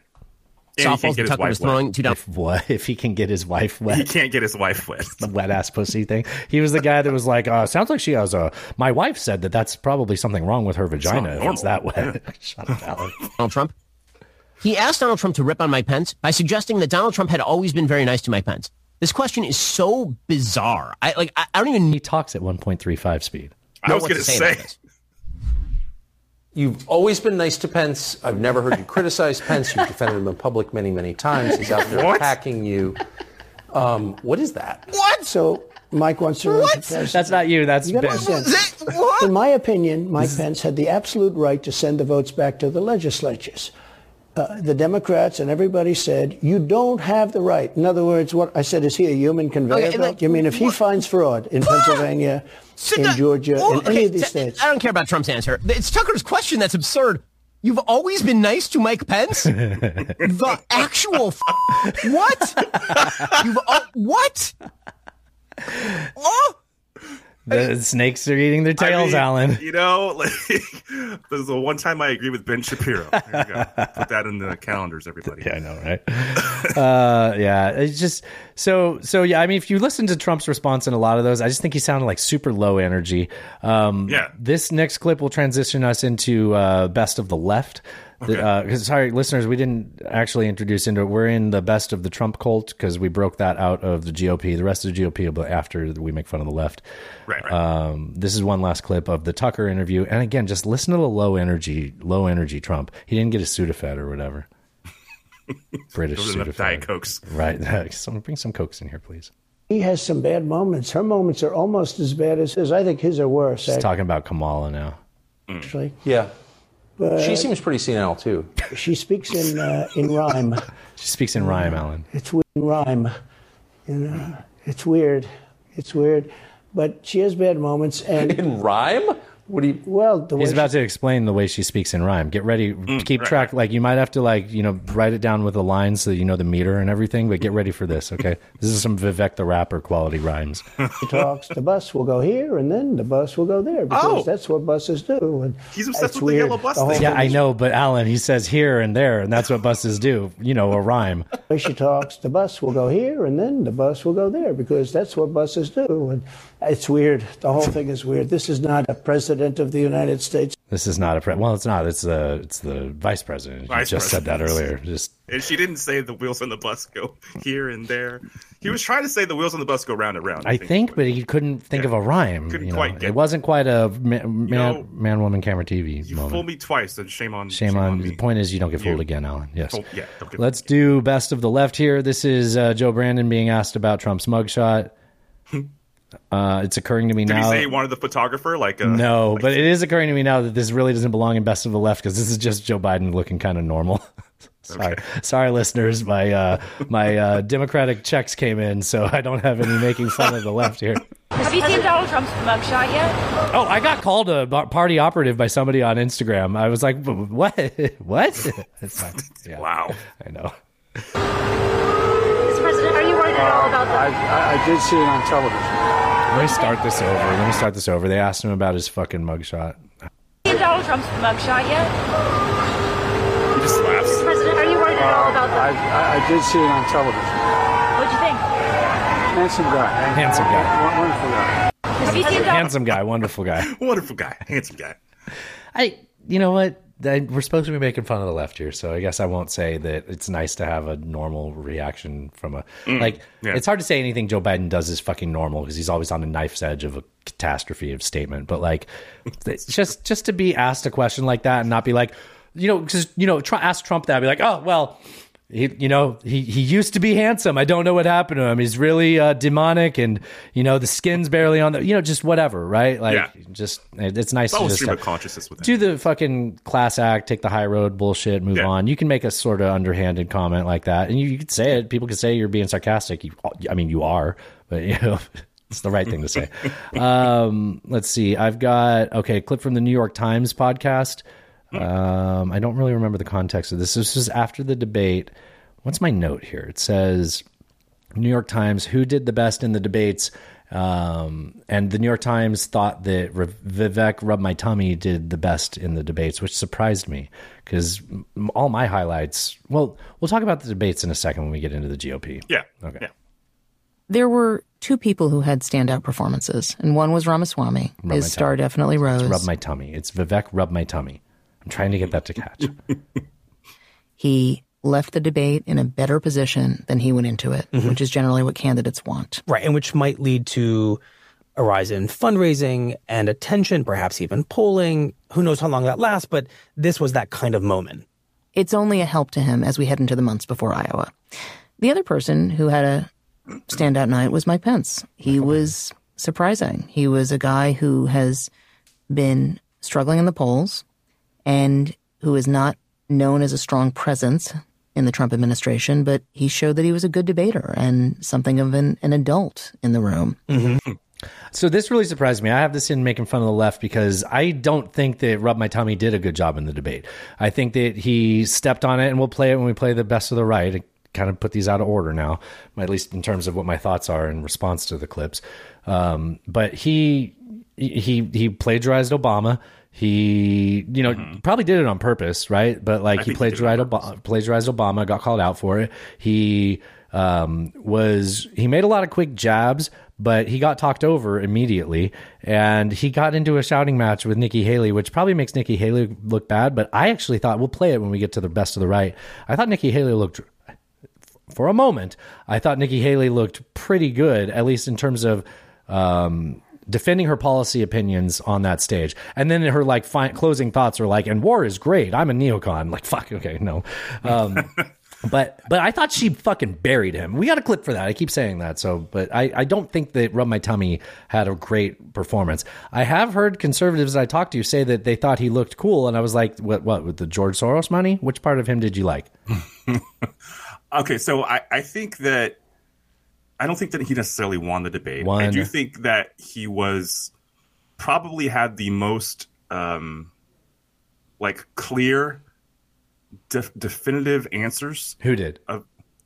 And he can't get his wife wet. If what if he can get his wife wet? He can't get his wife wet. the wet ass pussy thing. He was the guy that was like, uh, "Sounds like she has a." My wife said that that's probably something wrong with her vagina if it's that wet. Shut up, Alan. Donald Trump. He asked Donald Trump to rip on Mike Pence by suggesting that Donald Trump had always been very nice to Mike Pence. This question is so bizarre. I like. I, I don't even. He talks at 1.35 speed. know what to say. about this. You've always been nice to Pence. I've never heard you criticize Pence. You've defended him in public many, many times. He's out there What? attacking you. Um, what is that? What? So Mike wants to run for president. That's not you. That's You Ben. understand. In my opinion, Mike Pence had the absolute right to send the votes back to the legislatures. Uh, the Democrats and everybody said, you don't have the right. In other words, what I said, is he a human conveyor Okay, belt? like, you mean if he finds fraud in Pennsylvania, in Georgia, Oh, in any of these t- states? I don't care about Trump's answer. It's Tucker's question that's absurd. You've always been nice to Mike Pence. the actual f- what? You've al- what? Oh, The snakes are eating their I tails, mean, Alan. You know, like, there's the one time I agree with Ben Shapiro. There you go. Put that in the calendars, everybody. Yeah, I know, right? uh, yeah, it's just so so. Yeah, I mean, if you listen to Trump's response in a lot of those, I just think he sounded like super low energy. Um, Yeah. This next clip will transition us into uh, best of the left. Because uh, sorry, listeners, we didn't actually introduce into it. We're in the best of the Trump cult because we broke that out of the GOP. The rest of the GOP will be after we make fun of the left. Right, right. Um, this is one last clip of the Tucker interview, and again, just listen to the low energy, low energy Trump. He didn't get a Sudafed or whatever. British Those are the Sudafed. Diet Cokes. Right. Someone bring some cokes in here, please. He has some bad moments. Her moments are almost as bad as his. I think his are worse, She's eh? talking about Kamala now. Mm. actually. Yeah. But she seems pretty senile, too. She speaks in uh, in rhyme. She speaks in rhyme, Alan. It's weird in rhyme. You know, it's weird. It's weird. But she has bad moments. And in rhyme? What do you? Well, the He's way about to explain the way she speaks in rhyme. Get ready, keep right, track. Like you might have to, like you know, write it down with the lines so that you know the meter and everything. But get ready for this, okay? this is some Vivek the rapper quality rhymes. she talks, the bus will go here, and then the bus will go there because Oh. that's what buses do. And He's that's weird. The whole Yeah, thing Yeah, I know, but Alan, he says here and there, and that's what buses do. You know, a rhyme. way she talks, the bus will go here, and then the bus will go there because that's what buses do. And it's weird. The whole thing is weird. This is not a president of the United States. This is not a pre- well. It's not. It's the it's the vice president. You Vice just said that earlier. Just And she didn't say the wheels on the bus go here and there. He was trying to say the wheels on the bus go round and round. I think, but he couldn't think of a rhyme. Couldn't you know? quite get- it wasn't quite a man, man, know, man woman camera TV You moment. fooled me twice, then shame on Shame on. me. The point is, you don't get fooled again, Alan. Yes. Oh, yeah, don't get Let's do best of the left here. This is uh, Joe Brandon being asked about Trump's mugshot. uh, it's occurring to me Did now. Did he say he wanted the photographer? Like, uh, no, but it is occurring to me now that this really doesn't belong in best of the left because this is just Joe Biden looking kind of normal. sorry, sorry, listeners. My uh, my uh, Democratic checks came in, so I don't have any making fun of the left here. Have you seen Donald Trump's mugshot yet? Oh, I got called a party operative by somebody on Instagram. I was like, "What? what?" It's fine. Yeah. Wow. I know. Mr. President, are you worried at all about the I, I did see it on television. Let me start this over. Let me start this over. They asked him about his fucking mugshot. seen Donald Trump's mugshot yet? He just laughs. Mr. President, are you worried at all about the I, I, I did see it on television. What'd you think? Handsome guy. Handsome guy. Wonderful guy. Mr. Handsome guy, wonderful guy. Wonderful guy, handsome guy. I, you know what? We're supposed to be making fun of the left here, so I guess I won't say that it's nice to have a normal reaction from a Mm, like. yeah. It's hard to say anything Joe Biden does is fucking normal because he's always on the knife's edge of a catastrophe of statement. But like, just just to be asked a question like that and not be like, you know, because you know, try, ask Trump that, I'd be like, oh well. He, you know, he, he used to be handsome. I don't know what happened to him. He's really uh, demonic, and you know the skin's barely on the. You know, just whatever, right? Like, Yeah. just it's nice to just uh, consciousness with do the fucking class act, take the high road bullshit, move Yeah. on. You can make a sort of underhanded comment like that, and you, you could say it. People could say you're being sarcastic. You, I mean, you are, but you know. It's the right thing to say. Um, let's see. I've got okay clip from the New York Times podcast. Um, I don't really remember the context of this. This is after the debate. What's my note here? It says New York Times, who did the best in the debates? Um, and the New York Times thought that R- Vivek Rub My Tummy did the best in the debates, which surprised me because all my highlights. Well, we'll talk about the debates in a second when we get into the GOP. Yeah. Okay. There were two people who had standout performances, and one was Ramaswamy. Rub His star tummy. definitely rose. It's Rub My Tummy. It's Vivek Rub My Tummy. I'm trying to get that to catch. he left the debate in a better position than he went into it, Mhm. which is generally what candidates want. Right, and which might lead to a rise in fundraising and attention, perhaps even polling. Who knows how long that lasts, but this was that kind of moment. It's only a help to him as we head into the months before Iowa. The other person who had a standout night was Mike Pence. He was surprising. He was a guy who has been struggling in the polls and who is not known as a strong presence in the Trump administration, but he showed that he was a good debater and something of an, an adult in the room. So this really surprised me. I have this in making fun of the left because I don't think that Rub My Tummy did a good job in the debate. I think that he stepped on it, and we'll play it when we play the best of the right. Kind of put these out of order now, at least in terms of what my thoughts are in response to the clips. Um, but he he he plagiarized Obama. He, you know, probably did it on purpose, right? But like I he think he Obama, plagiarized Obama, got called out for it. He um, was he made a lot of quick jabs, but he got talked over immediately, and he got into a shouting match with Nikki Haley, which probably makes Nikki Haley look bad. But I actually thought we'll play it when we get to the best of the right. I thought Nikki Haley looked for a moment. I thought Nikki Haley looked pretty good, at least in terms of. Um, defending her policy opinions on that stage and then her like fi- closing thoughts are like and war is great i'm a neocon like fuck okay no um but but I thought she fucking buried him. We got a clip for that. I keep saying that. So, but I, I don't think that Rub My Tummy had a great performance. I have heard conservatives I talked to say that they thought he looked cool, and I was like, what what with the George Soros money? Which part of him did you like? Okay, so I, I think that I don't think that he necessarily won the debate. I do think that he was probably had the most um, like clear, def- definitive answers. Who did? Of,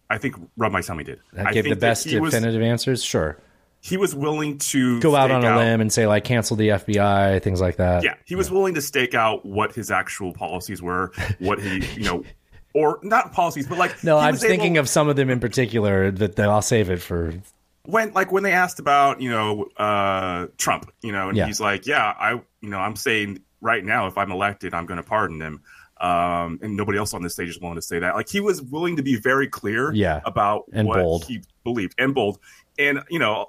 I think Rub My Tummy did. That I gave the best he was- definitive answers. Sure, he was willing to go out on a limb and say like cancel the FBI, things like that. Yeah, he was willing to stake out what his actual policies were, what he, you know, or not policies, but like No, I'm was thinking able- of some of them in particular that, that I'll save it for. when like when they asked about you know uh Trump, you know, and Yeah. he's like, yeah, I you know I'm saying right now if I'm elected, I'm going to pardon him. Um, and nobody else on this stage is willing to say that. Like he was willing to be very clear, Yeah. about And what bold. he believed and bold. And you know,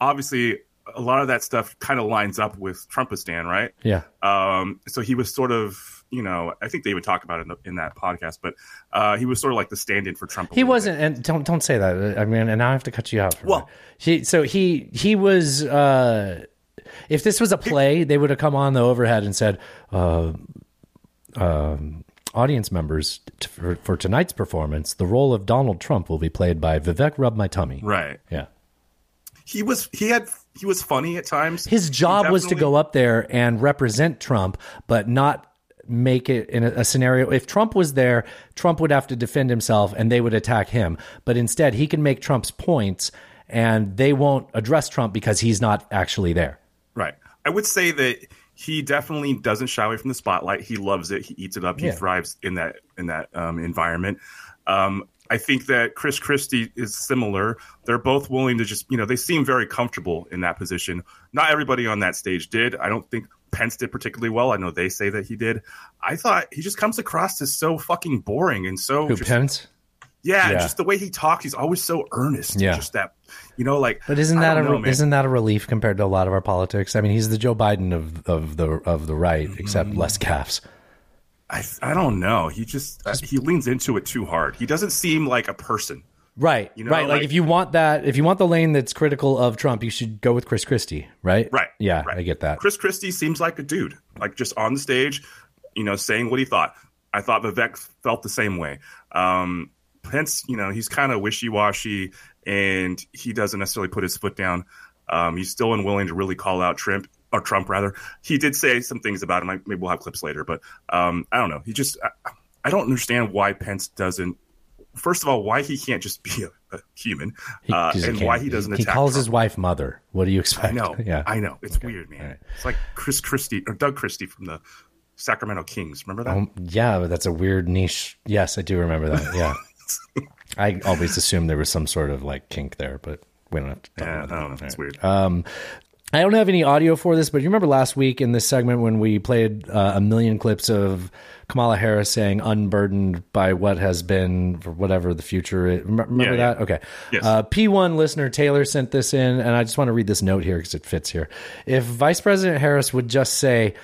obviously, a lot of that stuff kind of lines up with Trumpistan, right? Yeah. Um, so he was sort of, you know, I think they even talk about it in, the, in that podcast, but uh, he was sort of like the stand-in for Trump. He wasn't, and don't don't say that. I mean, and now I have to cut you out. For well, he so he he was. uh If this was a play, they would have come on the overhead and said, uh, um, "Audience members, t- for, for tonight's performance, the role of Donald Trump will be played by Vivek Rub My Tummy." Right. Yeah. He was he had he was funny at times. His job was to go up there and represent Trump, but not make it in a, scenario. If Trump was there, Trump would have to defend himself and they would attack him. But instead, he can make Trump's points and they won't address Trump because he's not actually there. Right. I would say that he definitely doesn't shy away from the spotlight. He loves it. He eats it up. He Yeah. thrives in that in that um, environment. Um, I think that Chris Christie is similar. They're both willing to just, you know, they seem very comfortable in that position. Not everybody on that stage did. I don't think Pence did particularly well. I know they say that he did. I thought he just comes across as so fucking boring and so Who just, Pence? Yeah, Yeah. just the way he talks, he's always so earnest. Yeah. Just that, you know, like. But isn't that a know, isn't that a relief compared to a lot of our politics? I mean, he's the Joe Biden of of the of the right, except Mm-hmm. less calves. I I don't know. He just uh, he leans into it too hard. He doesn't seem like a person. Right, You know, right. Like, like- if you want that, if you want the lane that's critical of Trump, you should go with Chris Christie, right? Right. Yeah, I get that. Chris Christie seems like a dude, like just on the stage, you know, saying what he thought. I thought Vivek felt the same way. Um, Pence, you know, he's kind of wishy washy and he doesn't necessarily put his foot down. Um, he's still unwilling to really call out Trump or Trump rather. He did say some things about him. I- Maybe we'll have clips later, but um, I don't know. He just, I, I don't understand why Pence doesn't. First of all, why he can't just be a, a human, uh, and why he doesn't He attack. calls Trump. his wife mother. What do you expect? I know. Yeah, I know. It's weird, man. It's like Chris Christie or Doug Christie from the Sacramento Kings. Remember that? Um, yeah, but that's a weird niche. Yes, I do remember that. Yeah, I always assumed there was some sort of like kink there, but we don't have to. Talk yeah, about I that. don't know. It's weird. Um, I don't have any audio for this, but you remember last week in this segment when we played uh, a million clips of Kamala Harris saying "unburdened by what has been for whatever the future." Is. Remember Yeah, yeah. that? Okay. Yes. Uh, P1 listener Taylor sent this in, and I just want to read this note here because it fits here. If Vice President Harris would just say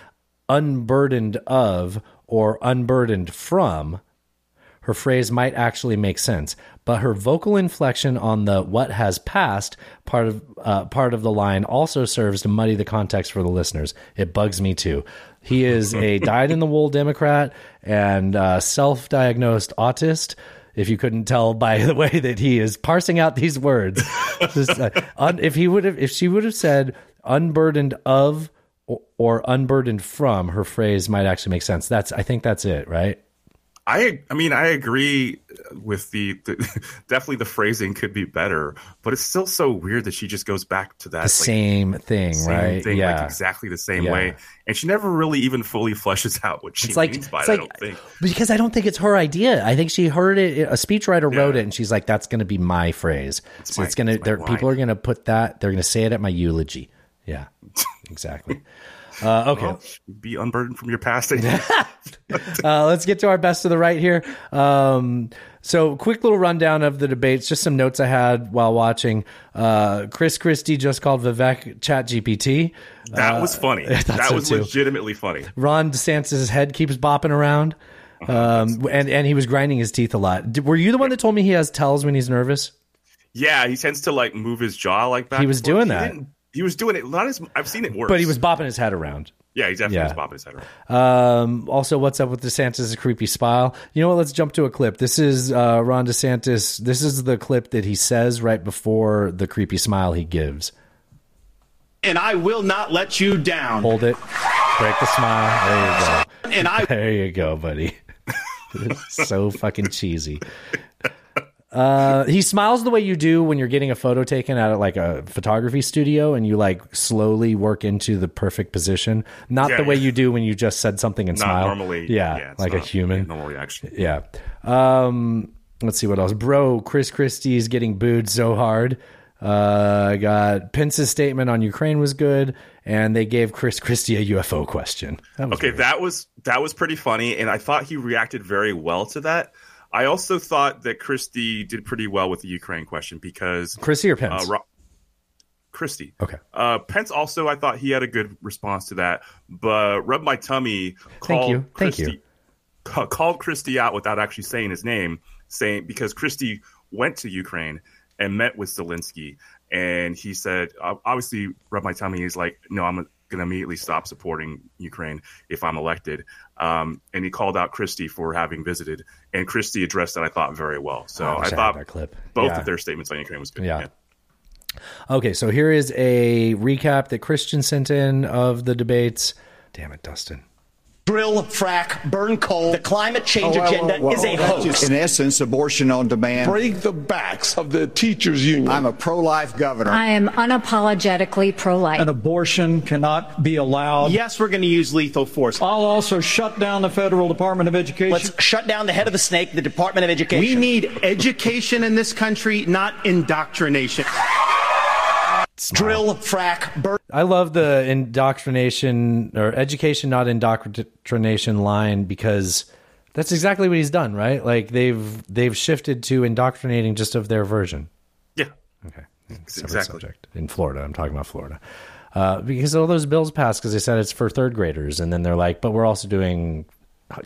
"unburdened of" or "unburdened from," her phrase might actually make sense, but her vocal inflection on the "what has passed" part of uh, part of the line also serves to muddy the context for the listeners. It bugs me too. He is a dyed-in-the-wool Democrat and uh, self-diagnosed autist. If you couldn't tell by the way that he is parsing out these words, Just, uh, un, if he would have, if she would have said "unburdened of" or, or "unburdened from," her phrase might actually make sense. That's, I think, that's it, right? I I mean I agree with the, the definitely the phrasing could be better, but it's still so weird that she just goes back to that the like, same thing, same right? thing, yeah, like exactly the same Yeah. way, and she never really even fully fleshes out what she It's like- means by it's it. like- I don't think. because I don't think it's her idea. I think she heard it. A speechwriter wrote it, and she's like, "That's going to be my phrase. so my- it's going to. People are going to put that. They're going to say it at my eulogy. Yeah, exactly. Uh, okay, Well, be unburdened from your past. uh, let's get to our best of the right here. Um, so, quick little rundown of the debates. Just some notes I had while watching. Uh, Chris Christie just called Vivek Chat GPT. that was funny. That so, was too. legitimately funny. Ron DeSantis' head keeps bopping around. Um, and, and he was grinding his teeth a lot. Did- Were you the one that told me he has tells when he's nervous? Yeah, he tends to like move his jaw like that. He was doing that. Didn't- He was doing it. Not as I've seen it worse. But he was bopping his head around. Yeah, he definitely Yeah. was bopping his head around. Um, also, what's up with DeSantis' creepy smile? You know what? Let's jump to a clip. This is uh, Ron DeSantis. This is the clip that he says right before the creepy smile he gives. and I will not let you down. Hold it. Break the smile. There you go. And I There you go, buddy. so fucking cheesy. Uh, he smiles the way you do when you're getting a photo taken out at like a photography studio and you like slowly work into the perfect position. Not Yeah, the way yeah. you do when you just said something and Not smile. normally. Yeah, it's like a human. normal reaction. Yeah. Um, let's see what else. Bro, Chris Christie's getting booed so hard. Uh, I got Pence's statement on Ukraine was good, and they gave Chris Christie a UFO question. That okay, that was that was pretty funny, and I thought he reacted very well to that. I also thought that Christie did pretty well with the Ukraine question because Christie or Pence? Uh, Ro- Christie. Okay. Uh, Pence also, I thought he had a good response to that, but rub my tummy. Thank Called you. Thank you. Ca- called Christie out without actually saying his name, saying because Christie went to Ukraine and met with Zelensky, and he said, obviously, rub my tummy is like, no, I'm going to immediately stop supporting Ukraine if I'm elected. Um, and he called out Christie for having visited, and Christie addressed that I thought very well. So I I I thought that clip. both Yeah. of their statements on Ukraine was good. Yeah. Okay, so here is a recap that Christian sent in of the debates. Damn it, Dustin. Drill, frack, burn coal. The climate change Oh, well, agenda well, is a that's hoax. just- In essence, abortion on demand. Break the backs of the teachers union. I'm a pro-life governor. I am unapologetically pro life. An abortion cannot be allowed. Yes, we're going to use lethal force. I'll also shut down the Federal Department of Education. Let's shut down the head of the snake, the Department of Education. We need education in this country, not indoctrination. Drill, frack, burn. I love the indoctrination or education, not indoctrination line because that's exactly what he's done, right? Like they've they've shifted to indoctrinating just of their version. Yeah. Okay. Separate Exactly. subject. In Florida, I'm talking about Florida. Uh, because all those bills passed because they said it's for third graders, and then they're like, but we're also doing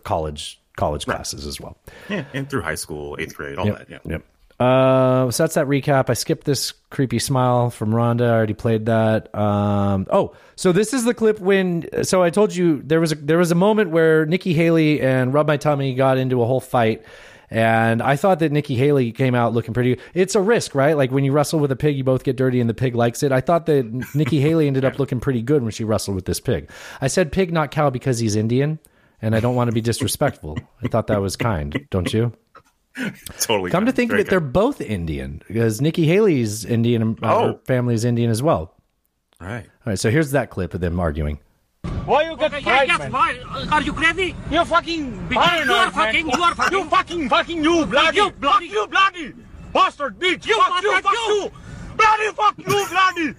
college college classes as well. Yeah, and through high school, eighth grade, all Yep, that. Yeah. Yep. Uh, so that's that recap. I skipped this creepy smile from Rhonda. I already played that. Um, oh, so this is the clip when. So I told you there was a, there was a moment where Nikki Haley and Rub My Tummy got into a whole fight. And I thought that Nikki Haley came out looking pretty. It's a risk, right? Like when you wrestle with a pig, you both get dirty, and the pig likes it. I thought that Nikki Haley ended up looking pretty good when she wrestled with this pig. I said pig, not cow, because he's Indian, and I don't want to be disrespectful. I thought that was kind, don't you? Totally. Come to think Very of it, they're both Indian because Nikki Haley's Indian. and uh, Oh. her family is Indian as well. All right. All right. So here's that clip of them arguing. Why you get fried, man? Are you crazy? You fucking paranoid, you are fucking, you are fucking, you fucking, fucking, you bloody, you bloody, you bloody, bastard bitch, you fuck you, fuck you, bloody, fuck you, bloody,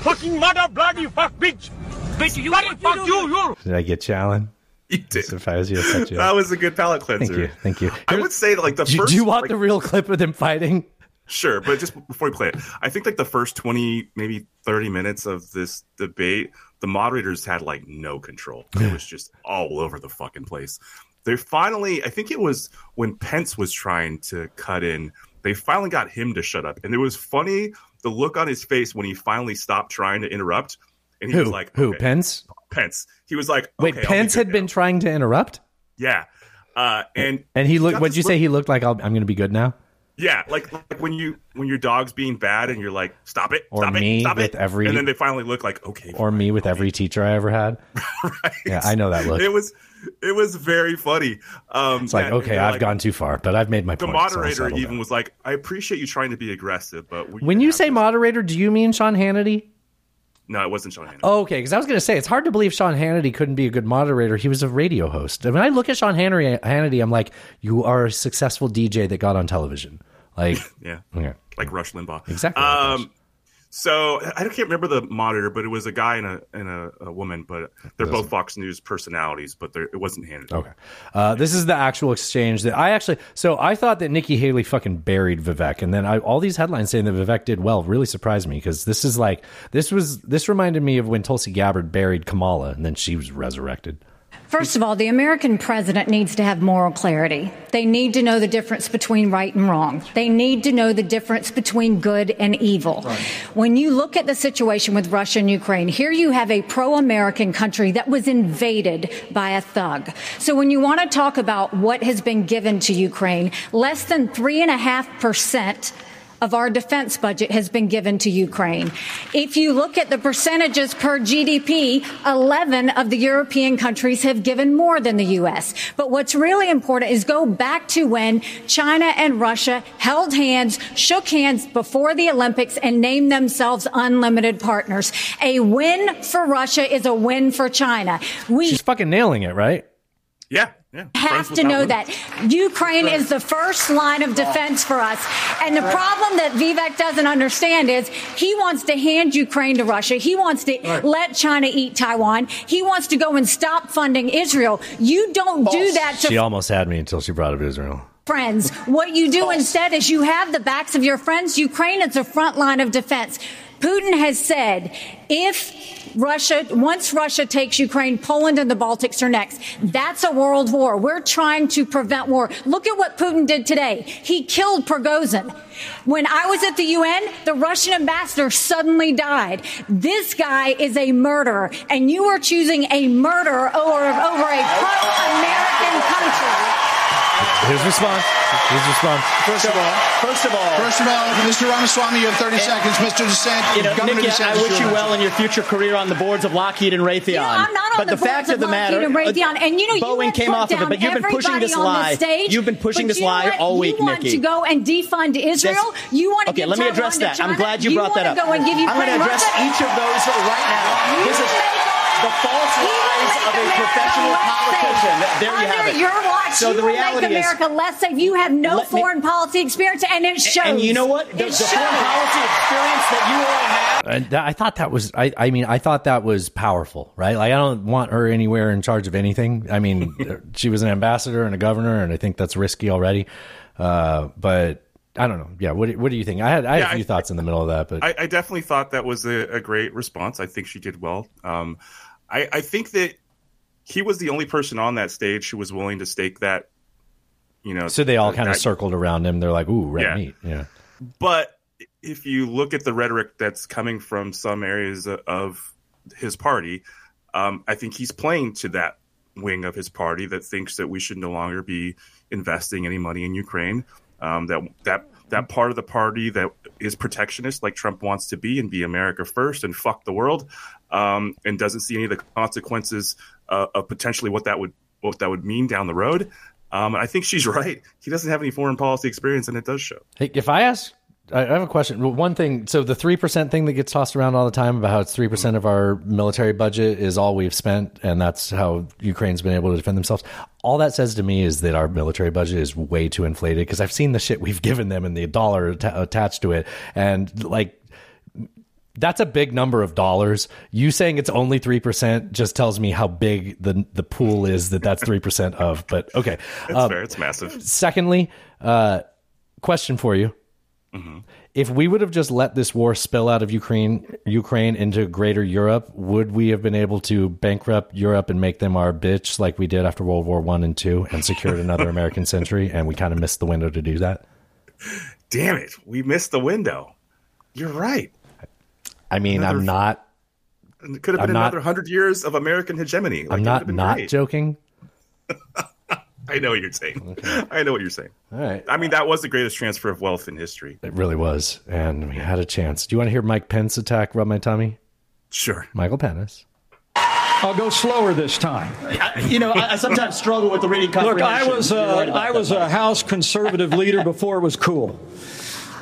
fucking mother, bloody, fuck bitch, bitch, you, bloody, fuck you, you. Did I get you, Alan? You did. You, you That was a good palate cleanser. Thank you. Thank you. I would say like the Do, first. do you want like, the real clip of them fighting? Sure, but just before we play it, I think like the first 20, maybe 30 minutes of this debate, the moderators had like no control. It was just all over the fucking place. They finally, I think it was when Pence was trying to cut in, they finally got him to shut up. And it was funny the look on his face when he finally stopped trying to interrupt. And he Who? was like, Who? okay. Pence? Pence. He was like, Wait, okay, I'll Pence had been trying to interrupt, Yeah. Uh, and and he looked. What'd you say? He looked like I'll, I'm going to be good now. Yeah, like, like when you when your dog's being bad and you're like, stop it, Or stop me it, stop with it, every- and then they finally look like, okay, Or me with every teacher I ever had. Yeah, I know that look. it was it was very funny. Um, It's like, okay, I've like- gone too far, but I've made my The point. so moderator settle even down. was like, I appreciate you trying to be aggressive, but we, When you say moderator, do you mean Sean Hannity? No, it wasn't Sean Hannity. Oh, okay, because I was going to say it's hard to believe Sean Hannity couldn't be a good moderator. He was a radio host. And when I look at Sean Hannity, Hannity, I'm like, you are a successful DJ that got on television. Like, Yeah, okay. like Rush Limbaugh. Exactly. Um, so I can't remember the monitor, but it was a guy and a and a, a woman, but they're both Fox News personalities, but it wasn't Hannity. Okay. Uh, this is the actual exchange that I actually. So I thought that Nikki Haley fucking buried Vivek, and then I, all these headlines saying that Vivek did well really surprised me because this is like this was this reminded me of when Tulsi Gabbard buried Kamala, and then she was resurrected. First of all, the American president needs to have moral clarity. They need to know the difference between right and wrong. They need to know the difference between good and evil. When you look at the situation with Russia and Ukraine, here you have a pro American country that was invaded by a thug. So when you want to talk about what has been given to Ukraine, less than 3.5% of our defense budget has been given to Ukraine. If you look at the percentages per GDP, 11 of the European countries have given more than the U.S. But what's really important is go back to when China and Russia held hands, shook hands before the Olympics and named themselves unlimited partners. A win for Russia is a win for China. We She's fucking nailing it, right? Yeah, yeah. have to know that Ukraine is the first line of defense for us. And the problem that Vivek doesn't understand is he wants to hand Ukraine to Russia. He wants to let China eat Taiwan. He wants to go and stop funding Israel. You don't do that to She almost had me until she brought up Israel. friends. What you do instead is you have the backs of your friends. Ukraine is the front line of defense. Putin has said if Russia, once Russia takes Ukraine, Poland and the Baltics are next. That's a world war. We're trying to prevent war. Look at what Putin did today. He killed Prigozhin. When I was at the UN, the Russian ambassador suddenly died. This guy is a murderer, and you are choosing a murderer over, over a pro-American country. His response. His response. First of all, first of all, first of all, Mr. Ramaswamy, you have 30 seconds. Mr. DeSantis, You know, Governor Nikki, DeSantis, I wish you you're well in your future career on the boards of Lockheed and Raytheon. Yeah, I'm not on but the the, fact boards of the matter, and Raytheon. And, you know, you Boeing went came off of it, but you've been pushing this on lie. stage, You've been pushing this you lie want- all week, You want Nikki. to go and defund Israel? you want to Okay, give let me address to that. I'm glad you brought that wanna up. Go and give I'm going to address each of those right now. You This is make the false lies of a professional politician. There you have it. your watch, So you the will reality make is, America less safe. You have no Let me- foreign policy experience, and it shows. and you know what? The, It the foreign policy experience that you all have. And that, I thought that was, I, I mean, I thought that was powerful, right? Like, I don't want her anywhere in charge of anything. I mean, she was an ambassador and a governor, and I think that's risky already. Uh, but I don't know. Yeah. What, do- what do you think? I had, I had Yeah, a few I- thoughts in the middle of that, but I, I definitely thought that was a, a great response. I think she did well. Um, I, I think that he was the only person on that stage who was willing to stake that. You know, so they all kind of circled around him. They're like, ooh, red Yeah. meat. Yeah. But if you look at the rhetoric that's coming from some areas of his party, um, I think he's playing to that wing of his party that thinks that we should no longer be investing any money in Ukraine. Um, that that that part of the party that is protectionist, like Trump wants to be, and be America first and fuck the world, um, and doesn't see any of the consequences uh, of potentially what that would what that would mean down the road. Um, I think she's right. He doesn't have any foreign policy experience, and it does show. Hey, if I ask, I I have a question. One thing, so the three percent thing that gets tossed around all the time about how it's three percent of our military budget is all we've spent, and that's how Ukraine's been able to defend themselves. All that says to me is that our military budget is way too inflated because I've seen the shit we've given them and the dollar atta- attached to it, and like. That's a big number of dollars. You saying it's only three percent just tells me how big the the pool is that that's three percent of. But okay, That's Um, fair. It's massive. Secondly, uh, question for you: If we would have just let this war spill out of Ukraine, Ukraine into greater Europe, would we have been able to bankrupt Europe and make them our bitch like we did after World War One and Two, and secured another American century? And we kind of missed the window to do that. Damn it, we missed the window. You're right. I mean, I'm not. It could have been I'm not- another hundred years of American hegemony. Like, I'm not not great. joking. I know what you're saying. I know what you're saying. All right. I mean, that was the greatest transfer of wealth in history. It really was, and we had a chance. Do you want to hear Mike Pence attack rub my tummy? Sure. Michael Pence. I'll go slower this time. You know, I, I sometimes struggle with the reading comprehension. Look, I was You're uh, right I was that. a House conservative leader before it was cool.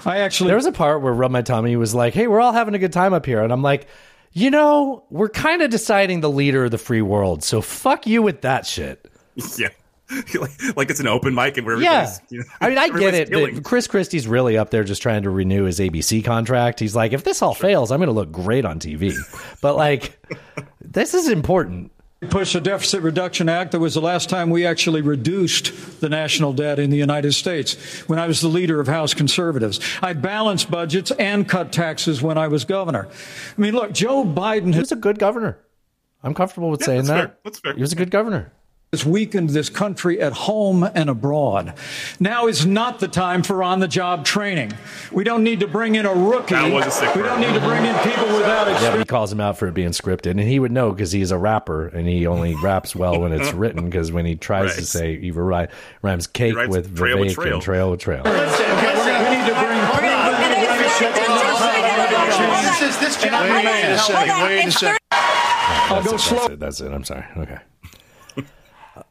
I actually There was a part where Rub My Tummy was like, "Hey, we're all having a good time up here," and I'm like, "You know, we're kind of deciding the leader of the free world, so fuck you with that shit." Yeah. like, like it's an open mic and we're Yeah, you know, I mean, I get it. But Chris Christie's really up there just trying to renew his ABC contract. He's like, if this all fails, I'm going to look great on TV. but like, this is important. Push the Deficit Reduction Act. That was the last time we actually reduced the national debt in the United States when I was the leader of House conservatives. I balanced budgets and cut taxes when I was governor. I mean, look, Joe Biden He was a good governor. I'm comfortable with Yeah, saying that's that. fair. That's fair. He was a good governor. Has weakened this country at home and abroad. Now is not the time for on the job training. We don't need to bring in a rookie. That was a sick we don't need to bring in people without experience. Yeah, but he calls him out for it being scripted, and he would know because he's a rapper, and he only raps well when it's written. Because when he tries to say he ri- rhymes cake writes with trail with trail. and trail with trail. we need to bring This is this gentleman. Wait a second. Wait a second. I'll go slow. That's it. I'm sorry. Okay.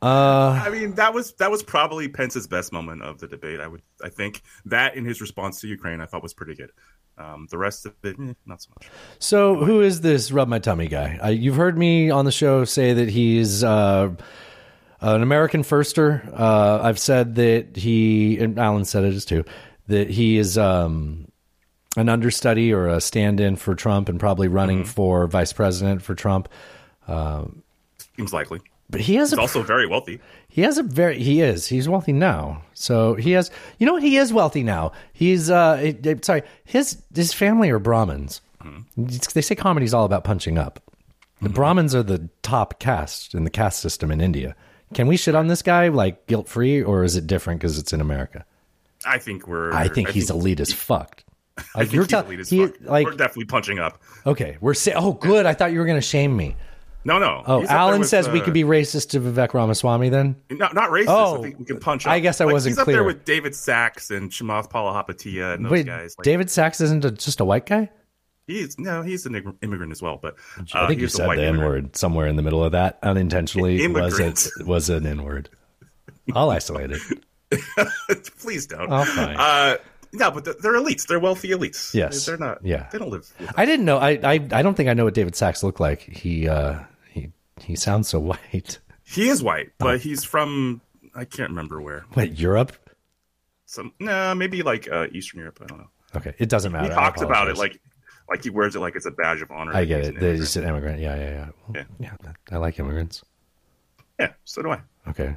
Uh, I mean, that was that was probably Pence's best moment of the debate. I would, I think that in his response to Ukraine, I thought was pretty good. Um, the rest of it, eh, not so much. So, who is this rub my tummy guy? Uh, you've heard me on the show say that he's uh, an American firster. Uh, I've said that he, and Alan said it as too, that he is um, an understudy or a stand-in for Trump and probably running for vice president for Trump. Um, Seems likely. But he has He's a also very wealthy. he has a very he is he's wealthy now. So he has you know what he is wealthy now. He's uh sorry his his family are Brahmins. It's- They say comedy's all about punching up. The Brahmins are the top caste in the caste system in India. Can we shit on this guy like guilt free, or is it different because it's in America? I think we're. I think he's elite as fucked. I think you're he's tell- elite as he- fuck. like we're definitely punching up. okay, we're say oh good. I thought you were gonna shame me. No, no. Oh, He's Alan with, says we uh, could be racist to Vivek Ramaswamy then? Not, not racist. Oh, I think we can punch I guess I Like, wasn't he's up there with David Sacks and Chamath Palihapitiya and those Wait, guys. Like, David Sacks isn't a, just a white guy? He's no, he's an immigrant as well. But I uh, think you said the N word somewhere in the middle of that unintentionally. Was it was an N word? I'll isolate it. Please don't. Oh, fine. Uh, no, but they're, they're elites. They're wealthy elites. Yes. they're not. Yeah. they don't live. I didn't know. I, I I don't think I know what David Sacks looked like. He uh he sounds so white. He is white, but Oh. he's from I can't remember where. Wait, Europe? Some no, maybe like uh, Eastern Europe. I don't know. Okay, it doesn't matter. He talks about it like like he wears it like it's a badge of honor. I get it. He's an immigrant. Yeah, yeah, yeah. Well, Yeah. yeah. I like immigrants. Yeah, so do I. Okay,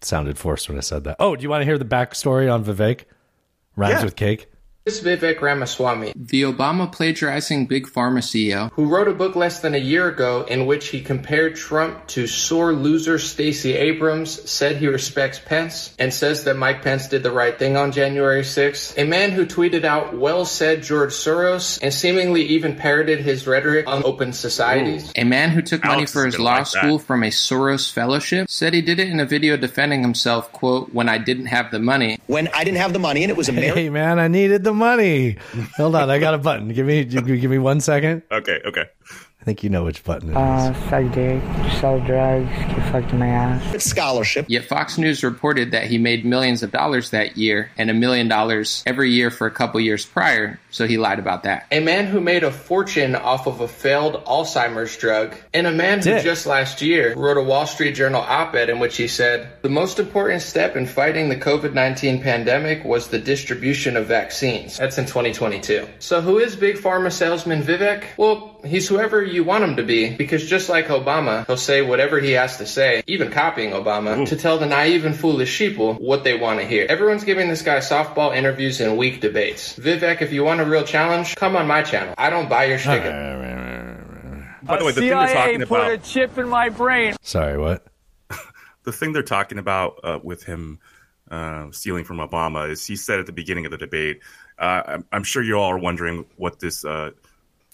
sounded forced when I said that. Oh, do you want to hear the backstory on Vivek? Rhymes Yeah. with cake. This is Vivek Ramaswamy, the Obama plagiarizing big pharma CEO, who wrote a book less than a year ago in which he compared Trump to sore loser Stacey Abrams, said he respects Pence, and says that Mike Pence did the right thing on January 6th. A man who tweeted out, well said George Soros, and seemingly even parroted his rhetoric on open societies. A man who took money for his law like that. school from a Soros fellowship, said he did it in a video defending himself, quote, when I didn't have the money. When I didn't have the money and it was a Hey man, I needed the money. Hold on, I got a button. Give me give me- one second. Okay, okay. I think you know which button it is. Uh, suck dick, sell drugs, get fucked in my ass. Scholarship. Yet Fox News reported that he made millions of dollars that year and a million dollars every year for a couple years prior, so he lied about that. A man who made a fortune off of a failed Alzheimer's drug, and a man who Dick. just last year wrote a Wall Street Journal op ed in which he said, The most important step in fighting the COVID 19 pandemic was the distribution of vaccines. That's in 2022. So, who is Big Pharma salesman Vivek? Well, he's whoever you want him to be, because just like Obama, he'll say whatever he has to say, even copying Obama, mm. to tell the naive and foolish sheeple what they want to hear. Everyone's giving this guy softball interviews and weak debates. Vivek, if you want a real challenge, come on my channel. I don't buy your shtick. By the way, the thing they're talking put a chip in my brain. Sorry, what? the thing they're talking about uh, with him uh, stealing from Obama is he said at the beginning of the debate. Uh, I'm, I'm sure you all are wondering what this uh,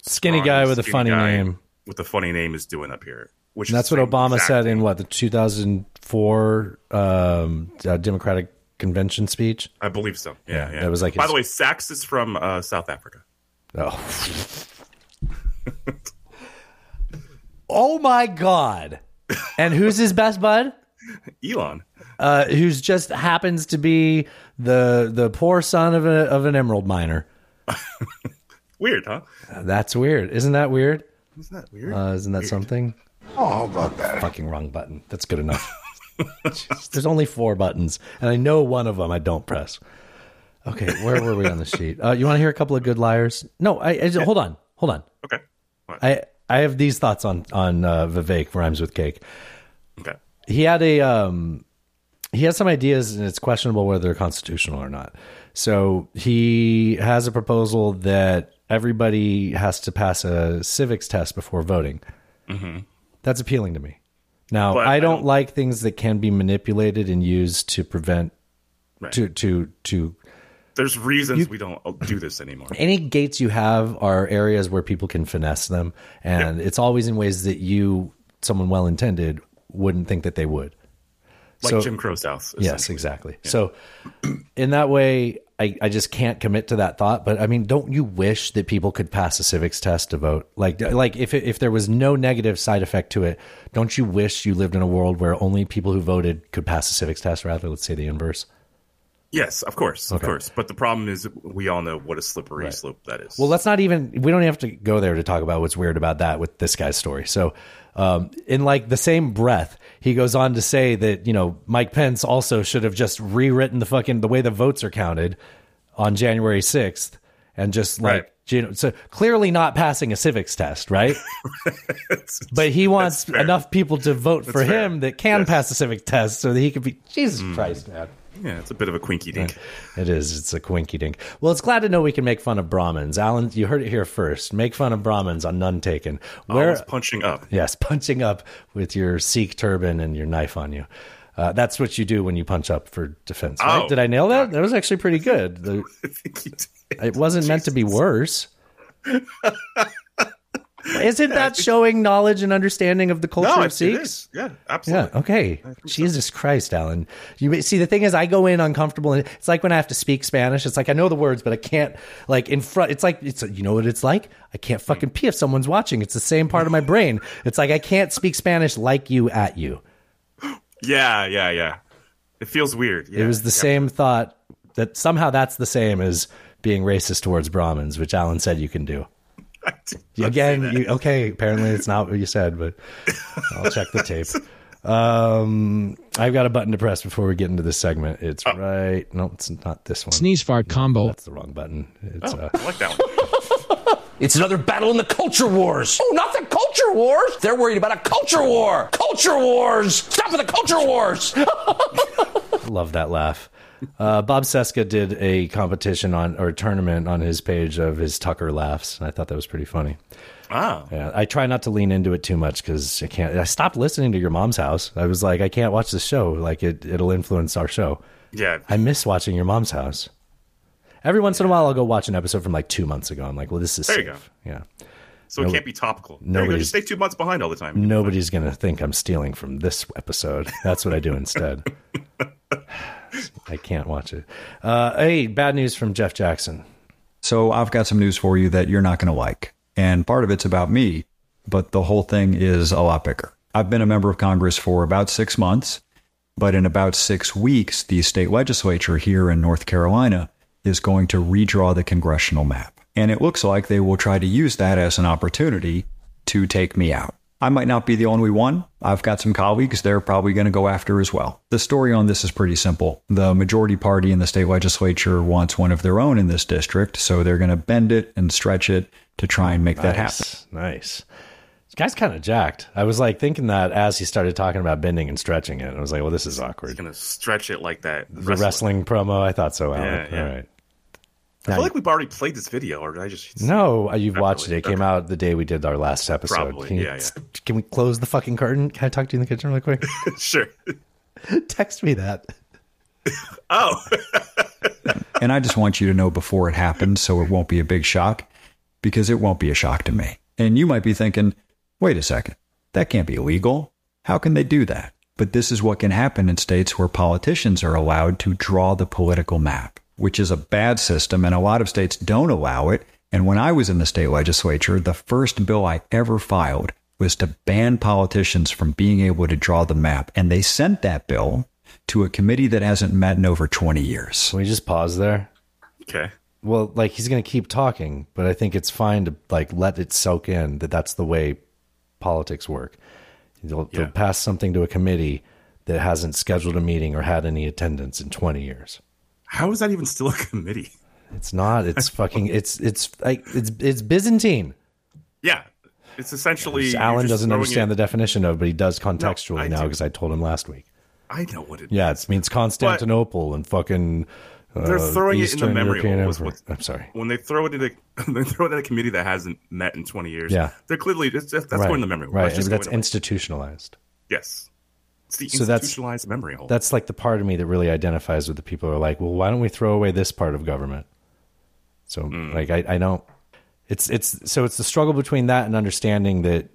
Skinny guy with a funny name. with a funny name is doing up here. Which And that's what Obama exact said in what the 2004 um, uh, Democratic Convention speech. I believe so. Yeah, yeah. that was like. By his- the way, Sacks is from uh, South Africa. Oh. oh my God! And who's his best bud? Elon. Uh, who's just happens to be the the poor son of a of an emerald miner. Weird, huh? That's weird. Isn't that weird? Isn't that weird? Uh, isn't that something? Oh, how about that? Fucking wrong button. That's good enough. There's only four buttons, and I know one of them I don't press. Okay, where were we on the sheet? Uh, you want to hear a couple of good liars? No, I, I hold on, hold on. Okay. I I have these thoughts on on uh, Vivek rhymes with cake. Okay. He had a um, he has some ideas, and it's questionable whether they're constitutional or not. So he has a proposal that everybody has to pass a civics test before voting. Mm-hmm. That's appealing to me. Now, But I I don't, like things that can be manipulated and used to prevent Right. to to to There's reasons we don't uh, do this anymore. any gates you have are areas where people can finesse them and it's always in ways that you someone well intended wouldn't think that they would. Like Jim Crow's house, yes exactly. So in that way I, I just can't commit to that thought but i mean don't you wish that people could pass a civics test to vote like like if it, if there was no negative side effect to it don't you wish you lived in a world where only people who voted could pass a civics test rather let's say the inverse Yes, of course, of course. But the problem is, we all know what a slippery slope that is. Well, let's not even. We don't have to go there to talk about what's weird about that with this guy's story. So, um, in like the same breath, he goes on to say that you know Mike Pence also should have just rewritten the fucking the way the votes are counted on January sixth, and just like you know, so clearly not passing a civics test, right? but he wants enough people to vote for fair. him that can pass the civic test, so that he could be. Jesus Christ, man. Yeah, it's a bit of a quinky dink. It is. It's a quinky dink. Well, it's glad to know we can make fun of Brahmins. Alan, you heard it here first. Make fun of Brahmins on None Taken. Always punching up. Yes, punching up with your Sikh turban and your knife on you. Uh, that's what you do when you punch up for defense. Right? Oh, Did I nail that? That was actually pretty good. The- it wasn't meant to be worse. Isn't that showing knowledge and understanding of the culture No, of Sikhs? Yeah, absolutely. Yeah. Okay. Jesus Christ, Alan. You see, the thing is, I go in uncomfortable, and it's like when I have to speak Spanish. It's like I know the words, but I can't like in front. It's like it's you know what it's like. I can't fucking pee if someone's watching. It's the same part of my brain. It's like I can't speak Spanish like you at you. Yeah, yeah, yeah. It feels weird. Yeah, it was the same thought that somehow that's the same as being racist towards Brahmins, which Alan said you can do. Again, you, okay. Apparently, it's not what you said, but I'll check the tape. Um, I've got a button to press before we get into this segment. It's right. No, it's not this one. Sneeze fart combo. That's the wrong button. It's uh, I like that one. It's another battle in the culture wars. Oh, not the culture wars. They're worried about a culture war. Culture wars. Stop with the culture wars. Love that laugh. Uh, Bob Seska did a competition on or a tournament on his page of his Tucker laughs, and I thought that was pretty funny. Ah. Yeah, I try not to lean into it too much because I can't. I stopped listening to your mom's house. I was like, I can't watch the show. Like it, it'll influence our show. Yeah. I miss watching your mom's house. Every once in a while, I'll go watch an episode from like two months ago. I'm like, well, this is There you safe. Yeah. So it can't be topical. Go. nobody's- Just stay two months behind all the time. Nobody's gonna think I'm stealing from this episode. That's what I do instead. I can't watch it. Uh, hey, bad news from Jeff Jackson. So I've got some news for you that you're not going to like. And part of it's about me, but the whole thing is a lot bigger. I've been a member of Congress for about six months, but in about six weeks, the state legislature here in North Carolina is going to redraw the congressional map. And it looks like they will try to use that as an opportunity to take me out. I might not be the only one. I've got some colleagues they're probably going to go after as well. The story on this is pretty simple. The majority party in the state legislature wants one of their own in this district, so they're going to bend it and stretch it to try and make that happen. Nice, Nice. This guy's kind of jacked. I was like thinking that as he started talking about bending and stretching it. I was like, well, this is awkward. Gonna stretch it like that. The wrestling promo. I thought so, Alan. Yeah, yeah. All right. I feel like we've already played this video, or did I just? No, uh, you've watched it. It came out the day we did our last episode. Probably, Can you- yeah, yeah. Can we close the fucking curtain? Can I talk to you in the kitchen really quick? sure. Text me that. Oh, And I just want you to know before it happens so it won't be a big shock, because it won't be a shock to me. And you might be thinking, wait a second, that can't be illegal. How can they do that? But this is what can happen in states where politicians are allowed to draw the political map, which is a bad system, and a lot of states don't allow it. And when I was in the state legislature, the first bill I ever filed was to ban politicians from being able to draw the map. And they sent that bill to a committee that hasn't met in over 20 years. Can we just pause there? okay. Well, like he's going to keep talking, but I think it's fine to like let it soak in that that's the way politics work. They'll, they'll pass something to a committee that hasn't scheduled a meeting or had any attendance in 20 years. How is that even still a committee? It's not. It's fucking. It's it's like it's it's Byzantine. Yeah, it's essentially. Alan doesn't understand it- the definition of, but he does contextually I now because I told him last week. I know what it. Yeah, it means Constantinople and fucking. Uh, They're throwing it in the memory European hole. was Empire. what- I'm sorry. When they throw it in a, they throw it in a committee that hasn't met in 20 years. Yeah. they're clearly that's, that's right, going in the memory hole. Right, That's just that's going in- institutionalized. yes. It's the So that's- institutionalized memory hole. That's like the part of me that really identifies with the people who are like, well, why don't we throw away this part of government? So Hmm. like I, I don't it's it's so it's the struggle between that and understanding that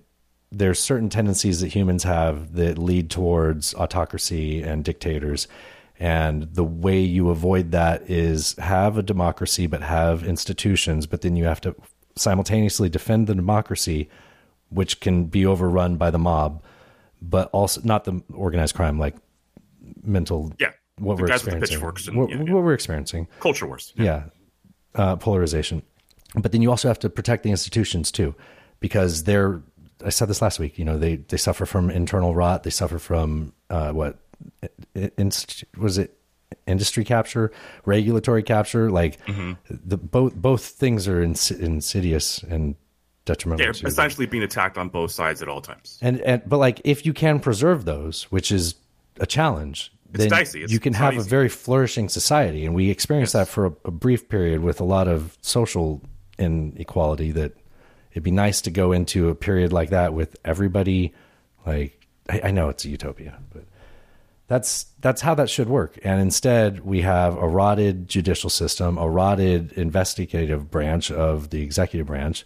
there's certain tendencies that humans have that lead towards autocracy and dictators. And the way you avoid that is have a democracy, but have institutions, but then you have to simultaneously defend the democracy, which can be overrun by the mob, but also not the organized crime, like mental. Yeah, what we're guys with the experiencing. and- what, yeah, what we're experiencing. Culture wars. Yeah, uh, polarization. But then you also have to protect the institutions too, because they're. I said this last week. You know, they they suffer from internal rot. They suffer from uh, what was it industry capture, regulatory capture. Like Mhm. the both both things are ins- insidious and detrimental. They're to- essentially being attacked on both sides at all times. and and but like if you can preserve those, which is a challenge, It's then dicey. It's- you can have not a very flourishing society, and we experienced that for a, a brief period with a lot of social inequality. That it'd be nice to go into a period like that with everybody. Like I, I know it's a utopia, but that's that's how that should work. And instead, we have a rotted judicial system, a rotted investigative branch of the executive branch,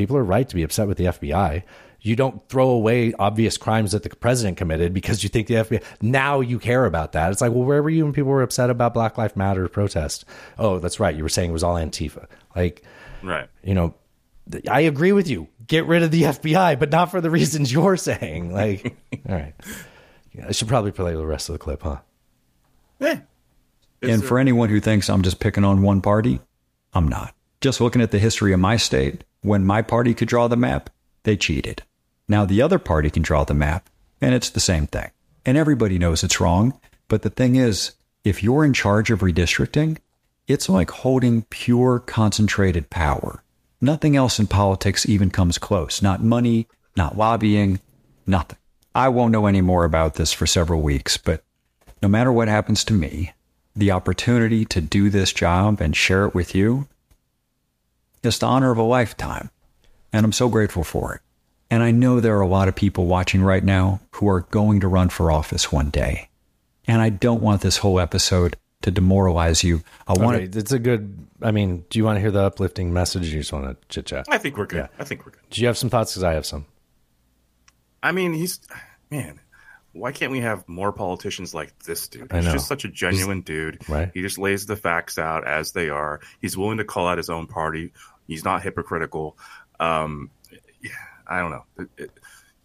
People are right to be upset with the FBI. You don't throw away obvious crimes that the president committed because you think the FBI. Now you care about that. It's like, well, where were you when people were upset about Black Lives Matter protest? Oh, that's right. You were saying it was all Antifa. Like, Right. you know, I agree with you. Get rid of the FBI, but not for the reasons you're saying. Like, all right. Yeah, I should probably play the rest of the clip, huh? Yeah. and for anyone who thinks I'm just picking on one party, I'm not. Just looking at the history of my state, when my party could draw the map, they cheated. Now the other party can draw the map, and it's the same thing. And everybody knows it's wrong. But the thing is, if you're in charge of redistricting, it's like holding pure concentrated power. Nothing else in politics even comes close. Not money, not lobbying, nothing. I won't know any more about this for several weeks, but no matter what happens to me, the opportunity to do this job and share it with you is the honor of a lifetime. And I'm so grateful for it. And I know there are a lot of people watching right now who are going to run for office one day. And I don't want this whole episode to demoralize you. I want Okay, it's a good. I mean, do you want to hear the uplifting message? Or you just want to chit chat? I think we're good. I think we're good. Do you have some thoughts? Because I have some. I mean, he's man. Why can't we have more politicians like this dude? I He's know. just such a genuine dude. Right. He just lays the facts out as they are. He's willing to call out his own party. He's not hypocritical. Um, yeah, I don't know. It- it-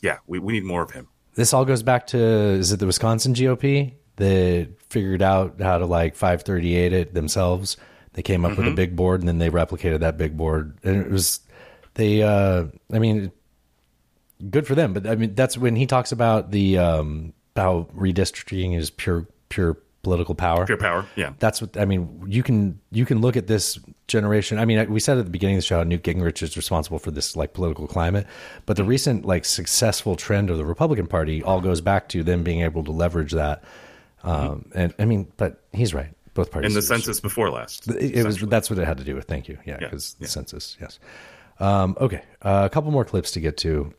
yeah, we, we need more of him. This all goes back to is it the Wisconsin GOP that figured out how to like 538 it themselves? They came up with a Mhm. big board and then they replicated that big board. And it was they. uh I mean, good for them. But I mean, that's when he talks about the um how redistricting is pure pure political power. Pure power, yeah. That's what I mean. You can you can look at this generation. I mean, we said at the beginning of the show, Newt Gingrich is responsible for this like political climate, but the recent like successful trend of the Republican Party all goes back to them being able to leverage that. Um, and I mean, but he's right. Both parties. In the census before last. It, it was that's what it had to do with. Thank you. Yeah, Yeah, because yeah. the census. Yes. Um, okay, uh, a couple more clips to get to.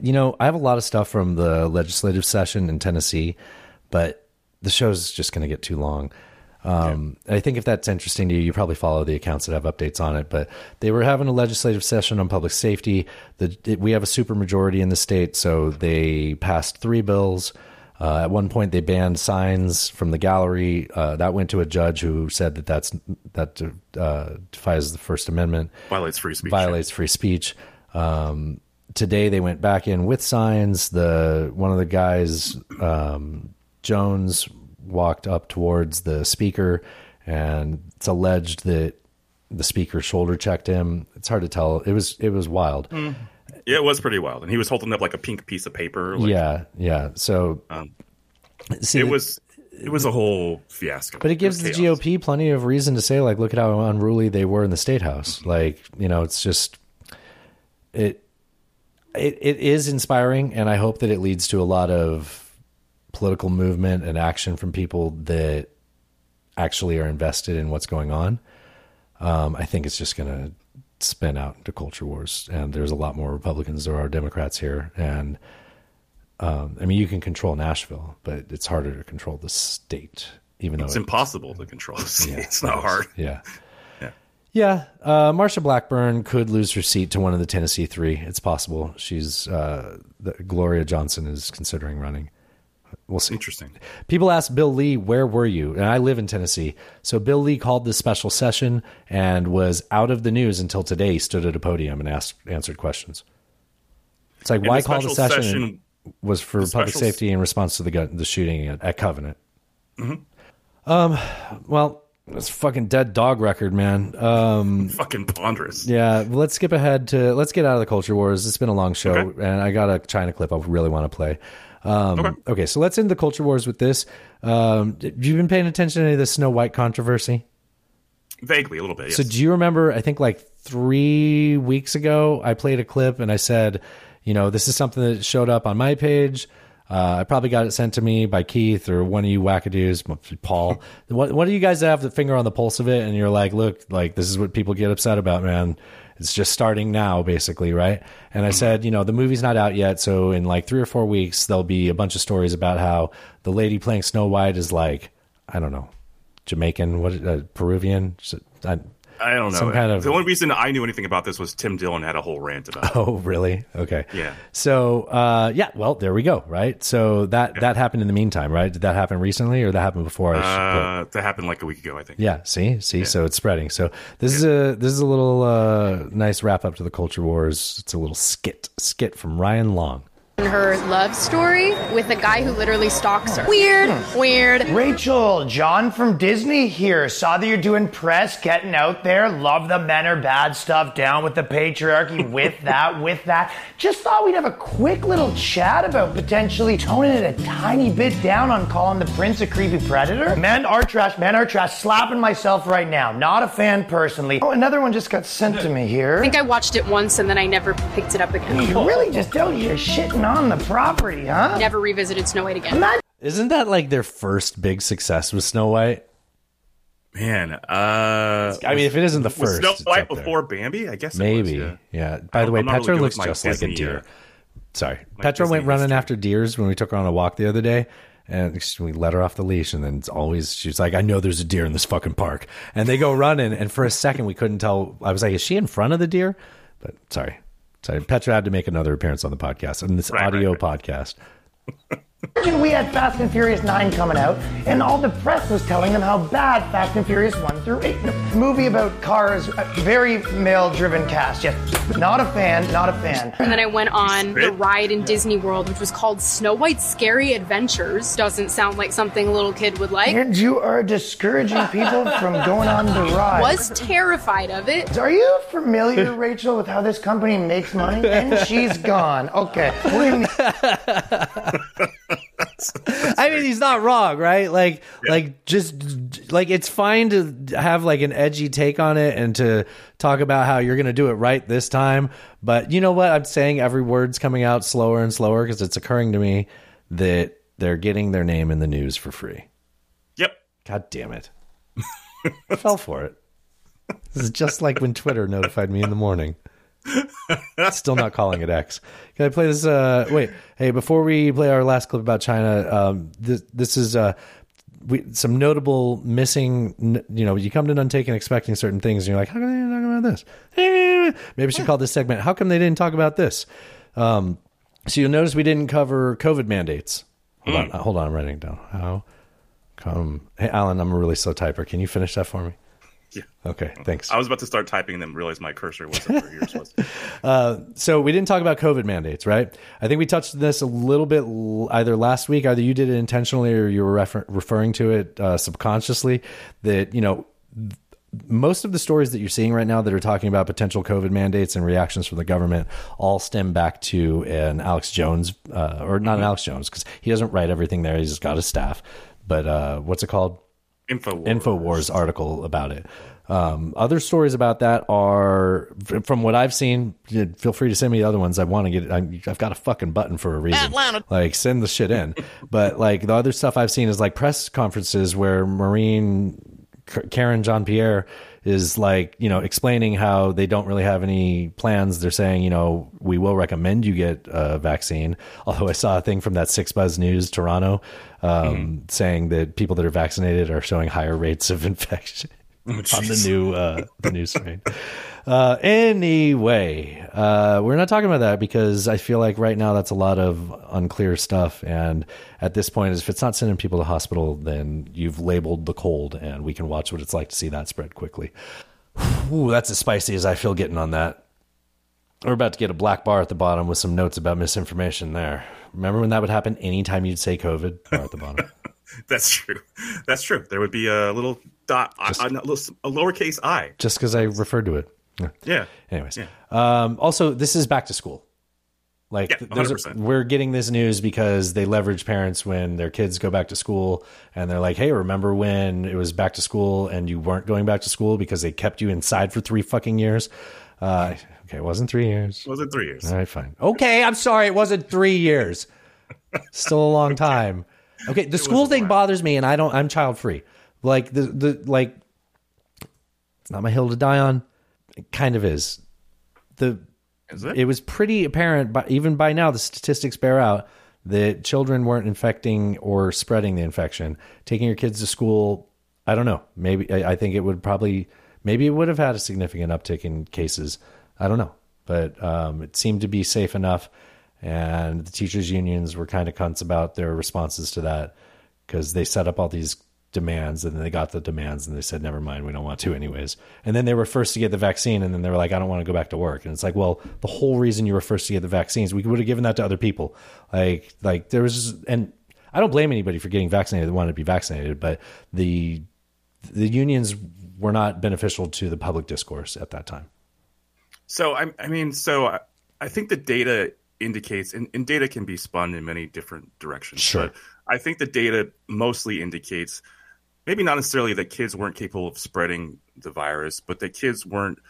You know, I have a lot of stuff from the legislative session in Tennessee, but the show's just going to get too long. Um, I think if that's interesting to you, you probably follow the accounts that have updates on it. But they were having a legislative session on public safety. The, it, we have a supermajority in the state, so they passed three bills. Uh, at one point, they banned signs from the gallery. Uh, that went to a judge who said that that's that uh, defies the First Amendment, Violates free speech. violates free speech. Um, today, they went back in with signs. The one of the guys, um, Jones, walked up towards the speaker, and it's alleged that the speaker shoulder checked him. It's hard to tell. It was it was wild. Mm. Yeah, it was pretty wild. And he was holding up like a pink piece of paper. Like, yeah, yeah. So Um, See, it was it was a whole fiasco. But it gives the chaos. GOP plenty of reason to say, like, look at how unruly they were in the state house. Like, you know, it's just it it it is inspiring, and I hope that it leads to a lot of political movement and action from people that actually are invested in what's going on. Um, I think it's just going to spin out into culture wars, and there's a lot more Republicans there are Democrats here, and um, I mean, you can control Nashville, but it's harder to control the state. Even though It's it- impossible to control. The state, yeah, it's not it hard. Yeah. Yeah. Yeah, uh, Marsha Blackburn could lose her seat to one of the Tennessee three. It's possible. She's uh, the, Gloria Johnson is considering running. We'll see. Interesting. People ask Bill Lee, "Where were you?" And I live in Tennessee, so Bill Lee called this special session and was out of the news until today. He stood at a podium and asked answered questions. It's like And why the call the session? session- was for public safety in response to the gun, the shooting at, at Covenant. Mhm. Um, well, it's a fucking dead dog record, man. Um, Fucking ponderous. yeah, let's skip ahead to let's get out of the culture wars. It's been a long show, Okay. and I got a China clip I really want to play. Um, okay. so let's end the culture wars with this. Um, have you been paying attention to any of the Snow White controversy? Vaguely, a little bit. Yes. So do you remember? I think like three weeks ago, I played a clip and I said, you know, this is something that showed up on my page. Uh, I probably got it sent to me by Keith or one of you wackadoos, Paul. what, what do you guys have the finger on the pulse of it? And you're like, look, like this is what people get upset about, man. It's just starting now, basically, right? And I said, you know, the movie's not out yet, so in like three or four weeks, there'll be a bunch of stories about how the lady playing Snow White is like, I don't know, Jamaican, what, uh, Peruvian, I don't know. Some kind of the only reason I knew anything about this was Tim Dillon had a whole rant about. it. Oh, really? Okay. Yeah. So, uh, yeah. Well, there we go. Right. So that that happened in the meantime, right? Did that happen recently, or that happened before? Uh, that happened like a week ago, I think. yeah. See, see. So it's spreading. So this is a this is a little uh, nice wrap up to the culture wars. It's a little skit skit from Ryan Long. Her love story with a guy who literally stalks her. Weird, hmm. weird. Rachel, John from Disney here. Saw that you're doing press, getting out there. Love the men are bad stuff. Down with the patriarchy. With that, with that. Just thought we'd have a quick little chat about potentially toning it a tiny bit down on calling the prince a creepy predator. Men are trash. Men are trash. Slapping myself right now. Not a fan personally. Oh, another one just got sent to me here. I think I watched it once and then I never picked it up again. You really just out here shitting on the property, huh? Never revisited Snow White again. Isn't that like their first big success with Snow White? Man, uh, I mean, if it isn't the was first, Snow White up there. before Bambi, I guess. it Maybe. was, yeah. yeah. By the way, I'm really Petra looks with my just like a deer. uh, Sorry. my Petra went Disney running after deers when we took her on a walk the other day. And we let her off the leash, and then it's always she's like, "I know there's a deer in this fucking park." And they go running, and for a second we couldn't tell. I was like, "Is she in front of the deer?" But sorry, sorry. Petra had to make another appearance on the podcast, on this audio podcast. Imagine we had Fast and Furious 9 coming out, and all the press was telling them how bad Fast and Furious 1 through 8. The movie about cars, a very male driven cast. Yes, not a fan, not a fan. And then I went on the ride in Disney World, which was called Snow White's Scary Adventures. Doesn't sound like something a little kid would like. And you are discouraging people from going on the ride. Was terrified of it. Are you familiar, Rachel, with how this company makes money? And she's gone. Okay. I mean, he's not wrong, right? Like, like just like it's fine to have like an edgy take on it and to talk about how you're going to do it right this time. But you know what? I'm saying every word's coming out slower and slower because it's occurring to me that they're getting their name in the news for free. Yep. God damn it! I fell for it. This is just like when Twitter notified me in the morning. Still not calling it X. Can I play this? Uh, wait, hey, before we play our last clip about China, um, this, this is uh, we, some notable missing. You know, you come to None Taken expecting certain things, and you're like, how come they didn't talk about this? Maybe we should call this segment. How come they didn't talk about this? Um, so you'll notice we didn't cover COVID mandates. Hold on, uh, hold on, I'm writing it down. How come? Hey, Alan, I'm a really slow typer. Can you finish that for me? Yeah. Okay, thanks. I was about to start typing and then realized my cursor wasn't where yours was. Uh, so we didn't talk about COVID mandates, right? I think we touched on this a little bit l- either last week, either you did it intentionally or you were refer- referring to it uh, subconsciously. That you know, th- most of the stories that you're seeing right now that are talking about potential COVID mandates and reactions from the government all stem back to an Alex Jones, uh, or not an Alex Jones, because he doesn't write everything there. He's just got his staff. But uh, what's it called? Infowars. Infowars article about it. Um, other stories about that are, from what I've seen. Feel free to send me the other ones. I want to get. I, I've got a fucking button for a reason. Atlanta. Like send the shit in. but like the other stuff I've seen is like press conferences where Marine Karine Jean-Pierre is like you know explaining how they don't really have any plans. They're saying you know we will recommend you get a vaccine. Although I saw a thing from that Six Buzz News Toronto um, saying that people that are vaccinated are showing higher rates of infection on the new uh, the new strain. Uh, anyway, uh, we're not talking about that because I feel like right now that's a lot of unclear stuff. And at this point, if it's not sending people to hospital, then you've labeled the cold, and we can watch what it's like to see that spread quickly. Ooh, that's as spicy as I feel getting on that. We're about to get a black bar at the bottom with some notes about misinformation there. Remember when that would happen anytime you'd say COVID? Bar at the bottom. That's true. That's true. There would be a little dot, a, a, a lowercase i. Just because I referred to it. Yeah. Anyways, Yeah. um, also this is back to school. Like Yeah, a- we're getting this news because they leverage parents when their kids go back to school, and they're like, "Hey, remember when it was back to school and you weren't going back to school because they kept you inside for three fucking years?" Uh, okay, it wasn't three years. Was it three years? All right, fine. Okay, I'm sorry, it wasn't three years. Still a long time. Okay, the school thing bothers me, and I don't. I'm child free. Like the the like, it's not my hill to die on. It kind of is. The Is it? was pretty apparent, but even by now, the statistics bear out that children weren't infecting or spreading the infection. Taking your kids to school, I don't know. Maybe I, I think it would probably maybe it would have had a significant uptick in cases. I don't know, but um, it seemed to be safe enough. And the teachers' unions were kind of cunts about their responses to that because they set up all these demands and then they got the demands and they said, never mind, we don't want to anyways. And then they were first to get the vaccine and then they were like, I don't want to go back to work. And it's like, well, the whole reason you were first to get the vaccines, we would have given that to other people. Like, like there was, and I don't blame anybody for getting vaccinated that wanted to be vaccinated, but the, the unions were not beneficial to the public discourse at that time. So I, I mean, so I, I think the data indicates, and, and data can be spun in many different directions. Sure. But I think the data mostly indicates maybe not necessarily that kids weren't capable of spreading the virus, but that kids weren't,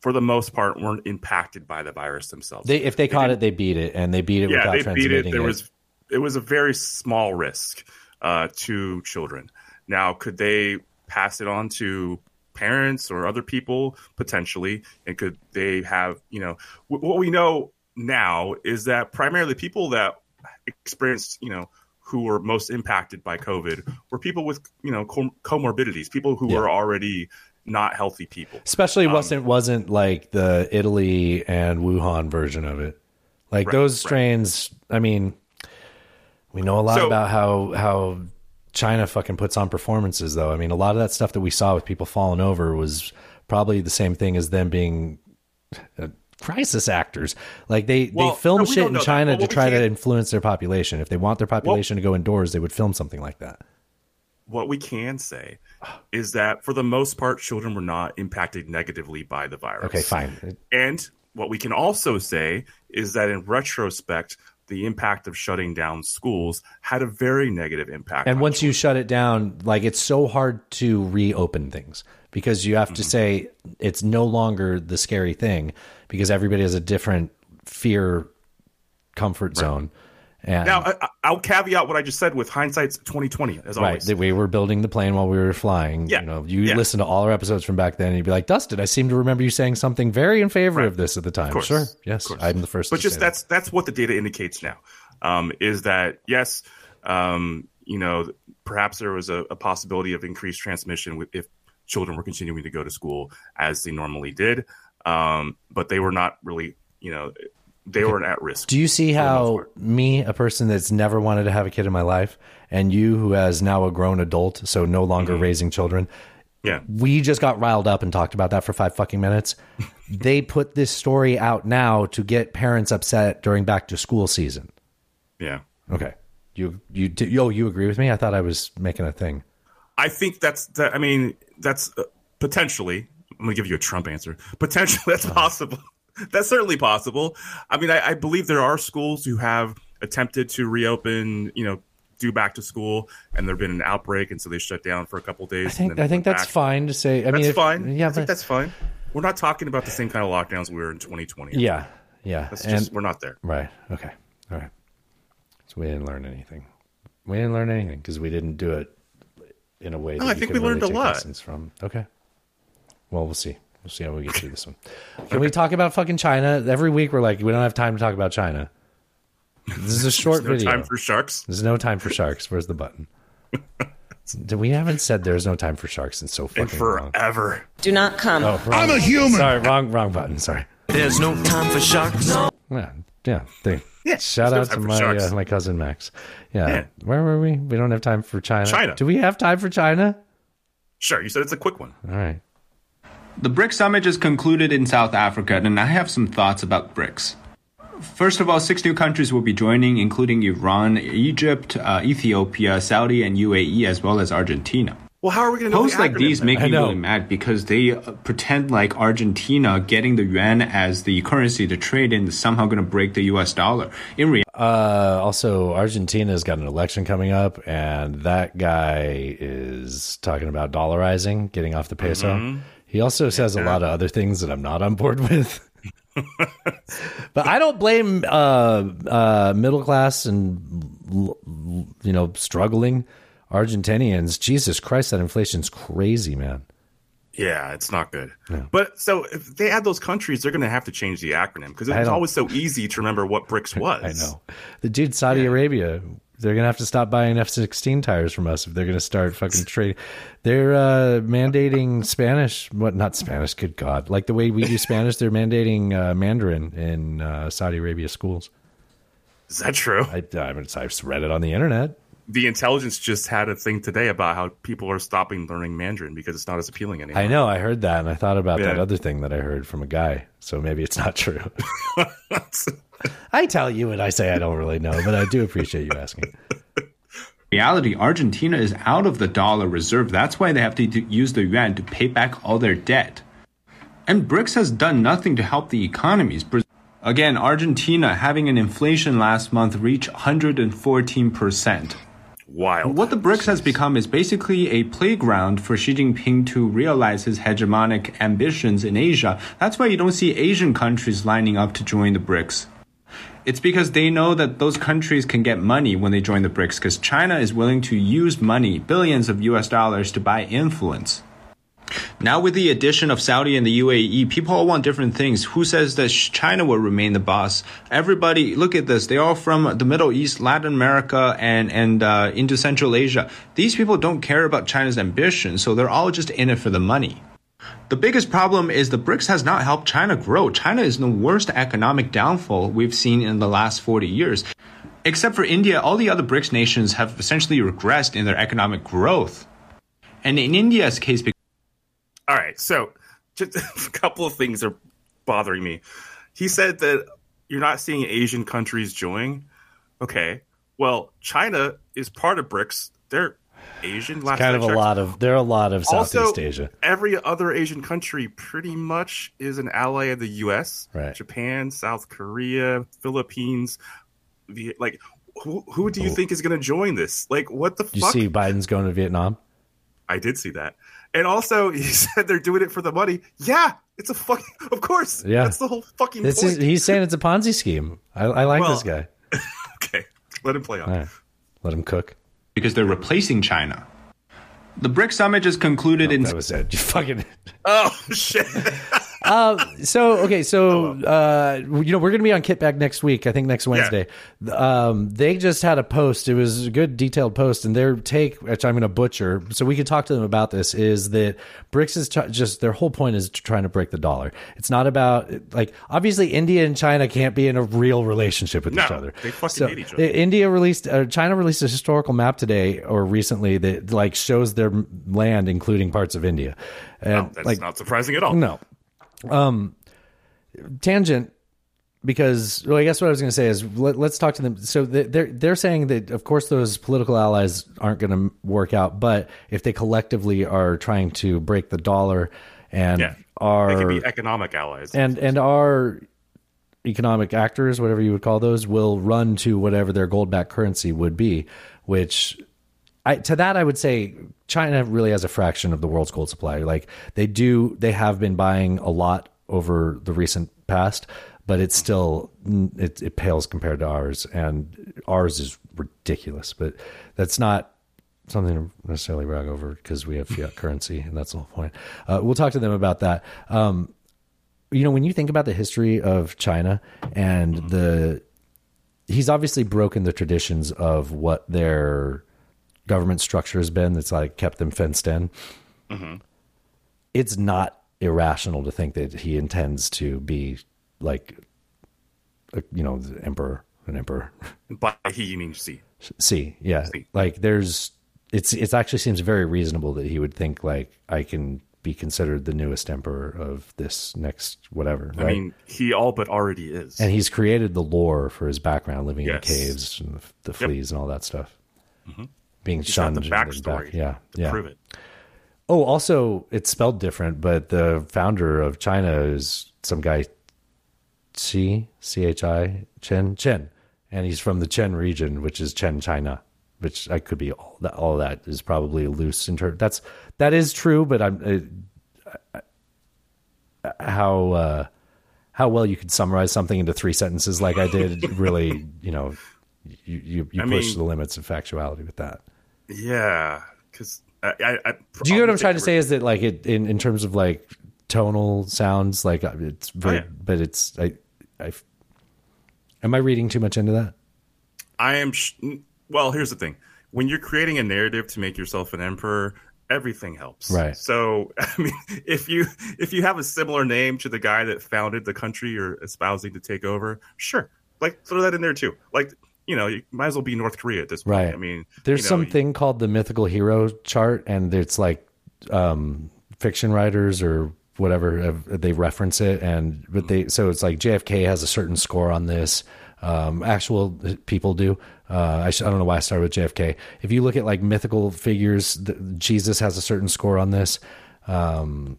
for the most part, weren't impacted by the virus themselves. They, if they caught it, they beat it and they beat it yeah, without they beat transmitting it. There was it was a very small risk uh, to children. Now, could they pass it on to parents or other people potentially? And could they have you know w- what we know now is that primarily people that experienced you know who were most impacted by COVID were people with you know com- comorbidities, people who Yeah. were already not healthy people. Especially Um, wasn't wasn't like the Italy and Wuhan version of it. Like Right, those right. strains. I mean, we know a lot So- about how how China fucking puts on performances, though. I mean, a lot of that stuff that we saw with people falling over was probably the same thing as them being uh, crisis actors. Like they Well, they film no, shit in. China Well, to try to influence their population. If they want their population to go indoors, they would film something like that. what we can say is that for the most part, children were not impacted negatively by the virus. Okay, fine. And what we can also say is that in retrospect, the impact of shutting down schools had a very negative impact. And once you shut it down, like it's so hard to reopen things because you have to Mm-hmm. say it's no longer the scary thing because everybody has a different fear comfort zone. And now, I, I'll caveat what I just said with hindsight's twenty twenty, as right, always. that we were building the plane while we were flying. Yeah, You know, you yeah. listen to all our episodes from back then and you'd be like, Dustin, I seem to remember you saying something very in favor of this at the time. Sure. Yes. I'm the first But just that's that's what the data indicates now. Um, is that yes, um, you know, perhaps there was a, a possibility of increased transmission with, if children were continuing to go to school as they normally did, um, but they were not really, you know, they weren't at risk. Do you see how me, a person that's never wanted to have a kid in my life, and you, who has now a grown adult, so no longer raising children, Mm-hmm. Yeah. we just got riled up and talked about that for five fucking minutes. they put this story out now to get parents upset during back to school season. Yeah. Okay, you you do- yo you agree with me? I thought I was making a thing. I think that's that. I mean, that's uh, potentially. I'm to give you a Trump answer. Potentially, that's possible. that's certainly possible. I mean, I, I believe there are schools who have attempted to reopen. You know, do back to school, and there've been an outbreak, and so they shut down for a couple days. I think I think that's back. fine to say. I that's mean, if- fine. Yeah, I think that's fine. We're not talking about the same kind of lockdowns we were in 2020. yeah, yeah. That's and just we're not there. Right. Okay. All right. So we didn't learn anything. We didn't learn anything because we didn't do it in a way. No, that I think we learned a lot. Lessons from. Okay. Well, we'll see. We'll see how we get through this one. Can we talk about fucking China every week? We're like, we don't have time to talk about China. This is a short video. There's no video. time for sharks. There's no time for sharks. Where's the button? we haven't said there's no time for sharks in so fucking long. forever. Do not come. Oh, wrong- Sorry, wrong, wrong button. Sorry. There's no time for sharks. Yeah, yeah. They, Yeah, shout out to my uh, my cousin Max. Yeah. Yeah. Where were we? We don't have time for China. China. Do we have time for China? Sure, you said it's a quick one. All right. The BRICS summit just concluded in South Africa, and I have some thoughts about BRICS. First of all, six new countries will be joining, including Iran, Egypt, uh, Ethiopia, Saudi, and UAE, as well as Argentina. Well, how are we going to know Posts the like these then? make I me really mad because they uh, pretend like Argentina getting the yuan as the currency to trade in is somehow going to break the US dollar. In reality, Uh, also, Argentina's got an election coming up, and that guy is talking about dollarizing, getting off the peso. Mhm. He also says a lot of other things that I'm not on board with. but I don't blame uh, uh, middle class and you know struggling Argentinians. Jesus Christ, that inflation's crazy, man. Yeah, it's not good. But so if they add those countries, they're going to have to change the acronym because it's always so easy to remember what BRICS was. I know. The dude, Saudi Arabia, They're gonna have to stop buying F sixteen tires from us if they're gonna start fucking trading. They're uh, mandating Spanish, what not Spanish? Good God! Like the way we do Spanish, they're mandating uh, Mandarin in uh, Saudi Arabia schools. Is that true? I, I mean, I've read it on the internet. The intelligence just had a thing today about how people are stopping learning Mandarin because it's not as appealing anymore. I know. I heard that, and I thought about that other thing that I heard from a guy. So maybe it's not true. I tell you, and I say I don't really know, but I do appreciate you asking. reality, Argentina is out of the dollar reserve. That's why they have to to use the yuan to pay back all their debt. And BRICS has done nothing to help the economies. Bra- Again, Argentina having an inflation last month reach 114%. Wild. What the BRICS has become is basically a playground for Xi Jinping to realize his hegemonic ambitions in Asia. That's why you don't see Asian countries lining up to join the BRICS. It's because they know that those countries can get money when they join the BRICS because China is willing to use money, billions of US dollars, to buy influence. Now, with the addition of Saudi and the UAE, people all want different things. Who says that China will remain the boss? Everybody, look at this. They're all from the Middle East, Latin America, and, and uh, into Central Asia. These people don't care about China's ambition, so they're all just in it for the money. The biggest problem is the BRICS has not helped China grow. China is the worst economic downfall we've seen in the last 40 years. Except for India, all the other BRICS nations have essentially regressed in their economic growth. And in India's case, because- All right, so just a couple of things are bothering me. He said that you're not seeing Asian countries join. Okay, well, China is part of BRICS. They're Asian. last kind of a lot of there are a lot of Also, Southeast Asia. Every other Asian country pretty much is an ally of the U.S. Right. Japan, South Korea, Philippines. The, like, who, who do you think is going to join this? Like, what the fuck? You fuck? see Biden's going to Vietnam. I did see that. And also, he said they're doing it for the money. Yeah, it's a fucking. Of course. Yeah, That's the whole fucking This point. is he's saying it's a Ponzi scheme. I, I like Well, this guy. okay, let him play on. Right, let him cook. Because they're replacing China. The BRICS summit just concluded oh, in. That was it. You fucking. Oh shit! uh, so okay, so uh, you know we're gonna be on Kitback next week. I think next Wednesday. Um, they just had a post. It was a good detailed post, and their take, which I'm gonna butcher, so we could talk to them about this, is that BRICS is t- just their whole point is trying to break the dollar. It's not about like obviously India and China can't be in a real relationship with each other. they fucking So, hate each other. India released, uh, China released a historical map today or recently that like shows their land, including parts of India. And No, that's like, not surprising at all. No. Um, tangent because well, I guess what I was going to say is let, us talk to them. So they- they're they're saying that of course those political allies aren't going to work out, but if they collectively are trying to break the dollar and Yeah, are They can be economic allies. and and our economic actors, whatever you would call those, will run to whatever their gold backed currency would be. Which, I to that I would say China really has a fraction of the world's gold supply. Like they do, they have been buying a lot over the recent past, but it's still it, it pales compared to ours, and ours is ridiculous. But that's not something to necessarily brag over because we have fiat currency, and that's the whole point. Uh, we'll talk to them about that. Um, you know, when you think about the history of China and the, he's obviously broken the traditions of what their government structure has been. That's like kept them fenced in. Mhm. It's not irrational to think that he intends to be like, you know, the emperor, an emperor. By he, you mean Xi. See, yeah, like there's, it's it's actually seems very reasonable that he would think like I can be considered the newest emperor of this next whatever. I mean, he all but already is. and he's created the lore for his background, living in caves and the, the Yep. fleas and all that stuff. Mhm. Being He's shunned. the backstory back- yeah, to yeah. prove it. Oh, also, it's spelled different, but the founder of China is some guy, Chi, C H I, Chen, Chen. And he's from the Chen region, which is Chen, China, which I could be all that, all that is probably loose in terms. That's, that is true, but I'm, uh, how, uh, how well you could summarize something into three sentences like I did, really, you know, you, you, you push mean- the limits of factuality with that. Yeah, because I, I, I, Do you know what I'm trying to say? Is that like it in, in terms of like tonal sounds, like uh, it's very, Oh, yeah. but it's I, I. Am I reading too much into that? I am. Sh- Well, here's the thing: when you're creating a narrative to make yourself an emperor, everything helps. Right. So, I mean, if you if you have a similar name to the guy that founded the country you're espousing to take over, sure, like throw that in there too. Like, you know, you might as well be North Korea at this point. Right. I mean, there's you know, something called the mythical hero chart, and it's like um, fiction writers or whatever they reference it, and but they so it's like JFK has a certain score on this. Um, actual people do. Uh, I, sh- I don't know why I started with JFK. If you look at like mythical figures, th- Jesus has a certain score on this. Um,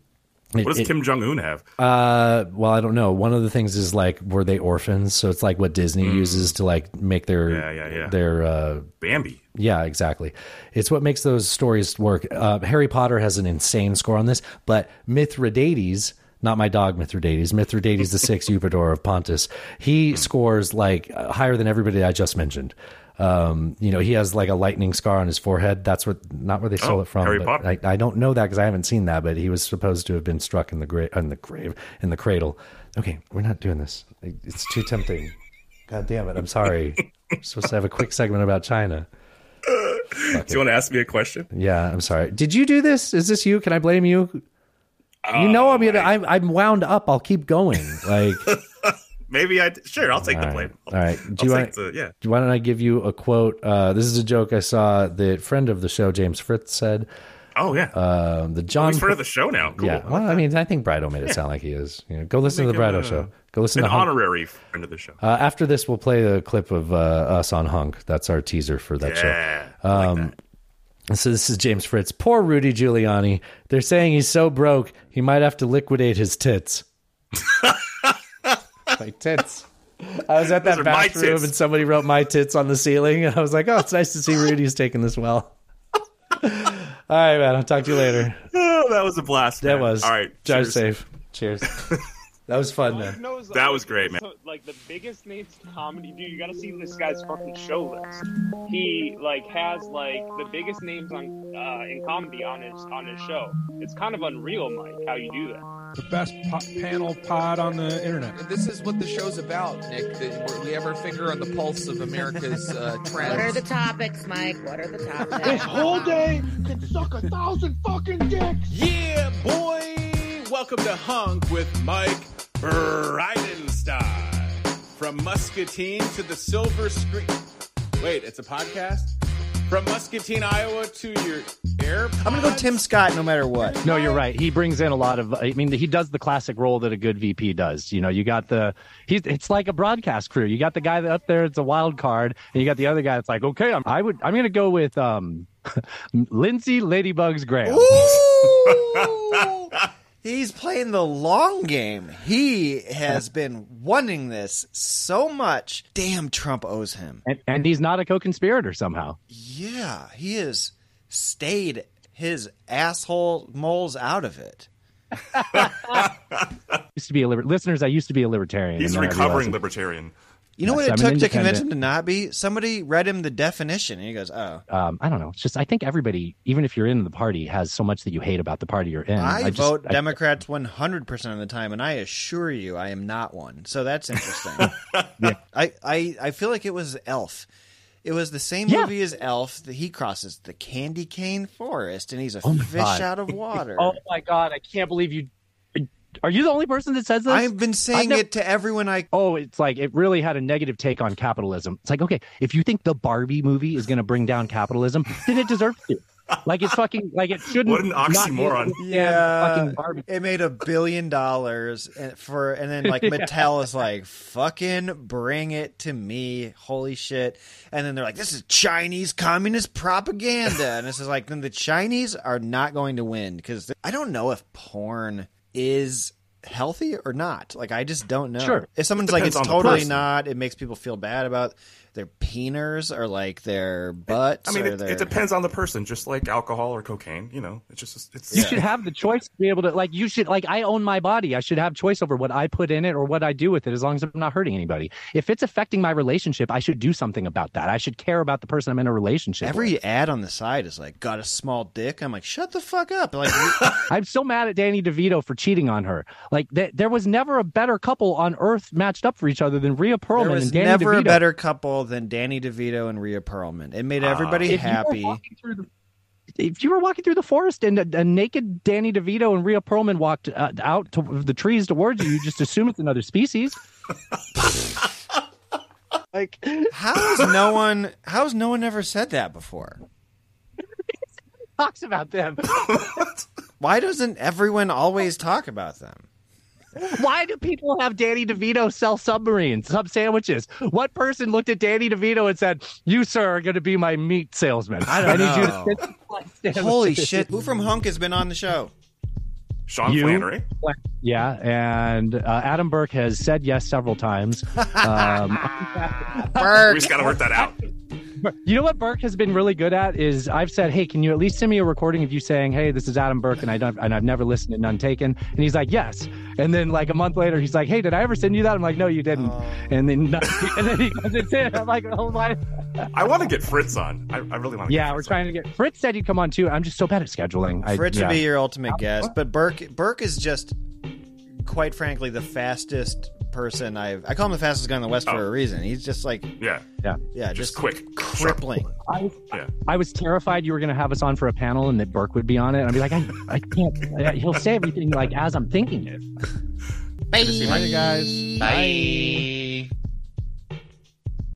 What does it- Kim Jong Un have? uh, well, I don't know. One of the things is like, were they orphans? So it's like what Disney uses to like make their Mm. Yeah, yeah, yeah. their uh, Bambi. yeah, exactly. It's what makes those stories work. Uh, Harry Potter has an insane score on this, but Mithridates, not my dog Mithridates, Mithridates the sixth Eupator of Pontus, he scores like higher than everybody I just mentioned. Um, you know, he has like a lightning scar on his forehead. That's what, not where they stole Oh, it from. Harry Potter. I, I don't know that because I haven't seen that, but he was supposed to have been struck in the grave, in the grave, in the cradle. Okay, we're not doing this. It's too tempting. God damn it! I'm sorry. We're supposed to have a quick segment about China. Do you want to ask me a question? Yeah, I'm sorry. Did you do this? Is this you? Can I blame you? you know, I'm gonna. I'm, I'm wound up. I'll keep going. Like, Maybe I sure I'll take the blame. right. All right. Do you want? the- yeah. Why don't I give you a quote? Uh, this is a joke I saw. The friend of the show, James Fritz, said. Oh yeah. Um, the John. Oh, he's friend of the show now. Cool. Yeah. Well, I mean, I think Brido made it sound like he is. You know, go listen to the Brido uh, show. Go listen an to Hunk. honorary friend of the show. Uh, after this, we'll play a clip of uh, us on Hunk. That's our teaser for that Yeah, show. Um, so this is James Fritz. Poor Rudy Giuliani. They're saying he's so broke he might have to liquidate his tits. my tits. I was at that bathroom and somebody wrote my tits on the ceiling, and I was like, "Oh, it's nice to see Rudy's taking this well." All right, man. I'll talk to you later. Oh, that was a blast. That was. All right. Drive cheers. safe. Cheers. That was fun, man. That was great, man. So, like the biggest names in comedy, dude. You got to see this guy's fucking show list. He like has like the biggest names on uh, in comedy on his on his show. It's kind of unreal, Mike, how you do that. The best po- panel pod on the internet. This is what the show's about, Nick. That we have our finger on the pulse of America's uh, trends. What are the topics, Mike? What are the topics? This whole day can suck a thousand fucking dicks. Yeah, boy! Welcome to Hunk with Mike Bridenstine. From Muscatine to the Silver Screen. Wait, it's a podcast? From Muscatine, Iowa to your air. I'm gonna go Tim Scott no matter what. No, you're right. He brings in a lot of. I mean, he does the classic role that a good VP does. You know, you got the. He's. It's like a broadcast crew. You got the guy that up there. It's a wild card, and you got the other guy. that's like, okay, I'm, I would. I'm gonna go with um, Lindsey Ladybugs Graham. Ooh! He's playing the long game. He has been wanting this so much. Damn, Trump owes him. And, and he's not a co-conspirator somehow. Yeah, he has stayed his asshole moles out of it. used to be a liber- listeners. I used to be a libertarian. He's and then I recovering libertarian. You know Yes, what it I'm took to convince him to not be? Somebody read him the definition, and he goes, "Oh, Um, I don't know. It's just I think everybody, even if you're in the party, has so much that you hate about the party you're in. I, just- vote I- Democrats 100% of the time, and I assure you I am not one. So that's interesting. I, I, I feel like it was Elf. It was the same Yeah. movie as Elf that he crosses the candy cane forest and he's a Oh fish God. out of water. oh my god! I can't believe you. Are you the only person that says this? I've been saying never- it to everyone I. Oh, it's like it really had a negative take on capitalism. It's like, okay, if you think the Barbie movie is going to bring down capitalism, then it deserves to. Like it's fucking like it shouldn't. What an oxymoron. Yeah, fucking Barbie. it made a billion dollars for, and then like Yeah. Mattel is like, "Fucking bring it to me, holy shit!" And then they're like, "This is Chinese communist propaganda," and this is like, then the Chinese are not going to win because I don't know if porn is healthy or not. Like, I just don't know. Sure. if someone's like, "It's totally not," it makes people feel bad about their peeners or like their butts. I mean, or it, their... it depends on the person, just like alcohol or cocaine. You know, it's just it's. You should have the choice to be able to like you should like I own my body. I should have choice over what I put in it or what I do with it as long as I'm not hurting anybody. If it's affecting my relationship, I should do something about that. I should care about the person I'm in a relationship Every with. ad on the side is like, got a small dick. I'm like, shut the fuck up. Like, I'm so mad at Danny DeVito for cheating on her. Like th- there was never a better couple on earth matched up for each other than Rhea there Perlman was and Danny never DeVito. Never a better couple than Danny DeVito and Rhea Perlman. It made everybody If you were happy. the- If you were walking through the forest and a, a naked Danny DeVito and Rhea Perlman walked uh, out to the trees towards you, you just assume it's another species. like, How has no one? How has no one ever said that before? talks about them. Why doesn't everyone always talk about them? Why do people have Danny DeVito sell submarines, sub sandwiches? What person looked at Danny DeVito and said, "You, sir, are going to be my meat salesman. I don't need know. you to send. Holy shit! Who from Hunk has been on the show? Sean You? Flannery. Yeah, and uh, Adam Burke has said yes several times. Um, We just got to work that out. You know what Burke has been really good at is I've said, "Hey, can you at least send me a recording of you saying, "Hey, this is Adam Burke," and I don't, and I've never listened to None Taken, and he's like, "Yes," and then like a month later, he's like, "Hey, did I ever send you that?" I'm like, "No, you didn't," oh. and then and then he goes, "It's it." I'm like, "Oh my." I want to get Fritz on. I, I really want to. Yeah, we're trying to get Fritz said he'd come on too. I'm just so bad at scheduling. I, Fritz yeah. would be your ultimate guest, but Burke Burke is just, quite frankly, the fastest person I've. I call him the fastest guy in the West for a oh. reason. He's just like, Yeah. Yeah. yeah, Just just, quick, crippling. I, Yeah. I was terrified you were going to have us on for a panel and that Burke would be on it. And I'd be like, I, I can't. I- He'll say everything like as I'm thinking it. Bye, Bye, guys. Bye.